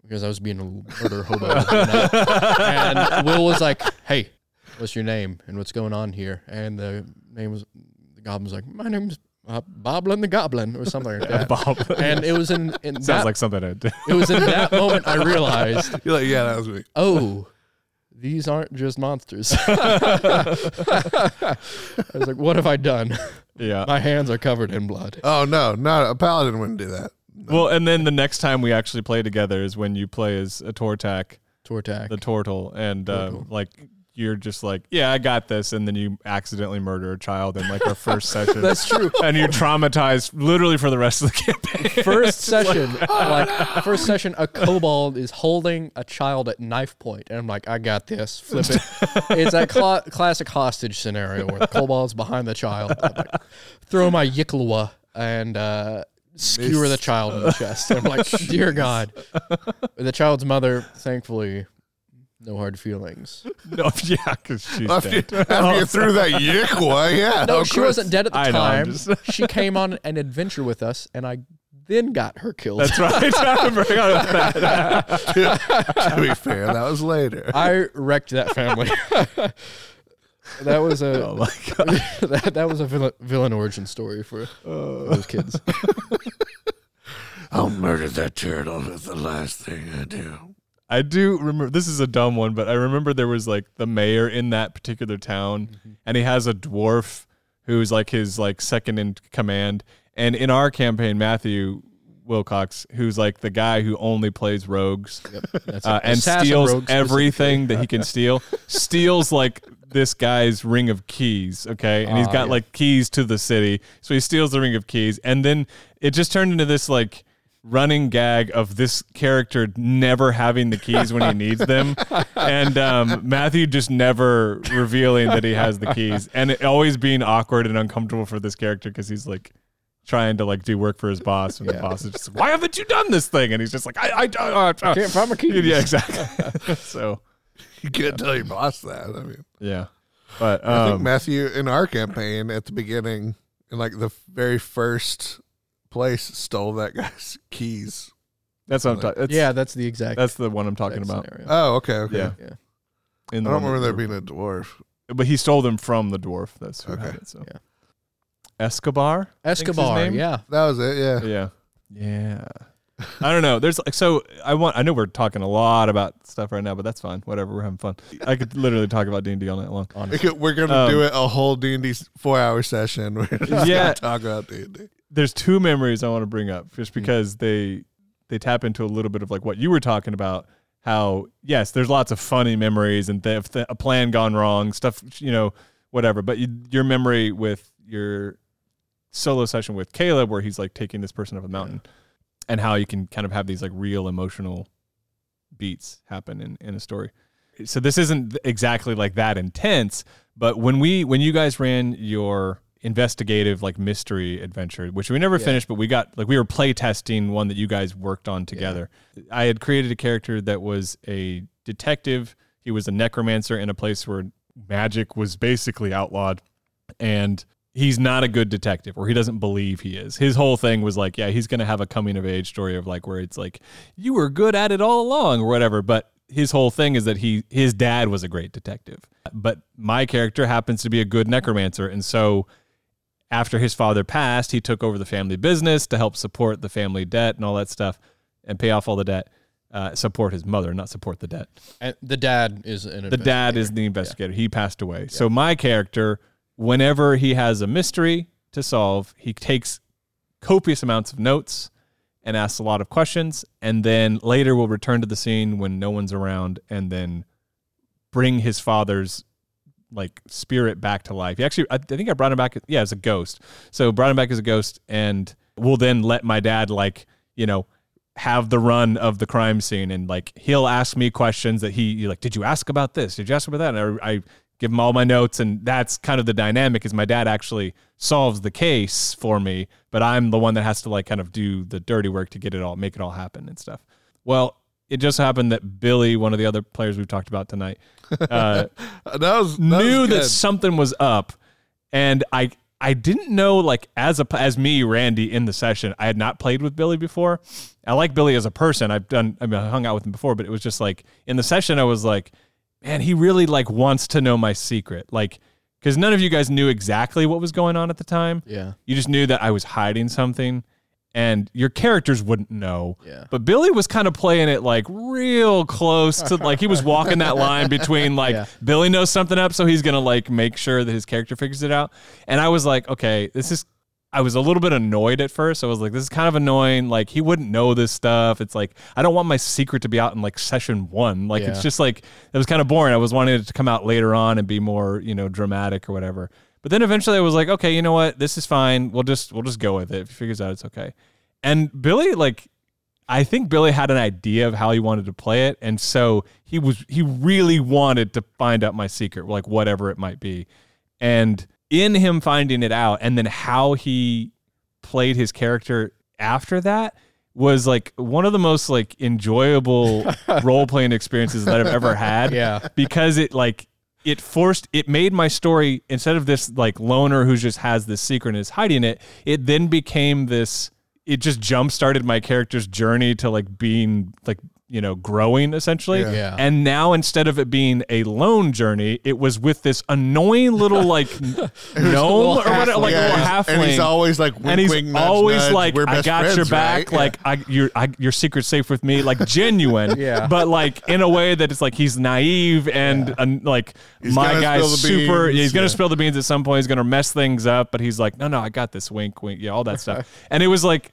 because I was being a murder hobo. *laughs* and Will was like, Hey, what's your name and what's going on here? And the name was the goblin was like, My name's uh, Boblin the Goblin or something like *laughs* that. Bob. And it was in, in *laughs* Sounds that, like something I did. it was in that *laughs* moment I realized You're like, yeah, that was me. oh, these aren't just monsters. I was like, what have I done? Yeah. My hands are covered in blood. Oh no, not a paladin wouldn't do that. Well, and then the next time we actually play together is when you play as a Tortak, Tortak. the Tortle, and uh, like you're just like, yeah, I got this, and then you accidentally murder a child in like our first *laughs* session. That's true. and you're traumatized literally for the rest of the campaign. *laughs* First session, *laughs* like first session, a kobold is holding a child at knife point, and I'm like, I got this. Flip it. It's that cla classic hostage scenario where the kobold's behind the child. Like, throw my yklwa and uh, skewer the child in the chest. I'm like, dear God. The child's mother, thankfully, no hard feelings. *laughs* no, *laughs* yeah, because she's After, you- dead. *laughs* after you threw that yklwa, yeah. No, of she course. wasn't dead at the I know, I'm time. just- she came on an adventure with us, and I then got her killed. That's right. I forgot about that. to be fair, that was later. I wrecked that family. that was a Oh my god. that, that was a villain, villain origin story for oh. those kids. I'll murder that turtle. That's the last thing I do. I do remember this is a dumb one, but I remember there was like the mayor in that particular town, and he has a dwarf who's like his like second in command. And in our campaign, Matthew Wilcox, who's like the guy who only plays rogues Yep, that's uh, and steals rogue everything that he can *laughs* steal, steals like this guy's ring of keys, okay? And he's got yeah. like keys to the city. So he steals the ring of keys and then it just turned into this like running gag of this character never having the keys when he needs them *laughs* and um, Matthew just never revealing that he has the keys and it always being awkward and uncomfortable for this character cuz he's like trying to like do work for his boss and the boss is just like, why haven't you done this thing and he's just like I I, I, I Can't find my *laughs* keys. yeah, exactly. *laughs* so You can't tell your boss that. I mean, yeah, but I think um, Matthew in our campaign at the beginning, in like the very first place, stole that guy's *laughs* keys. that's what I'm talking. yeah, that's the exact. that's the one I'm talking about. scenario. Oh, okay, okay. Yeah. yeah. In I the don't one remember there being a dwarf. but he stole them from the dwarf. That's who had Okay. it. So Yeah. Escobar, I his Escobar. name? Yeah. That was it. Yeah. Yeah, yeah. I don't know. There's like so I want. I know we're talking a lot about stuff right now, but that's fine. Whatever. We're having fun. I could literally talk about D and D all night long. We Honestly. could, we're gonna Um, do it a whole D and D four hour session. *laughs* We're just Yeah. gonna talk about D and D. there's two memories I want to bring up just mm. because they they tap into a little bit of like what you were talking about. How yes, there's lots of funny memories and th- a plan gone wrong, stuff you know, whatever. But you, your memory with your solo session with Caleb, where he's like taking this person up a mountain, and how you can kind of have these like real emotional beats happen in in a story. So this isn't exactly like that intense, but when we when you guys ran your investigative like mystery adventure which we never Yeah. finished but we got like we were play testing one that you guys worked on together. I had created a character that was a detective. He was a necromancer in a place where magic was basically outlawed and he's not a good detective or he doesn't believe he is. His whole thing was like yeah he's gonna have a coming of age story of like where it's like you were good at it all along or whatever but his whole thing is that he his dad was a great detective. But my character happens to be a good necromancer and so after his father passed he took over the family business to help support the family debt and all that stuff and pay off all the debt uh, support his mother not support the debt And the dad is an the dad is the investigator. He passed away. So my character, whenever he has a mystery to solve, he takes copious amounts of notes and asks a lot of questions, and then later will return to the scene when no one's around, and then bring his father's like spirit back to life. He actually, I, I think I brought him back. Yeah, as a ghost. So brought him back as a ghost, and will then let my dad like you know have the run of the crime scene and like he'll ask me questions that he like did you ask about this did you ask about that and I, I give him all my notes and that's kind of the dynamic is my dad actually solves the case for me but i'm the one that has to like kind of do the dirty work to get it all make it all happen and stuff well it just happened that Billy, one of the other players we've talked about tonight, *laughs* uh, *laughs* that was that knew that something was up, and I I didn't know like as a as me Randy in the session. I had not played with Billy before. I like Billy as a person. I've done I mean I hung out with him before, but it was just like in the session I was like, man, he really like wants to know my secret, like because none of you guys knew exactly what was going on at the time. Yeah. You just knew that I was hiding something, and your characters wouldn't know. Yeah. But Billy was kind of playing it like real close to like he was walking that line *laughs* between like Yeah. Billy knows something up, so he's gonna like make sure that his character figures it out. And I was like, okay, this is. I was a little bit annoyed at first. I was like, this is kind of annoying. Like he wouldn't know this stuff. It's like I don't want my secret to be out in like session one. Like it's just like it was kind of boring. I was wanting it to come out later on and be more, you know, dramatic or whatever. But then eventually I was like, okay, you know what? This is fine. We'll just we'll just go with it. If he figures out it's okay. And Billy, like, I think Billy had an idea of how he wanted to play it, and so he was he really wanted to find out my secret, like whatever it might be. And in him finding it out, and then how he played his character after that was like one of the most like enjoyable *laughs* role playing experiences that I've ever had Yeah. because it like it forced it made my story instead of this like loner who just has this secret and is hiding it it then became this it just jump started my character's journey to like being like you know growing essentially Yeah. Yeah. and now instead of it being a lone journey it was with this annoying little *laughs* like gnome or whatever like Yeah, a little halfling and he's always like, wink, and he's wink, always nudge, like, we're "I got your back, right?" like I, your, I, your secret's safe with me," like genuine. *laughs* Yeah. But like in a way that it's like he's naive and like He's my guy's super. beans, he's gonna spill the beans at some point. He's gonna mess things up, but he's like, "No, no, I got this." Wink, wink, yeah, all that stuff. *laughs* And it was like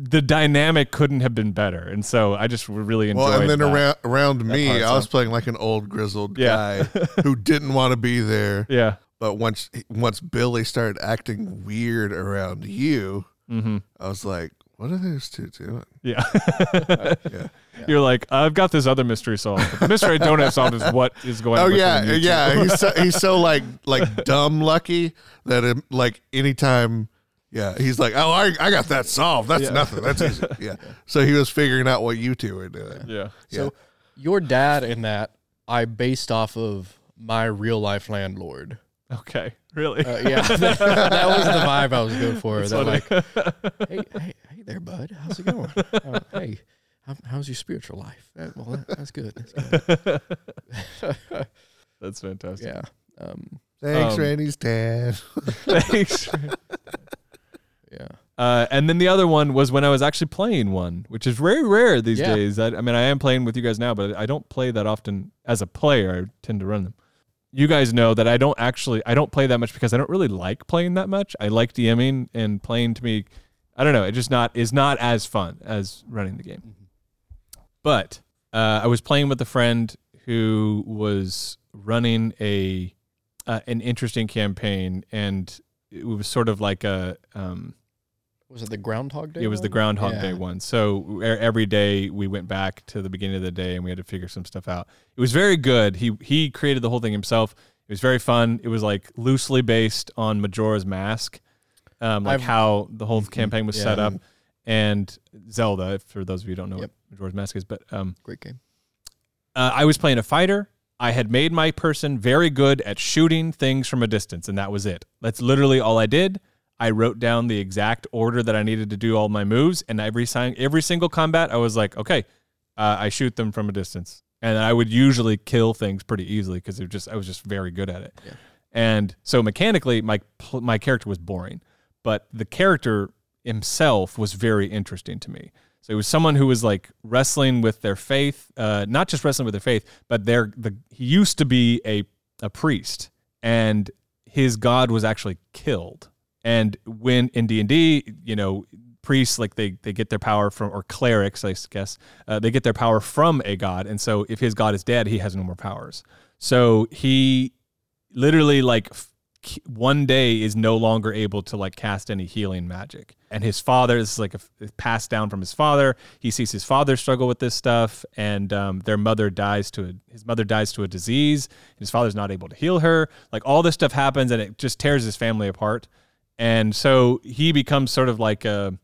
the dynamic couldn't have been better, and so I just really enjoyed. Well, and then that. around around me, I was playing like an old grizzled Yeah. guy who *laughs* didn't want to be there. yeah, But once once Billy started acting weird around you, mm-hmm. I was like, "What are those two doing?" yeah. *laughs* Yeah. *laughs* You're like, I've got this other mystery solved. But the mystery I don't have solved is what is going. Oh on with yeah, them yeah. He's so, he's so like like dumb lucky that it, like anytime, yeah, he's like, "Oh, I, I got that solved. That's Yeah. nothing. That's easy." *laughs* Yeah. So he was figuring out what you two were doing. yeah. So your dad in that I based off of my real life landlord. Okay. Really? Uh, yeah, that, *laughs* that was the vibe I was going for. That's that funny. like, hey, hey, hey there, bud. How's it going? Uh, hey, how, how's your spiritual life? Uh, well, that, that's good. That's good. *laughs* That's fantastic. yeah. Um, Thanks, Um, Randy's dad. Thanks. Uh, and then the other one was when I was actually playing one, which is very rare these Yeah. days. I, I mean, I am playing with you guys now, but I don't play that often as a player. I tend to run them. You guys know that I don't actually I don't play that much because I don't really like playing that much. I like DMing and playing to me. I don't know. It just not is not as fun as running the game. But uh, I was playing with a friend who was running a uh, an interesting campaign, and it was sort of like a um, Was it the Groundhog Day? it was the? Groundhog Yeah. Day one. So every day we went back to the beginning of the day and we had to figure some stuff out. It was very good. He he created the whole thing himself. It was very fun. It was like loosely based on Majora's Mask, um, like I've- how the whole campaign was set up, and Zelda. For those of you who don't know Yep. what Majora's Mask is, but um, Great game. uh, I was playing a fighter. I had made my person very good at shooting things from a distance, and that was it. That's literally all I did. I wrote down the exact order that I needed to do all my moves, and every sign, every single combat, I was like, okay, uh, I shoot them from a distance, and I would usually kill things pretty easily because it just I was just very good at it. Yeah. And so mechanically, my my character was boring, but the character himself was very interesting to me. So it was someone who was like wrestling with their faith, uh, not just wrestling with their faith, but their the he used to be a a priest, and his god was actually killed. And when in D and D, you know, priests like they they get their power from or clerics, I guess, uh, they get their power from a god. And so if his god is dead, he has no more powers. So he literally like one day is no longer able to like cast any healing magic and his father this is like a passed down from his father he sees his father struggle with this stuff and um, their mother dies to a, his mother dies to a disease his father's not able to heal her like all this stuff happens and it just tears his family apart and so he becomes sort of like a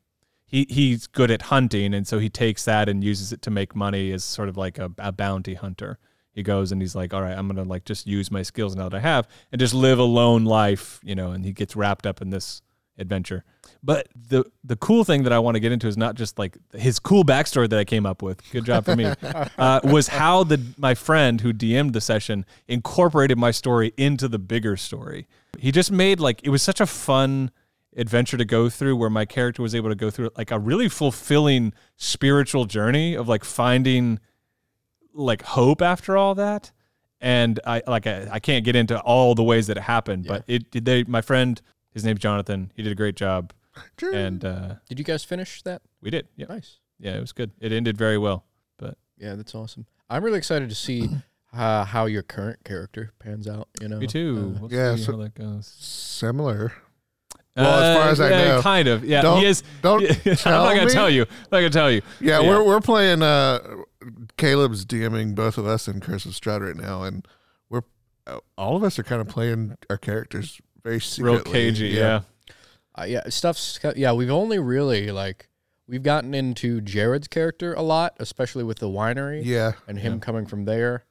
he he he's good at hunting, and so he takes that and uses it to make money as sort of like a, a bounty hunter. He goes and he's like, all right, I'm gonna like just use my skills now that I have and just live a lone life, you know. And he gets wrapped up in this adventure. But the the cool thing that I want to get into is not just like his cool backstory that I came up with. Good job for me. *laughs* uh, was how the my friend who DM'd the session incorporated my story into the bigger story. He just made like it was such a fun adventure to go through where my character was able to go through like a really fulfilling spiritual journey of like finding like hope after all that and i like i, I can't get into all the ways that it happened but it did they my friend his name's jonathan he did a great job and uh Did you guys finish that? we did yeah Nice. yeah it was good it ended very well but Yeah, that's awesome. I'm really excited to see *clears throat* uh, how your current character pans out. You know, me too Uh, we'll yeah, see so- how that goes Similar. Well, as far as I yeah, know. kind of yeah Don't- he is don't *laughs* i'm not gonna me. tell you i'm not gonna tell you Yeah, Yeah. we're we're playing. Uh, Caleb's DMing both of us in Curse of Strahd right now, and we're uh, all of us are kind of playing our characters very secretly. real cagey yeah. Uh, yeah, stuff's yeah. We've only really like we've gotten into Jared's character a lot, especially with the winery yeah. and him coming from there,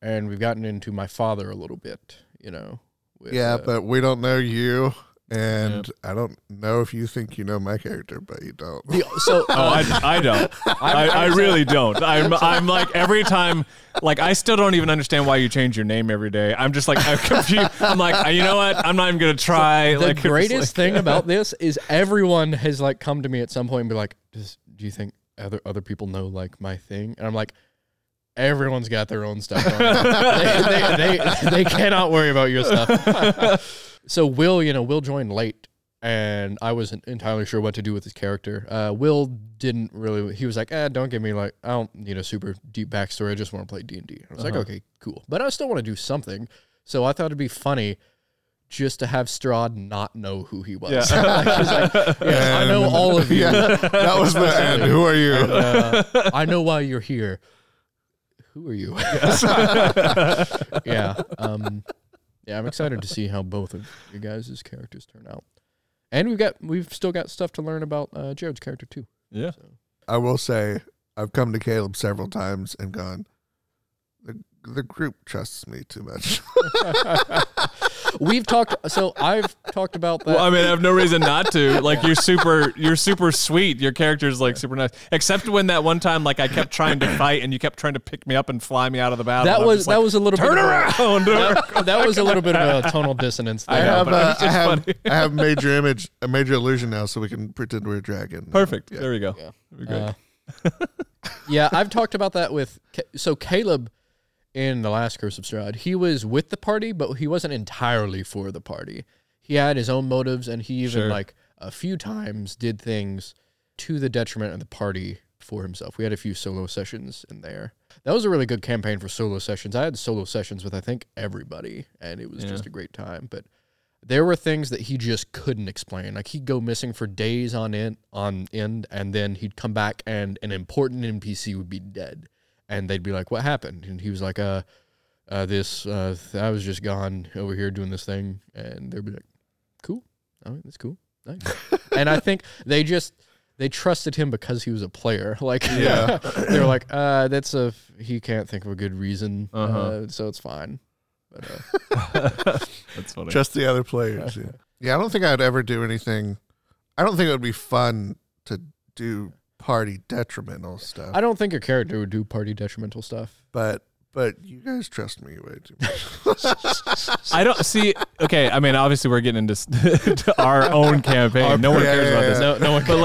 and we've gotten into my father a little bit. You know. with, Yeah, uh, but we don't know you, and I don't know if you think you know my character, but you don't. the, so *laughs* Oh, I, I don't. *laughs* I, I really don't. I'm, I'm like every time, like I still don't even understand why you change your name every day. I'm just like I'm confused. I'm like, you know what? I'm not even gonna try. the like *laughs* it's greatest like- thing about this is everyone has like come to me at some point and be like, Does, "Do you think other other people know like my thing?" And I'm like, "Everyone's got their own stuff. On. they, they, they, they cannot worry about your stuff." So Will, you know, Will joined late, and I wasn't entirely sure what to do with his character. Uh, Will didn't really. He was like, "Eh, don't give me like I don't need a super deep backstory. I just want to play D and D." I was like, Uh-huh. "Okay, cool," but I still want to do something. So I thought it'd be funny just to have Strahd not know who he was. Yeah. *laughs* Like, like, "Yeah, I *laughs* know all of you. *laughs* Yeah, that was the end. Who are you? Uh, I know why you're here. Who are you? yeah. Um, yeah, I'm excited to see how both of you guys' characters turn out. And we've got we've still got stuff to learn about uh, Jared's character too. Yeah. I will say, I've come to Caleb several times and gone. The the group trusts me too much. *laughs* *laughs* We've talked. So I've talked about that. Well, I mean, I have no reason not to. Like, you're super, you're super sweet. Your character's like super nice. Except when that one time, like, I kept trying to fight, and you kept trying to pick me up and fly me out of the battle. that and was just that like, was a little turn bit of a- around. *laughs* that, that was a little bit of a tonal dissonance. I There. I have but uh, I have funny. I have major image a major illusion now, so we can pretend we're a dragon. Perfect. Yeah. There we go. Yeah. That'd be great. Uh, *laughs* yeah, I've talked about that with so Caleb in the last Curse of Strahd. He was with the party, but he wasn't entirely for the party. He had his own motives, and he even Sure. like a few times did things to the detriment of the party for himself. We had a few solo sessions in there. That was a really good campaign for solo sessions. I had solo sessions with I think everybody, and it was Yeah. just a great time. But there were things that he just couldn't explain. Like he'd go missing for days on end, on end, and then he'd come back, and an important NPC would be dead, and they'd be like, "What happened?" And he was like, "Uh, uh this, uh, th- I was just gone over here doing this thing," and they'd be like, "Cool, all right, that's cool, nice." *laughs* and I think they just they trusted him because he was a player. *laughs* Like, Yeah. *laughs* they were like, "Uh, that's a he can't think of a good reason, uh Uh-huh. so it's fine." But uh, That's funny. Just the other players. Yeah. yeah, I don't think I'd ever do anything. I don't think it would be fun to do party detrimental stuff. I don't think a character would do party detrimental stuff. but but you guys trust me way too much. I don't see. Okay, I mean, obviously, we're getting into *laughs* our own campaign. Our- no one yeah, cares yeah, about yeah. this. No, no one. But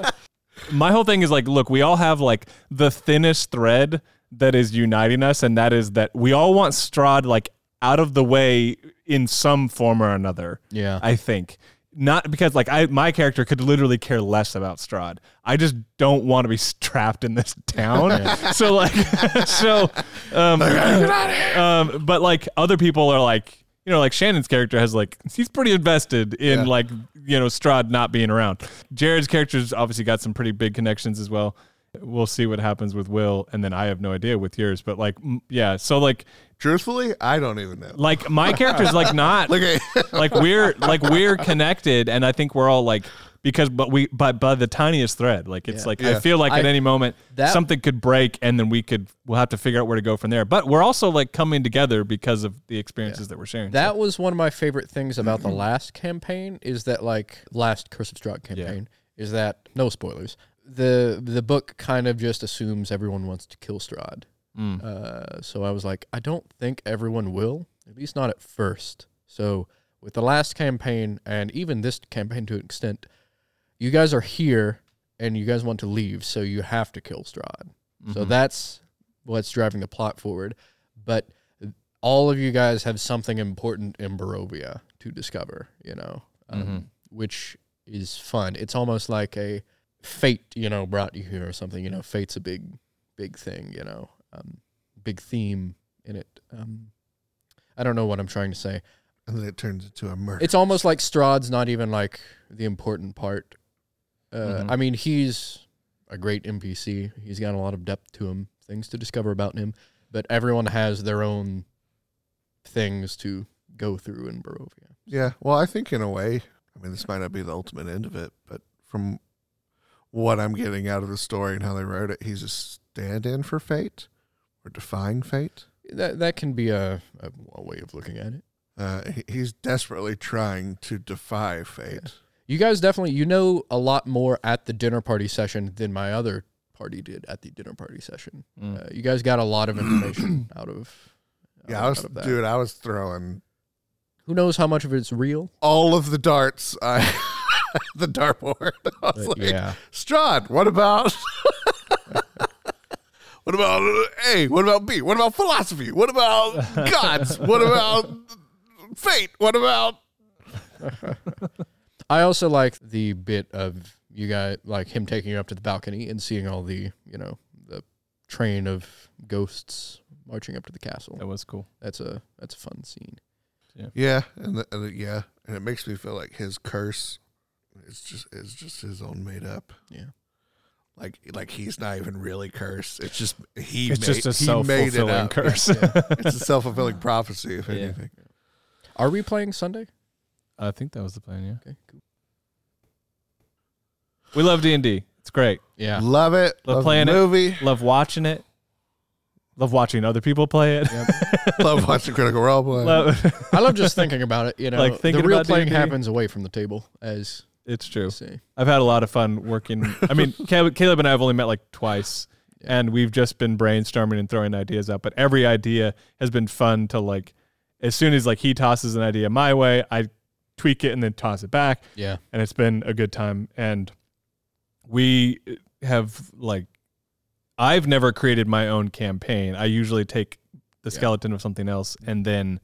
like, *laughs* my whole thing is like, look, we all have like the thinnest thread that is uniting us, and that is that we all want Strahd like out of the way in some form or another. yeah, I think. Not because like I my character could literally care less about Strahd. I just don't want to be trapped in this town. *laughs* so like *laughs* so um, um but like other people are like you know like Shannon's character has like he's pretty invested in Yeah. like you know Strahd not being around. Jared's character's obviously got some pretty big connections as well. We'll see what happens with Will and then I have no idea with yours but like yeah so like Truthfully, I don't even know. like my character's like not *laughs* Look at *laughs* like we're like we're connected and i think we're all like because but we by by the tiniest thread. Like it's Yeah. like Yeah. I feel like at I- any moment that- something could break and then we could we'll have to figure out where to go from there. But we're also like coming together because of the experiences that we're sharing. That was one of my favorite things about the mm-hmm. last campaign is that like last Curse of Strahd campaign is that no spoilers. The the book kind of just assumes everyone wants to kill Strahd. Mm. Uh, so I was like, I don't think everyone will, at least not at first. So with the last campaign and even this campaign to an extent, you guys are here and you guys want to leave, so you have to kill Strahd. So Mhm. that's what's driving the plot forward. But all of you guys have something important in Barovia to discover, you know, um, Mhm. which is fun. It's almost like a fate, you know, brought you here or something. You know, fate's a big, big thing, you know, um, big theme in it. Um, I don't know what I'm trying to say. And then it turns into a murder. It's almost like Strahd's not even like the important part. Uh, Mhm. I mean, he's a great NPC. He's got a lot of depth to him, things to discover about him. But everyone has their own things to go through in Barovia. Yeah. Well, I think in a way, I mean, this might not be the ultimate end of it, but from what I'm getting out of the story and how they wrote it, he's a stand in for fate or defying fate. That that can be a, a, a way of looking at it. Uh, he's desperately trying to defy fate. You guys definitely you know a lot more at the dinner party session than my other party did at the dinner party session. Mm. Uh, you guys got a lot of information *clears throat* out of. Yeah, I was, of that. dude, I was throwing Who knows how much of it's real? all of the darts. I, *laughs* the dartboard. *laughs* I was uh, like, yeah. Strahd, what about? *laughs* what about uh, A? What about B? What about philosophy? What about gods? What about fate? What about? I also like the bit of you guys like him taking you up to the balcony and seeing all the you know the train of ghosts marching up to the castle. That was cool. That's a that's a fun scene. Yeah, and, the, and the- yeah, and it makes me feel like his curse is just is just his own made up. Yeah. Like like he's not even really cursed. It's just he. It's made, just a self made it fulfilling up. curse. *laughs* It's a self fulfilling prophecy, if Yeah. anything. Are we playing Sunday? I think that was the plan. Yeah, Okay, cool. we love D and D. It's great. Yeah. Love it. Love Love, playing the it. movie. Love watching it. Love watching other people play it. *laughs* Love watching Critical Role Play. Love- I love just thinking about it. You *laughs* know, Like thinking the real about playing D&D. happens away from the table, as it's true. say. I've had a lot of fun working. *laughs* I mean, Caleb, Caleb and I have only met like twice, Yeah. and we've just been brainstorming and throwing ideas out. But every idea has been fun to like. As soon as like he tosses an idea my way, I tweak it and then toss it back, Yeah. and it's been a good time. And we have like, I've never created my own campaign. I usually take the Yeah. skeleton of something else and then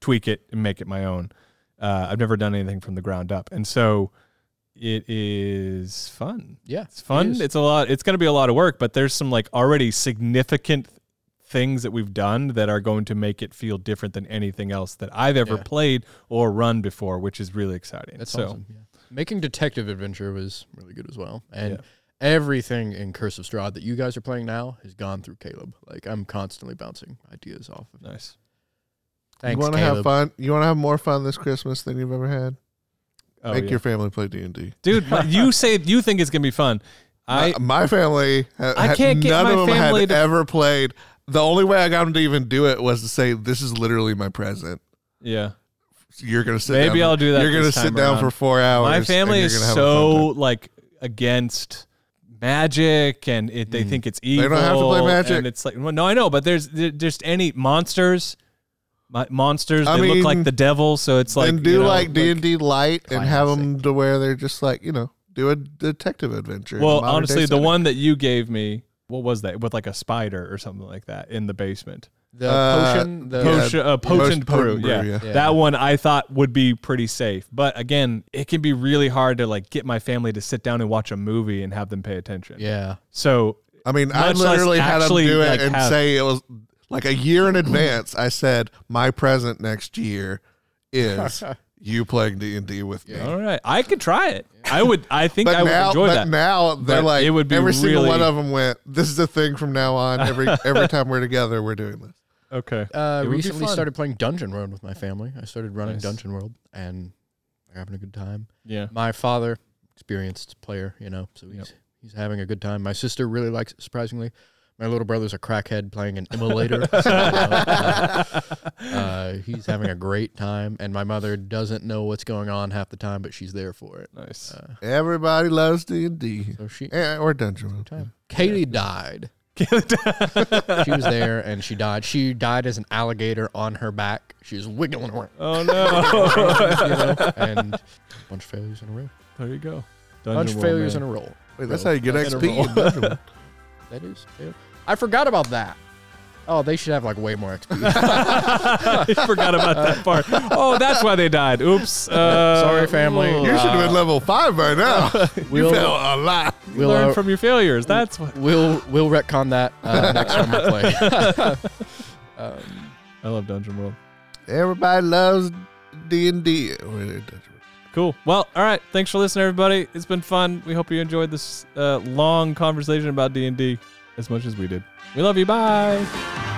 tweak it and make it my own. Uh, I've never done anything from the ground up, and so it is fun. Yeah. It's fun. is. it's a lot. It's going to be a lot of work, but there's some like already significant things that we've done that are going to make it feel different than anything else that I've ever Yeah. played or run before, which is really exciting. That's so, awesome. Yeah. Making Detective Adventure was really good as well. And Yeah. everything in Curse of Strahd that you guys are playing now has gone through Caleb. Like I'm constantly bouncing ideas off of. Nice. Thanks, you want to have fun? You want to have more fun this Christmas than you've ever had? Oh, Make yeah. your family play D and D. dude. you *laughs* say you think it's gonna be fun. I my, my family, ha- I can't get none my of them family had to- ever played. The only way I got them to even do it was to say, "This is literally my present." yeah. You're gonna sit. Maybe down I'll do that You're gonna sit down around. for four hours. My family is gonna have a fun so like against magic and it, they Mm. think it's evil. They don't have to play magic. And it's like, well, no, I know, but there's there, just any monsters. My, monsters, I they look like the devil, so it's like and do you know, like D and D light and have them to where they're just like you know do a detective adventure. Well, honestly, the one that you gave me, what was that? With like a spider or something like that in the basement. The Uh, potion. The Yeah, Potion, uh, potent potent brew. brew, Yeah. yeah. Yeah. that one I thought would be pretty safe. But again, it can be really hard to like get my family to sit down and watch a movie and have them pay attention. yeah. So I mean, I Much less literally had them do it like, and have- say it was like a year in advance. I said my present next year is *laughs* you playing D and D with me. All right, I could try it. I would. I think But I would now, enjoy but that. now they're But like it would be every single really- one of them went. This is the thing from now on. Every *laughs* every time we're together, we're doing this. okay. Uh, It would be recently fun. started playing Dungeon World with my family. I started running Nice. Dungeon World and they're having a good time. Yeah. My father experienced player, you know. So he's Yep. he's having a good time. My sister really likes it, surprisingly. My little brother's a crackhead playing an immolator. *laughs* so, uh, uh, he's having a great time, and my mother doesn't know what's going on half the time, but she's there for it. Nice. Uh, Everybody loves D and D so she or Dungeon. World. time. Katie died. she was there and she died. She died as an alligator on her back. She was wiggling around, oh no. *laughs* you know, and a bunch of failures in a row. there you go. bunch of failures in a row. Wait, that's how you get In a XP. in Dungeon *laughs* That is. fail- I forgot about that. Oh, they should have like way more XP. *laughs* *laughs* I forgot about that part. Oh, that's why they died. Oops. Uh, Sorry, family. You should have been level five by now. *laughs* We'll- fell a lot. we'll, learn uh, from your failures. That's what. we'll we'll retcon that uh, next time we play. um, I love Dungeon World. Everybody loves D and D. Cool. Well, all right. Thanks for listening, everybody. It's been fun. We hope you enjoyed this uh, long conversation about D and D as much as we did. We love you. Bye.